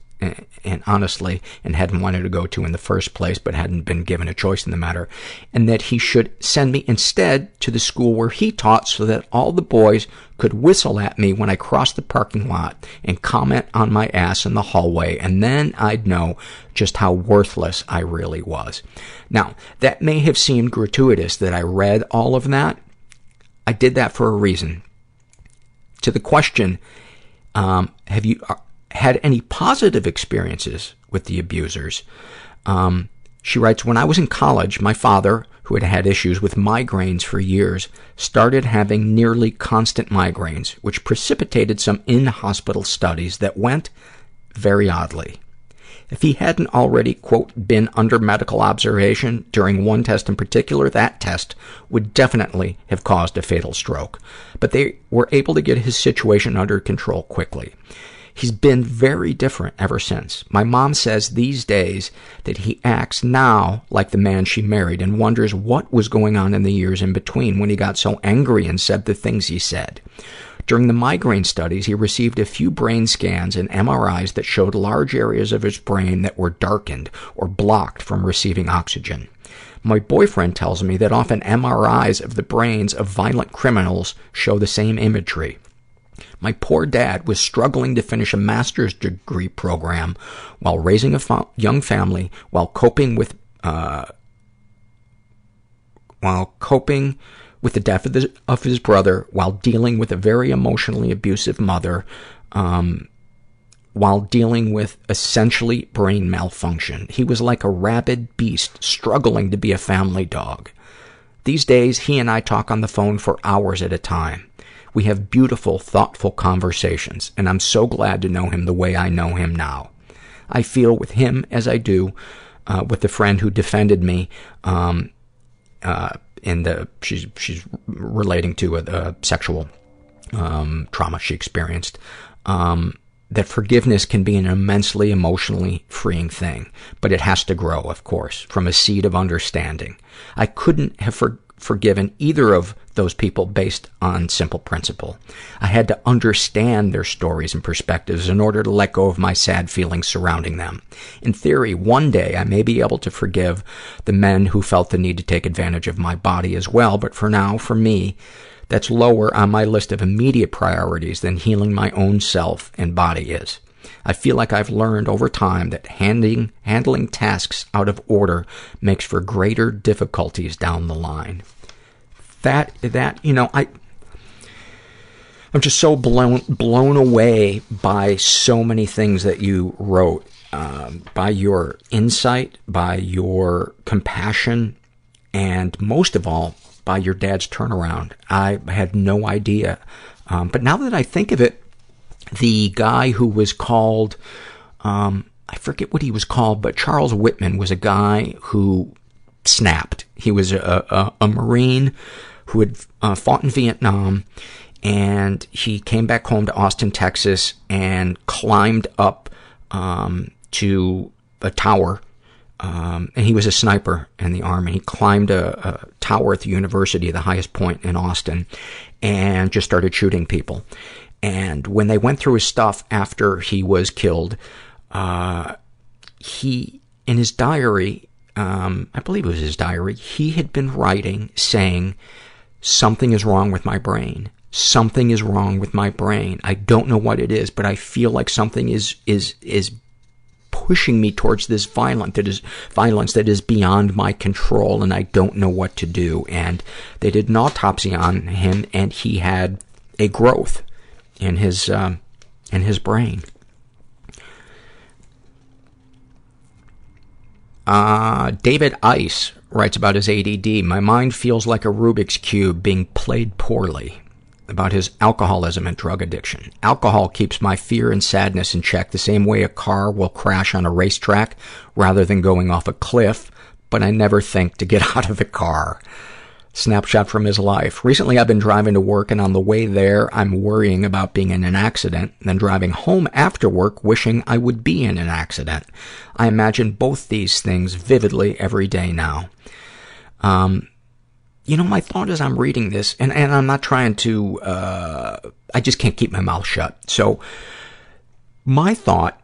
and honestly and hadn't wanted to go to in the first place but hadn't been given a choice in the matter, and that he should send me instead to the school where he taught so that all the boys could whistle at me when I crossed the parking lot and comment on my ass in the hallway, and then I'd know just how worthless I really was. Now, that may have seemed gratuitous that I read all of that. I did that for a reason. To the question, um, have you, had any positive experiences with the abusers. Um, she writes, when I was in college, my father, who had had issues with migraines for years, started having nearly constant migraines, which precipitated some in-hospital studies that went very oddly. If he hadn't already, quote, been under medical observation during one test in particular, that test would definitely have caused a fatal stroke. But they were able to get his situation under control quickly. He's been very different ever since. My mom says these days that he acts now like the man she married and wonders what was going on in the years in between when he got so angry and said the things he said. During the migraine studies, he received a few brain scans and MRIs that showed large areas of his brain that were darkened or blocked from receiving oxygen. My boyfriend tells me that often MRIs of the brains of violent criminals show the same imagery. My poor dad was struggling to finish a master's degree program while raising a young family, while coping with, uh, while coping with the death of, the, of his brother, while dealing with a very emotionally abusive mother, um, while dealing with essentially brain malfunction. He was like a rabid beast struggling to be a family dog. These days, he and I talk on the phone for hours at a time. We have beautiful, thoughtful conversations, and I'm so glad to know him the way I know him now. I feel with him as I do uh, with the friend who defended me um, uh, in the she's she's relating to a, a sexual um, trauma she experienced. Um, that forgiveness can be an immensely emotionally freeing thing, but it has to grow, of course, from a seed of understanding. I couldn't have for- forgiven either of those people based on simple principle. I had to understand their stories and perspectives in order to let go of my sad feelings surrounding them. In theory, one day I may be able to forgive the men who felt the need to take advantage of my body as well, but for now, for me, that's lower on my list of immediate priorities than healing my own self and body is. I feel like I've learned over time that handing, handling tasks out of order makes for greater difficulties down the line. That, that, you know, I, I'm just so blown, blown away by so many things that you wrote, um, by your insight, by your compassion, and most of all, by your dad's turnaround. I had no idea. Um, but now that I think of it, the guy who was called, um, I forget what he was called, but Charles Whitman was a guy who snapped. He was a, a, a Marine who had uh, fought in Vietnam, and he came back home to Austin, Texas, and climbed up um, to a tower um, and he was a sniper in the army. He climbed a, a tower at the university, the highest point in Austin, and just started shooting people. And when they went through his stuff after he was killed, uh, he, in his diary, um, I believe it was his diary, he had been writing saying, something is wrong with my brain. Something is wrong with my brain. I don't know what it is, but I feel like something is, is, is pushing me towards this violence that is violence that is beyond my control and I don't know what to do. And they did an autopsy on him and he had a growth in his, um, in his brain. Uh, David Ice writes about his ADD. My mind feels like a Rubik's Cube being played poorly about his alcoholism and drug addiction. Alcohol keeps my fear and sadness in check the same way a car will crash on a racetrack rather than going off a cliff, but I never think to get out of the car. Snapshot from his life. Recently I've been driving to work and on the way there I'm worrying about being in an accident, and then driving home after work wishing I would be in an accident. I imagine both these things vividly every day now. Um, you know, my thought as I'm reading this, and, and I'm not trying to, uh, I just can't keep my mouth shut. So, my thought,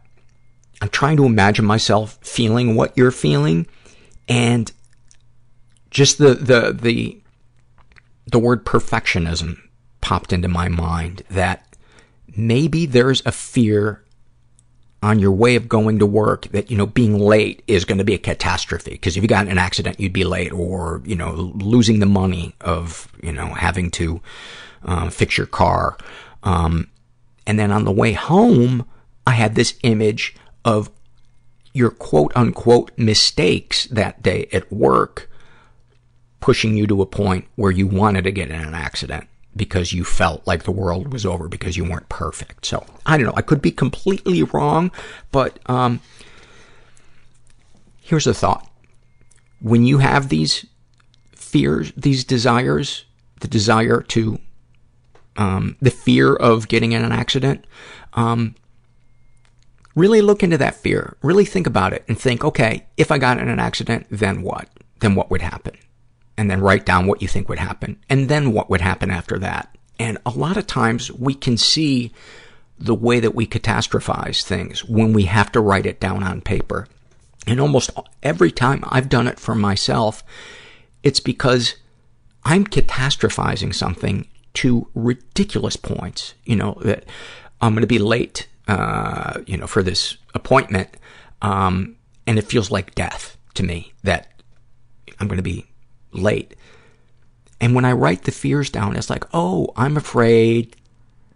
I'm trying to imagine myself feeling what you're feeling, and just the, the, the, the word perfectionism popped into my mind that maybe there's a fear on your way of going to work that, you know, being late is going to be a catastrophe. Because if you got an accident, you'd be late or, you know, losing the money of, you know, having to uh, fix your car. Um, and then on the way home, I had this image of your quote unquote mistakes that day at work pushing you to a point where you wanted to get in an accident because you felt like the world was over because you weren't perfect. So, I don't know. I could be completely wrong, but um, here's a thought. When you have these fears, these desires, the desire to, um, the fear of getting in an accident, um, really look into that fear. Really think about it and think, okay, if I got in an accident, then what? Then what would happen? And then write down what you think would happen, and then what would happen after that. And a lot of times we can see the way that we catastrophize things when we have to write it down on paper. And almost every time I've done it for myself, it's because I'm catastrophizing something to ridiculous points. You know, that I'm going to be late, uh, you know, for this appointment. Um, and it feels like death to me that I'm going to be late. And when I write the fears down, it's like, oh, I'm afraid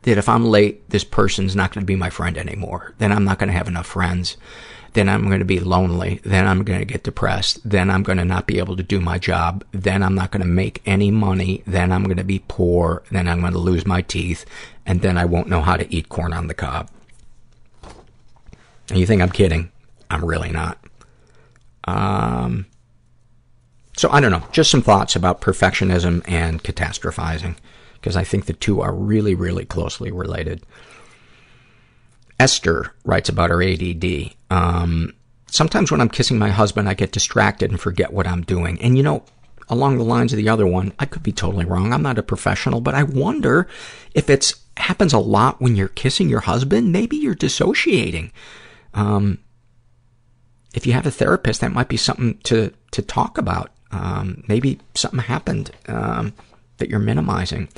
that if I'm late, this person's not going to be my friend anymore. Then I'm not going to have enough friends. Then I'm going to be lonely. Then I'm going to get depressed. Then I'm going to not be able to do my job. Then I'm not going to make any money. Then I'm going to be poor. Then I'm going to lose my teeth. And then I won't know how to eat corn on the cob. And you think I'm kidding. I'm really not. Um, so I don't know. Just some thoughts about perfectionism and catastrophizing because I think the two are really, really closely related. Esther writes about her ADD. Um, sometimes when I'm kissing my husband, I get distracted and forget what I'm doing. And you know, along the lines of the other one, I could be totally wrong. I'm not a professional, but I wonder if it's happens a lot when you're kissing your husband. Maybe you're dissociating. Um, if you have a therapist, that might be something to to talk about. Um, maybe something happened um, that you're minimizing.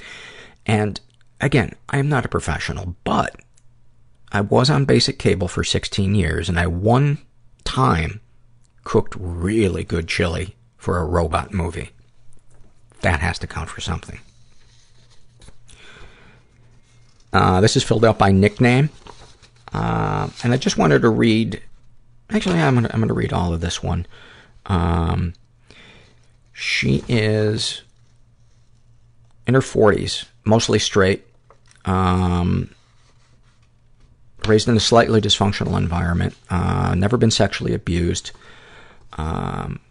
And again, I am not a professional, but I was on basic cable for 16 years, and I one time cooked really good chili for a robot movie. That has to count for something. Uh, this is filled out by nickname. Uh, and I just wanted to read, actually, I'm going to I'm read all of this one. Um, she is in her 40s, mostly straight, um, raised in a slightly dysfunctional environment, uh, never been sexually abused. Um,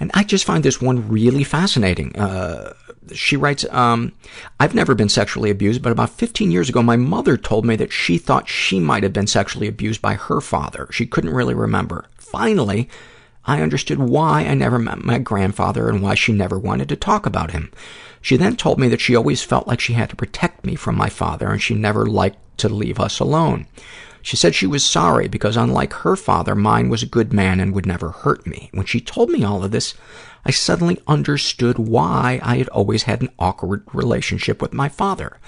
and I just find this one really fascinating. Uh, she writes, um, I've never been sexually abused, but about 15 years ago, my mother told me that she thought she might have been sexually abused by her father. She couldn't really remember. Finally, I understood why I never met my grandfather and why she never wanted to talk about him. She then told me that she always felt like she had to protect me from my father and she never liked to leave us alone. She said she was sorry because unlike her father, mine was a good man and would never hurt me. When she told me all of this, I suddenly understood why I had always had an awkward relationship with my father.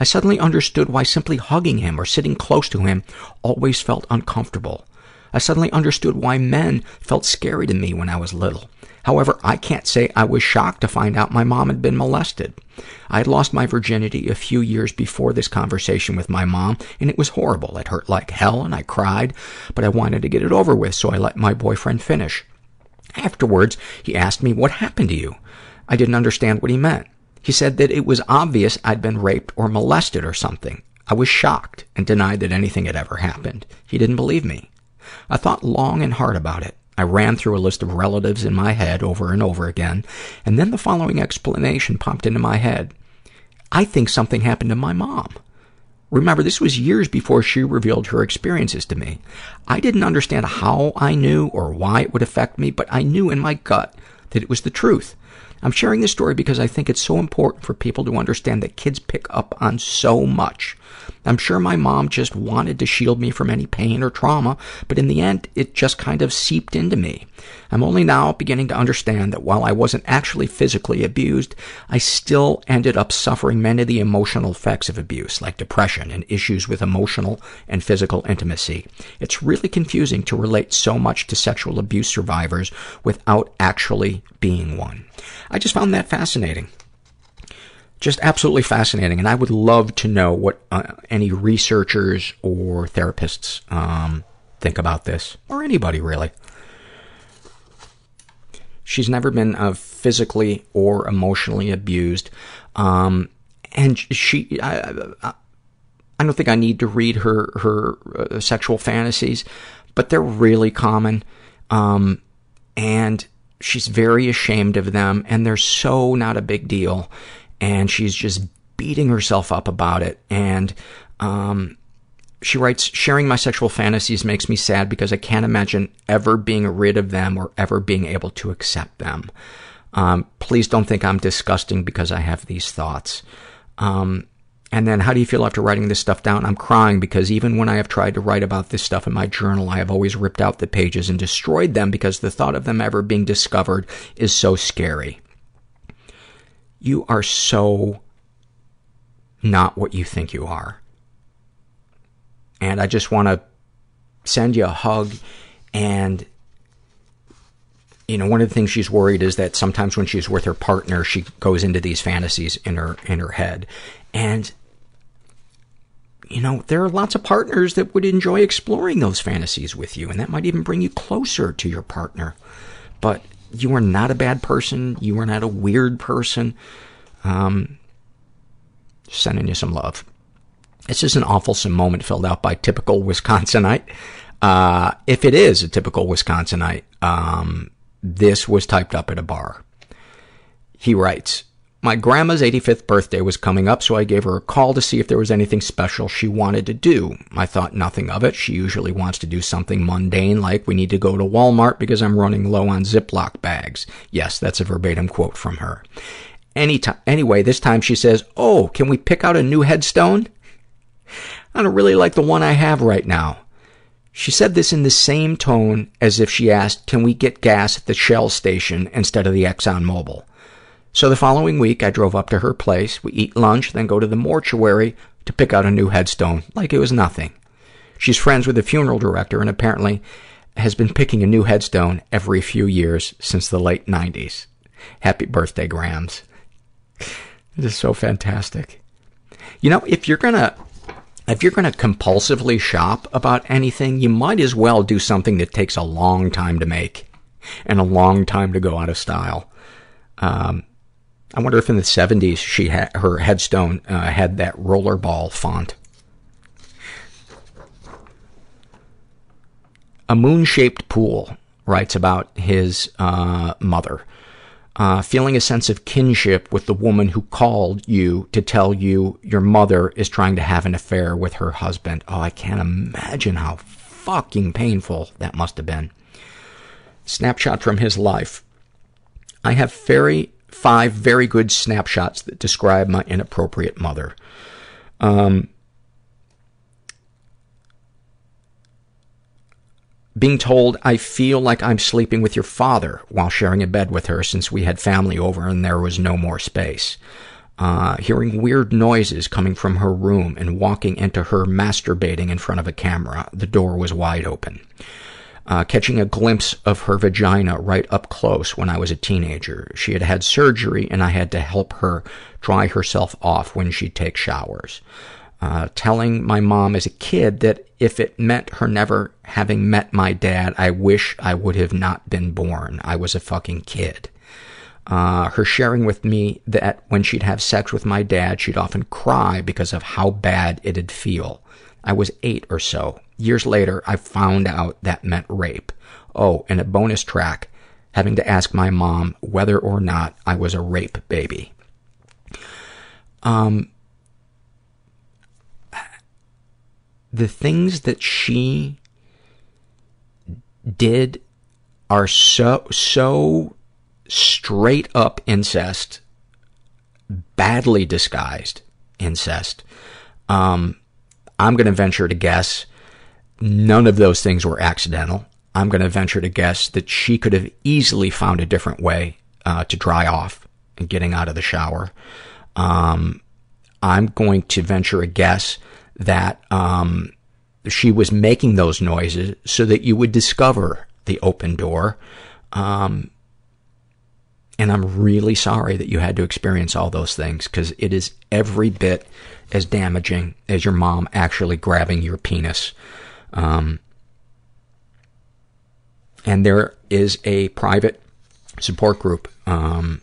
I suddenly understood why simply hugging him or sitting close to him always felt uncomfortable. I suddenly understood why men felt scary to me when I was little. However, I can't say I was shocked to find out my mom had been molested. I had lost my virginity a few years before this conversation with my mom, and it was horrible. It hurt like hell, and I cried, but I wanted to get it over with, so I let my boyfriend finish. Afterwards, he asked me, what happened to you? I didn't understand what he meant. He said that it was obvious I'd been raped or molested or something. I was shocked and denied that anything had ever happened. He didn't believe me. I thought long and hard about it. I ran through a list of relatives in my head over and over again, and then the following explanation popped into my head. I think something happened to my mom. Remember, this was years before she revealed her experiences to me. I didn't understand how I knew or why it would affect me, but I knew in my gut that it was the truth. I'm sharing this story because I think it's so important for people to understand that kids pick up on so much. I'm sure my mom just wanted to shield me from any pain or trauma, but in the end, it just kind of seeped into me. I'm only now beginning to understand that while I wasn't actually physically abused, I still ended up suffering many of the emotional effects of abuse, like depression and issues with emotional and physical intimacy. It's really confusing to relate so much to sexual abuse survivors without actually being one. I just found that fascinating just absolutely fascinating. And I would love to know what uh, any researchers or therapists um, think about this, or anybody really. She's never been uh, physically or emotionally abused, um, and she. I, I, don't think I need to read her her uh, sexual fantasies, but they're really common, um, and she's very ashamed of them, and they're so not a big deal and she's just beating herself up about it. And um, she writes, sharing my sexual fantasies makes me sad because I can't imagine ever being rid of them or ever being able to accept them. Um, please don't think I'm disgusting because I have these thoughts. Um, and then, how do you feel after writing this stuff down? I'm crying because even when I have tried to write about this stuff in my journal, I have always ripped out the pages and destroyed them because the thought of them ever being discovered is so scary. You are so not what you think you are. And I just want to send you a hug and you know, one of the things she's worried is that sometimes when she's with her partner, she goes into these fantasies in her in her head. And you know, there are lots of partners that would enjoy exploring those fantasies with you, and that might even bring you closer to your partner. But you are not a bad person. You are not a weird person. Um, sending you some love. This is an awful moment filled out by typical Wisconsinite. Uh, if it is a typical Wisconsinite, um, this was typed up at a bar. He writes, my grandma's 85th birthday was coming up, so I gave her a call to see if there was anything special she wanted to do. I thought nothing of it. She usually wants to do something mundane like we need to go to Walmart because I'm running low on Ziploc bags. Yes, that's a verbatim quote from her. Anytime, anyway, this time she says, Oh, can we pick out a new headstone? I don't really like the one I have right now. She said this in the same tone as if she asked, Can we get gas at the Shell station instead of the Exxon Mobil? So the following week, I drove up to her place. We eat lunch, then go to the mortuary to pick out a new headstone, like it was nothing. She's friends with the funeral director and apparently has been picking a new headstone every few years since the late 90s. Happy birthday, Grams. This is so fantastic. You know, if you're gonna, if you're gonna compulsively shop about anything, you might as well do something that takes a long time to make and a long time to go out of style. Um, I wonder if in the 70s she had, her headstone uh, had that rollerball font. A moon-shaped pool writes about his uh, mother. Uh, feeling a sense of kinship with the woman who called you to tell you your mother is trying to have an affair with her husband. Oh, I can't imagine how fucking painful that must have been. Snapshot from his life. I have very five very good snapshots that describe my inappropriate mother. Um, being told I feel like I'm sleeping with your father while sharing a bed with her since we had family over and there was no more space. Uh, hearing weird noises coming from her room and walking into her masturbating in front of a camera. The door was wide open catching a glimpse of her vagina right up close when I was a teenager. She had had surgery and I had to help her dry herself off when she'd take showers. Uh, telling my mom as a kid that if it meant her never having met my dad, I wish I would have not been born. I was a fucking kid. Uh, her sharing with me that when she'd have sex with my dad, she'd often cry because of how bad it'd feel. I was eight or so. Years later, I found out that meant rape. Oh, and a bonus track, having to ask my mom whether or not I was a rape baby. Um, the things that she did are so, so straight up incest, badly disguised incest. Um, I'm going to venture to guess none of those things were accidental. I'm going to venture to guess that she could have easily found a different way uh, to dry off and getting out of the shower. Um, I'm going to venture a guess that um, she was making those noises so that you would discover the open door. Um, and I'm really sorry that you had to experience all those things because it is every bit as damaging as your mom actually grabbing your penis. Um, and there is a private support group um,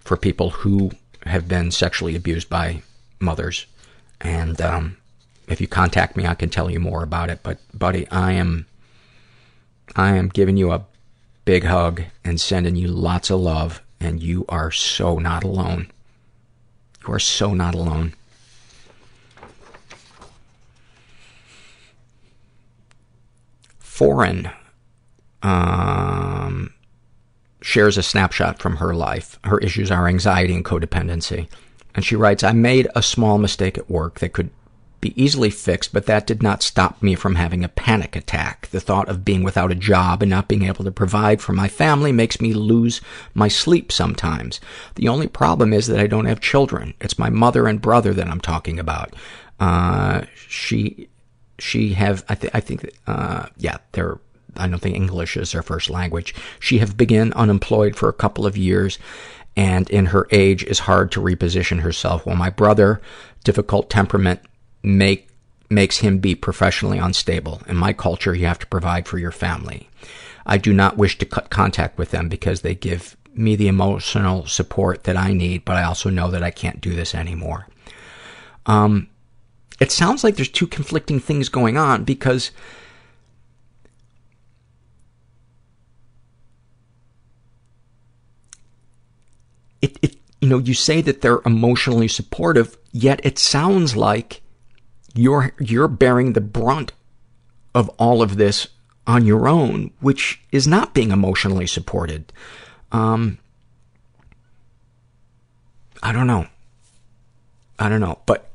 for people who have been sexually abused by mothers. And um, if you contact me, I can tell you more about it. But, buddy, I am, I am giving you a big hug and sending you lots of love. And you are so not alone. You are so not alone. Foreign um, shares a snapshot from her life. Her issues are anxiety and codependency. And she writes, I made a small mistake at work that could be easily fixed, but that did not stop me from having a panic attack. The thought of being without a job and not being able to provide for my family makes me lose my sleep sometimes. The only problem is that I don't have children. It's my mother and brother that I'm talking about. Uh, she, she have, I, th- I think, uh, yeah, they're, I don't think English is their first language. She have been unemployed for a couple of years and in her age is hard to reposition herself. While my brother, difficult temperament, make makes him be professionally unstable. In my culture, you have to provide for your family. I do not wish to cut contact with them because they give me the emotional support that I need, but I also know that I can't do this anymore. Um, it sounds like there's two conflicting things going on because it, it, you know, you say that they're emotionally supportive, yet it sounds like you're, you're bearing the brunt of all of this on your own, which is not being emotionally supported. Um, I don't know. I don't know. But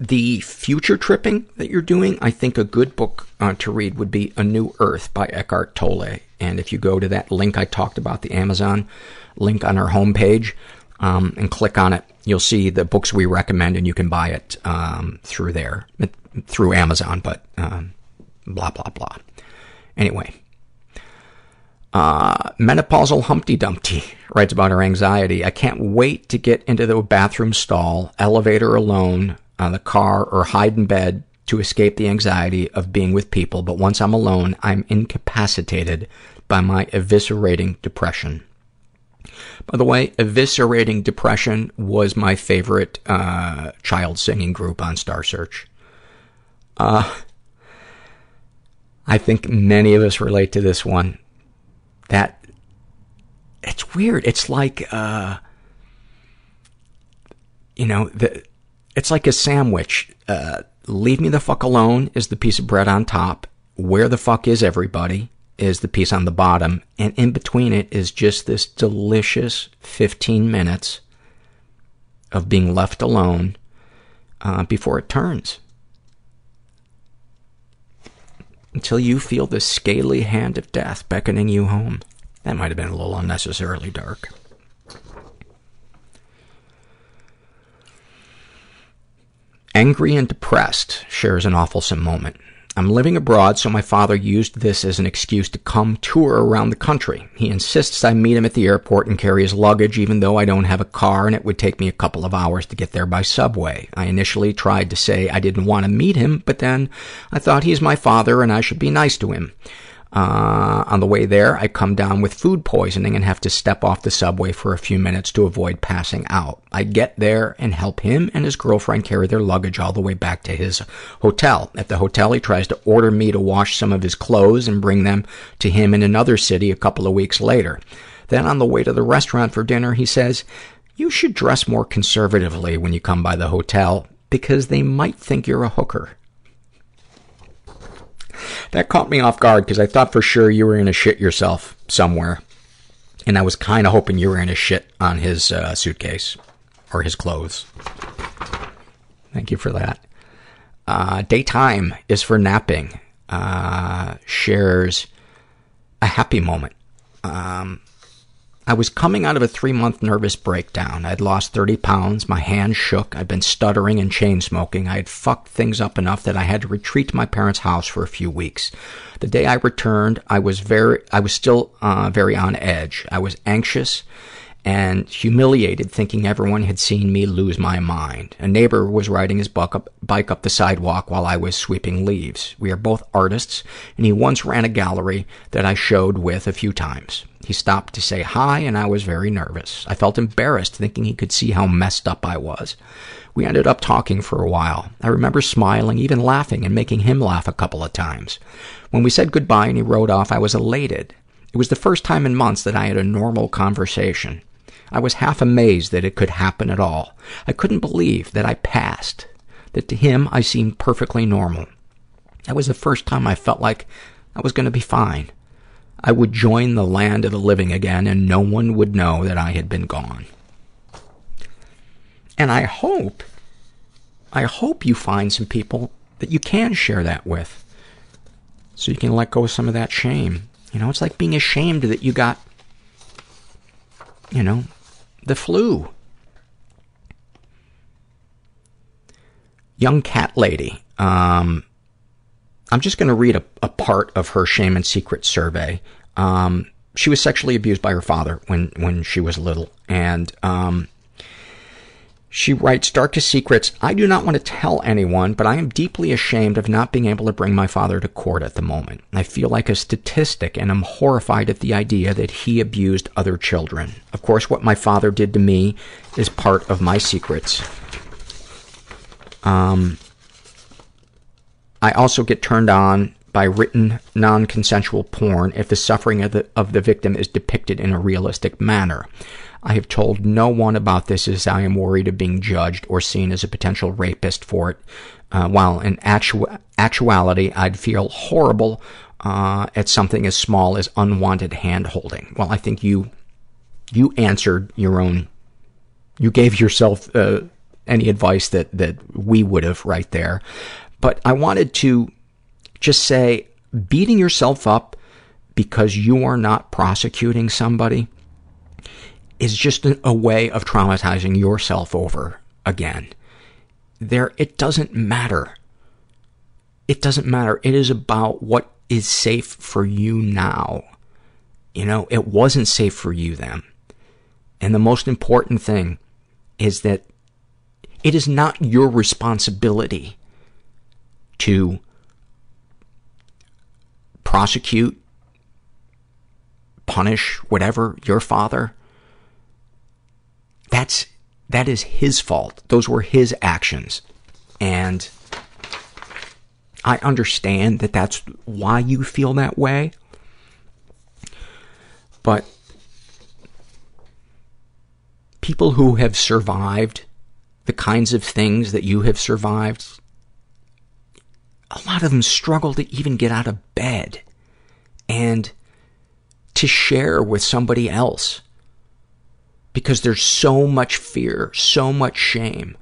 the future tripping that you're doing, I think a good book uh, to read would be A New Earth by Eckhart Tolle. And if you go to that link I talked about, the Amazon link on our homepage, um, and click on it, you'll see the books we recommend and you can buy it, um, through there, through Amazon, but, um, blah, blah, blah. Anyway. Uh, menopausal Humpty Dumpty writes about her anxiety. I can't wait to get into the bathroom stall, elevator alone, on the car, or hide in bed to escape the anxiety of being with people. But once I'm alone, I'm incapacitated by my eviscerating depression. By the way, Eviscerating Depression was my favorite uh, child singing group on Star Search. Uh, I think many of us relate to this one. That, it's weird. It's like, uh, you know, the, it's like a sandwich. Uh, leave me the fuck alone is the piece of bread on top. Where the fuck is everybody? is the piece on the bottom, and in between it is just this delicious 15 minutes of being left alone uh, before it turns. Until you feel the scaly hand of death beckoning you home. That might have been a little unnecessarily dark. Angry and depressed shares an awfulsome moment. I'm living abroad, so my father used this as an excuse to come tour around the country. He insists I meet him at the airport and carry his luggage, even though I don't have a car and it would take me a couple of hours to get there by subway. I initially tried to say I didn't want to meet him, but then I thought he's my father and I should be nice to him. Uh, on the way there, I come down with food poisoning and have to step off the subway for a few minutes to avoid passing out. I get there and help him and his girlfriend carry their luggage all the way back to his hotel. At the hotel, he tries to order me to wash some of his clothes and bring them to him in another city a couple of weeks later. Then on the way to the restaurant for dinner, he says, you should dress more conservatively when you come by the hotel because they might think you're a hooker. That caught me off guard because I thought for sure you were going to shit yourself somewhere. And I was kind of hoping you were going to shit on his uh, suitcase or his clothes. Thank you for that. Uh, daytime is for napping. Uh, shares a happy moment. Um, I was coming out of a three-month nervous breakdown. I'd lost 30 pounds, my hands shook, I'd been stuttering and chain-smoking. I had fucked things up enough that I had to retreat to my parents' house for a few weeks. The day I returned, I was very, I was still, uh, very on edge. I was anxious and humiliated thinking everyone had seen me lose my mind. A neighbor was riding his bike up, the sidewalk while I was sweeping leaves. We are both artists, and he once ran a gallery that I showed with a few times. He stopped to say hi, and I was very nervous. I felt embarrassed thinking he could see how messed up I was. We ended up talking for a while. I remember smiling, even laughing, and making him laugh a couple of times. When we said goodbye and he rode off, I was elated. It was the first time in months that I had a normal conversation. I was half amazed that it could happen at all. I couldn't believe that I passed, that to him I seemed perfectly normal. That was the first time I felt like I was going to be fine. I would join the land of the living again and no one would know that I had been gone. And I hope, I hope you find some people that you can share that with so you can let go of some of that shame. You know, it's like being ashamed that you got, you know, the flu. Young cat lady. Um, I'm just going to read a, a part of her shame and secret survey. Um, she was sexually abused by her father when, when she was little. And, um, she writes, Darkest Secrets, I do not want to tell anyone, but I am deeply ashamed of not being able to bring my father to court at the moment. I feel like a statistic and I'm horrified at the idea that he abused other children. Of course, what my father did to me is part of my secrets. Um, I also get turned on by written non-consensual porn if the suffering of the, of the victim is depicted in a realistic manner. I have told no one about this as I am worried of being judged or seen as a potential rapist for it, uh, while in actu- actuality I'd feel horrible uh, at something as small as unwanted hand-holding. Well, I think you you answered your own, you gave yourself uh, any advice that, that we would have right there. But I wanted to just say, beating yourself up because you are not prosecuting somebody is just a, a way of traumatizing yourself over again. There, it doesn't matter. It doesn't matter. It is about what is safe for you now. You know, it wasn't safe for you then. And the most important thing is that it is not your responsibility to prosecute, punish, whatever, your father. That's, that is his fault. Those were his actions. And I understand that that's why you feel that way. But people who have survived the kinds of things that you have survived, a lot of them struggle to even get out of bed and to share with somebody else because there's so much fear, so much shame,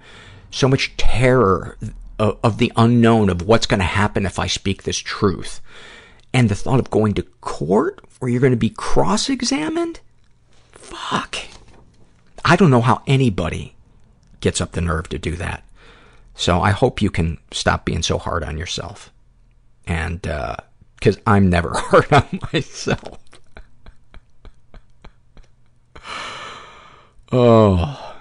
so much terror of, of the unknown of what's going to happen if I speak this truth. And the thought of going to court where you're going to be cross-examined? Fuck. I don't know how anybody gets up the nerve to do that. So I hope you can stop being so hard on yourself. And, uh, cause I'm never hard on myself. Oh.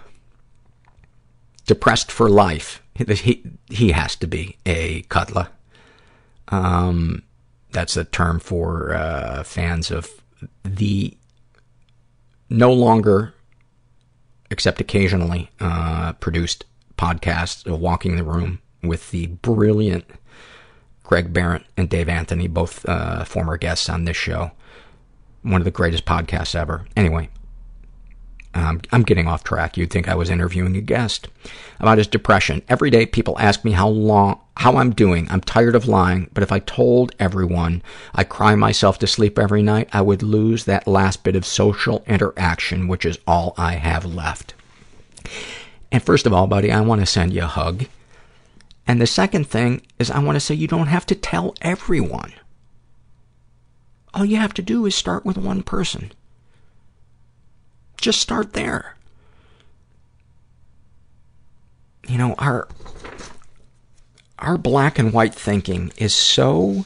Depressed for life. He, he has to be a cuddler. Um, that's a term for, uh, fans of the no longer except occasionally, uh, produced podcast, Walking the Room, with the brilliant Greg Behrendt and Dave Anthony, both uh, former guests on this show. One of the greatest podcasts ever. Anyway, um, I'm getting off track. You'd think I was interviewing a guest. About his depression. Every day people ask me how long, how I'm doing. I'm tired of lying, but if I told everyone I cry myself to sleep every night, I would lose that last bit of social interaction, which is all I have left. And first of all, buddy, I want to send you a hug. And the second thing is I want to say you don't have to tell everyone. All you have to do is start with one person. Just start there. You know, our, our black and white thinking is so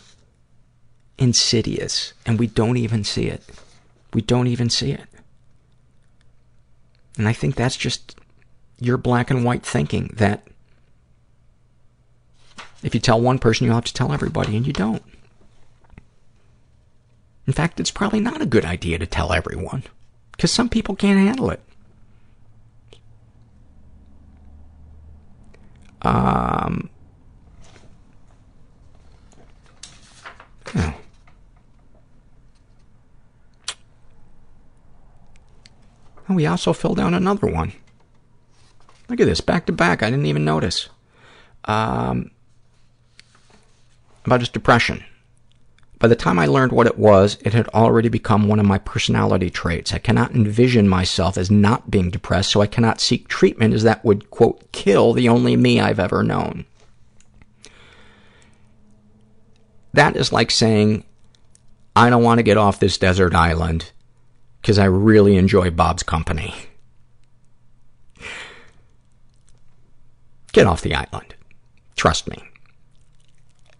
insidious and we don't even see it. We don't even see it. And I think that's just your black and white thinking that if you tell one person, you'll have to tell everybody, and you don't. In fact, it's probably not a good idea to tell everyone, because some people can't handle it. Um, oh. Oh, we also filled out another one. Look at this, back to back. I didn't even notice. Um, about his depression. By the time I learned what it was, it had already become one of my personality traits. I cannot envision myself as not being depressed, so I cannot seek treatment as that would, quote, kill the only me I've ever known. That is like saying, I don't want to get off this desert island because I really enjoy Bob's company. Get off the island. Trust me.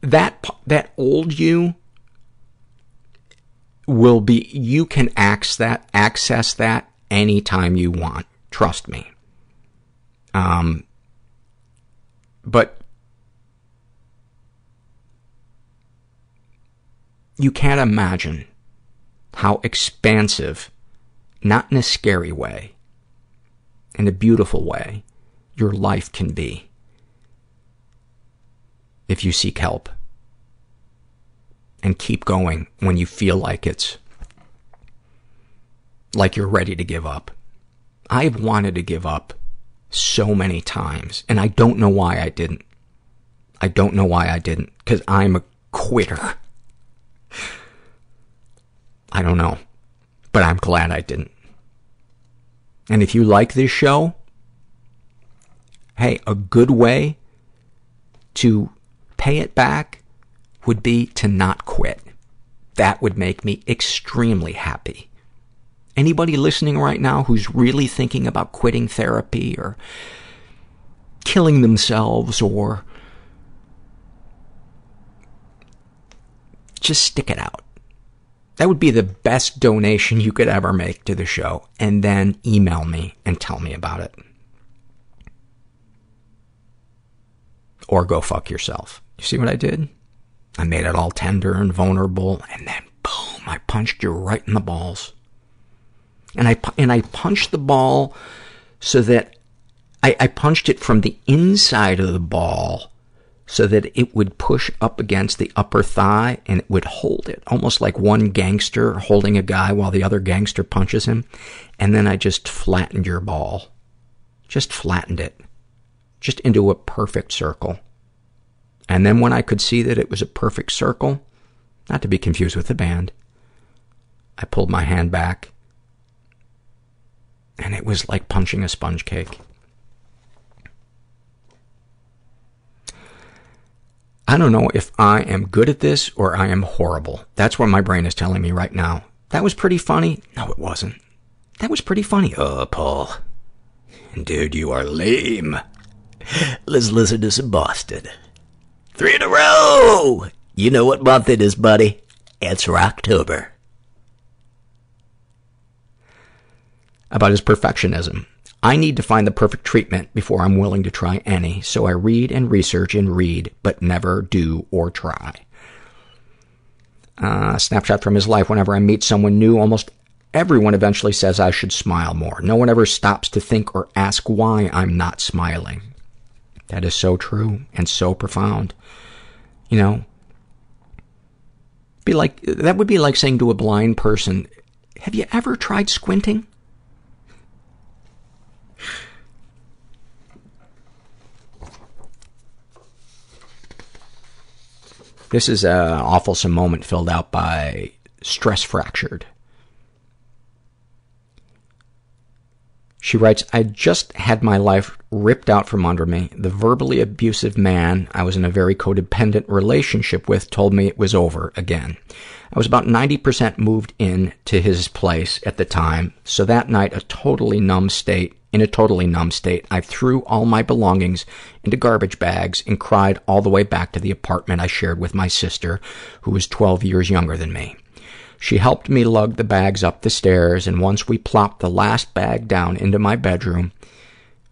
That, that old you will be, you can access that, access that anytime you want. Trust me. Um, but you can't imagine how expansive, not in a scary way, in a beautiful way, your life can be if you seek help and keep going when you feel like it's like you're ready to give up. I've wanted to give up so many times, and I don't know why I didn't. I don't know why I didn't, because I'm a quitter. I don't know, but I'm glad I didn't. And if you like this show, hey, a good way to pay it back would be to not quit. That would make me extremely happy. Anybody listening right now who's really thinking about quitting therapy or killing themselves or just stick it out. That would be the best donation you could ever make to the show. And then email me and tell me about it. Or go fuck yourself. You see what I did? I made it all tender and vulnerable, and then boom, I punched you right in the balls. And I, and I punched the ball so that I, I punched it from the inside of the ball so that it would push up against the upper thigh and it would hold it, almost like one gangster holding a guy while the other gangster punches him. And then I just flattened your ball. Just flattened it. Just into a perfect circle. And then when I could see that it was a perfect circle, not to be confused with the band, I pulled my hand back and it was like punching a sponge cake. I don't know if I am good at this or I am horrible. That's what my brain is telling me right now. That was pretty funny. No, it wasn't. That was pretty funny. Oh, Paul. Dude, you are lame. Let's listen to some Boston. Three in a row! You know what month it is, buddy. It's October. About his perfectionism. I need to find the perfect treatment before I'm willing to try any, so I read and research and read, but never do or try. Uh, snapshot from his life. Whenever I meet someone new, almost everyone eventually says I should smile more. No one ever stops to think or ask why I'm not smiling. That is so true and so profound. You know, be like, that would be like saying to a blind person, have you ever tried squinting? This is an awful moment filled out by Stress Fractured. She writes, I just had my life ripped out from under me. The verbally abusive man I was in a very codependent relationship with told me it was over again. I was about 90% moved in to his place at the time, so that night, a totally numb state, in a totally numb state, I threw all my belongings into garbage bags and cried all the way back to the apartment I shared with my sister, who was 12 years younger than me. She helped me lug the bags up the stairs, and once we plopped the last bag down into my bedroom,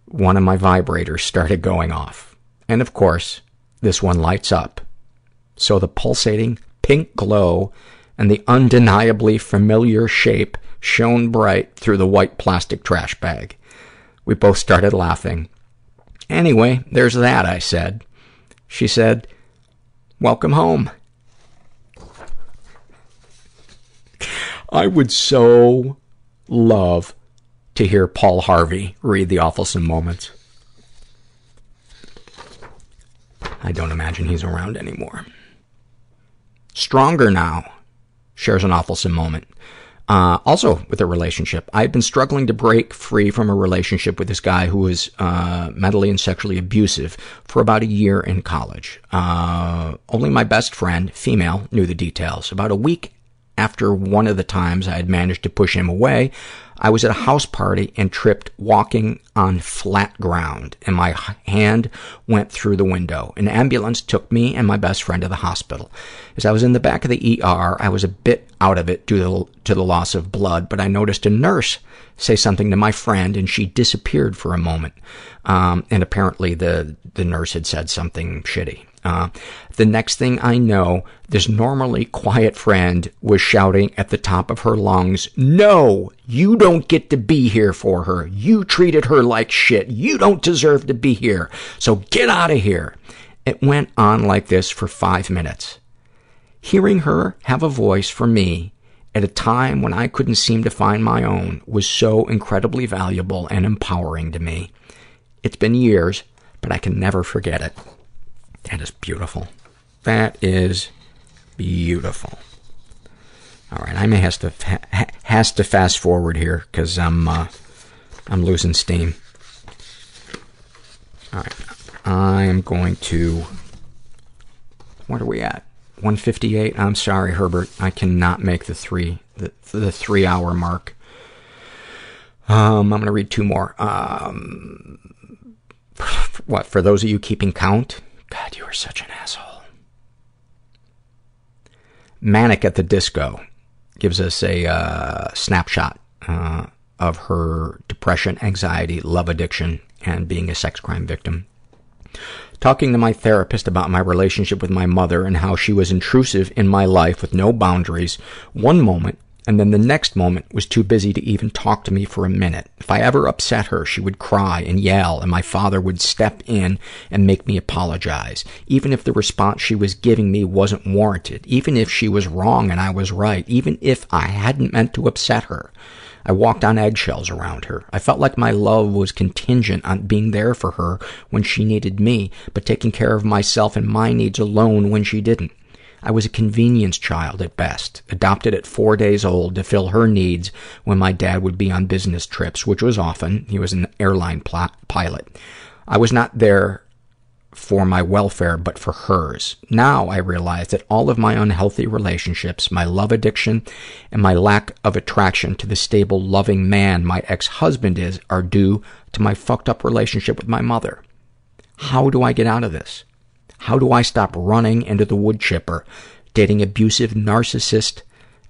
one of my vibrators started going off. And of course, this one lights up. So the pulsating pink glow and the undeniably familiar shape shone bright through the white plastic trash bag. We both started laughing. Anyway, there's that, I said. She said, welcome home. I would so love to hear Paul Harvey read the awfulsome moments. I don't imagine he's around anymore. Stronger now. Shares an awfulsome moment. Uh, also with a relationship, I've been struggling to break free from a relationship with this guy who was uh, mentally and sexually abusive for about a year in college. Uh, only my best friend, female, knew the details. About a week after one of the times I had managed to push him away, I was at a house party and tripped walking on flat ground, and my hand went through the window. An ambulance took me and my best friend to the hospital. As I was in the back of the ER, I was a bit out of it due to, the loss of blood, but I noticed a nurse say something to my friend, and she disappeared for a moment. Um, and apparently the, the nurse had said something shitty. Uh, the next thing I know, this normally quiet friend was shouting at the top of her lungs, no, you don't get to be here for her. You treated her like shit. You don't deserve to be here. So get out of here. It went on like this for five minutes. Hearing her have a voice for me at a time when I couldn't seem to find my own was so incredibly valuable and empowering to me. It's been years, but I can never forget it. That is beautiful. That is beautiful. All right, I may have to ha- has to fast forward here because I'm uh, I'm losing steam. All right, I am going to. What are we at? 158. I'm sorry, Herbert. I cannot make the three the the three hour mark. Um, I'm going to read two more. Um, what for those of you keeping count? God, you are such an asshole. Manic at the Disco gives us a uh, snapshot uh, of her depression, anxiety, love addiction, and being a sex crime victim. Talking to my therapist about my relationship with my mother and how she was intrusive in my life with no boundaries, one moment and then the next moment was too busy to even talk to me for a minute. If I ever upset her, she would cry and yell, and my father would step in and make me apologize, even if the response she was giving me wasn't warranted, even if she was wrong and I was right, even if I hadn't meant to upset her. I walked on eggshells around her. I felt like my love was contingent on being there for her when she needed me, but taking care of myself and my needs alone when she didn't. I was a convenience child at best, adopted at four days old to fill her needs when my dad would be on business trips, which was often. He was an airline pl- pilot. I was not there for my welfare, but for hers. Now I realize that all of my unhealthy relationships, my love addiction, and my lack of attraction to the stable, loving man my ex-husband is are due to my fucked up relationship with my mother. How do I get out of this? How do I stop running into the wood chipper, dating abusive narcissist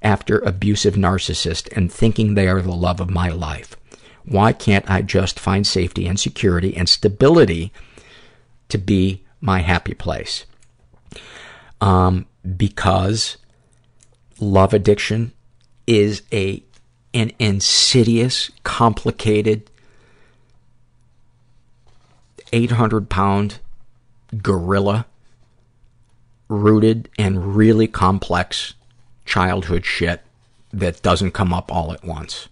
after abusive narcissist and thinking they are the love of my life? Why can't I just find safety and security and stability to be my happy place? Um, because love addiction is a an insidious, complicated, 800 pound gorilla rooted and really complex childhood shit that doesn't come up all at once.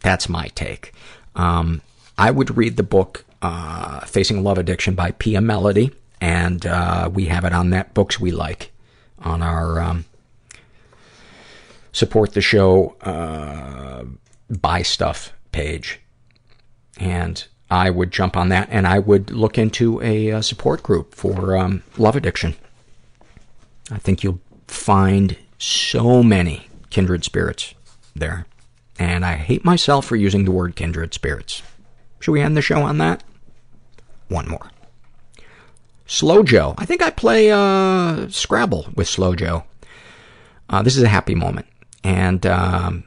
That's my take. Um, I would read the book uh, Facing Love Addiction by Pia Mellody, and uh, we have it on that Books We Like on our um, support the show uh, buy stuff page. And I would jump on that and I would look into a, a support group for um, love addiction. I think you'll find so many kindred spirits there. And I hate myself for using the word kindred spirits. Should we end the show on that? One more. Slow Joe. I think I play uh, Scrabble with Slow Joe. Uh, this is a happy moment. And um,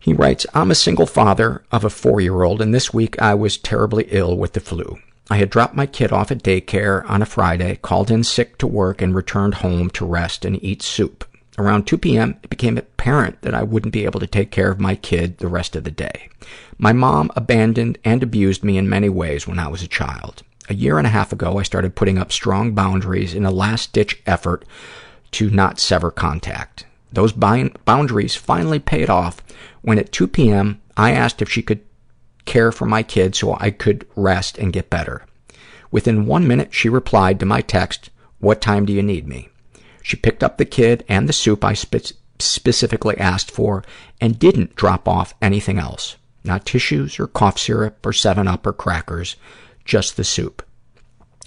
he writes, I'm a single father of a four-year-old, and this week I was terribly ill with the flu. I had dropped my kid off at daycare on a Friday, called in sick to work, and returned home to rest and eat soup. Around 2 p.m., it became apparent that I wouldn't be able to take care of my kid the rest of the day. My mom abandoned and abused me in many ways when I was a child. A year and a half ago, I started putting up strong boundaries in a last-ditch effort to not sever contact. Those boundaries finally paid off when at 2 p.m. I asked if she could care for my kid so I could rest and get better. Within one minute, she replied to my text, what time do you need me? She picked up the kid and the soup I spe- specifically asked for and didn't drop off anything else. Not tissues or cough syrup or 7-Up or crackers, just the soup.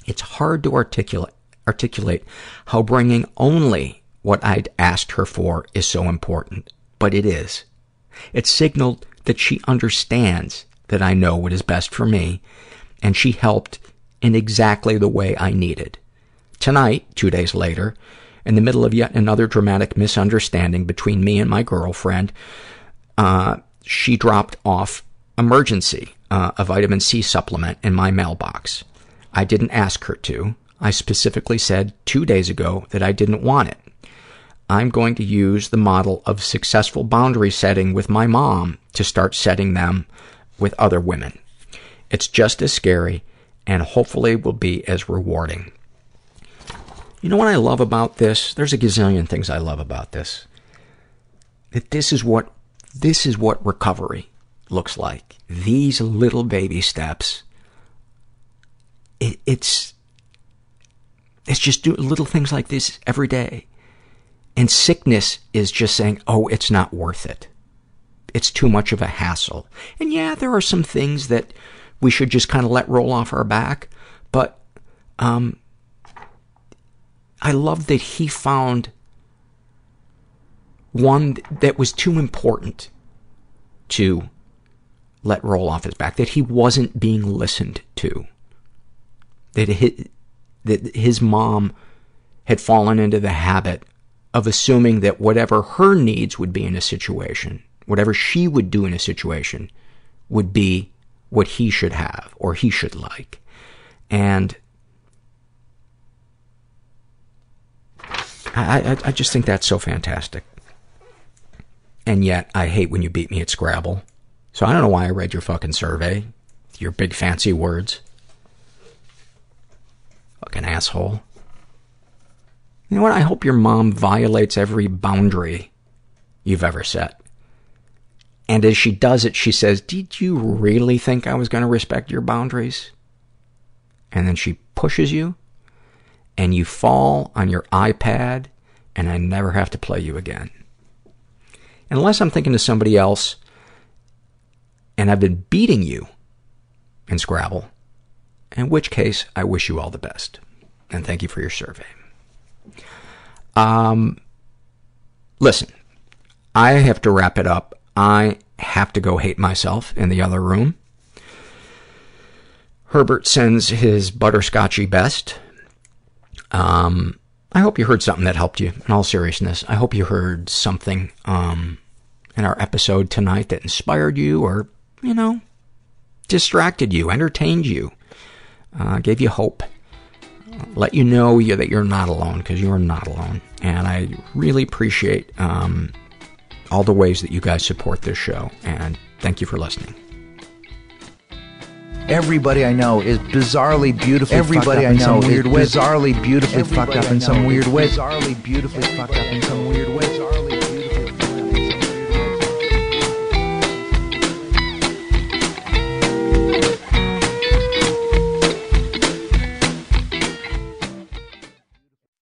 It's hard to articulate, articulate how bringing only what I'd asked her for is so important, but it is. It signaled that she understands that I know what is best for me, and she helped in exactly the way I needed. Tonight, two days later, in the middle of yet another dramatic misunderstanding between me and my girlfriend, uh, she dropped off emergency, uh, a vitamin C supplement in my mailbox. I didn't ask her to. I specifically said two days ago that I didn't want it. I'm going to use the model of successful boundary setting with my mom to start setting them with other women. It's just as scary and hopefully will be as rewarding. You know what I love about this? There's a gazillion things I love about this. That this is what, this is what recovery looks like. These little baby steps. It, it's, it's just do little things like this every day. And sickness is just saying, oh, it's not worth it. It's too much of a hassle. And yeah, there are some things that we should just kind of let roll off our back. But, um, I love that he found one that was too important to let roll off his back, that he wasn't being listened to, that his, that his mom had fallen into the habit of assuming that whatever her needs would be in a situation, whatever she would do in a situation, would be what he should have or he should like. And I, I, I just think that's so fantastic. And yet, I hate when you beat me at Scrabble. So I don't know why I read your fucking survey. Your big fancy words. Fucking asshole. You know what? I hope your mom violates every boundary you've ever set. And as she does it, she says, Did you really think I was going to respect your boundaries? And then she pushes you, and you fall on your iPad, and I never have to play you again. Unless I'm thinking of somebody else, and I've been beating you in Scrabble, in which case I wish you all the best. And thank you for your survey. Um, listen, I have to wrap it up. I have to go hate myself in the other room. Herbert sends his butterscotchy best. Um, I hope you heard something that helped you, in all seriousness. I hope you heard something, um, in our episode tonight that inspired you or, you know, distracted you, entertained you, uh, gave you hope. Let you know you, that you're not alone, because you're not alone. And I really appreciate, um, all the ways that you guys support this show, and thank you for listening. Everybody I know is bizarrely beautifully Everybody I know weird is bizarrely beautifully Everybody fucked up in some weird way. Bizarrely beautifully fucked up in some weird way.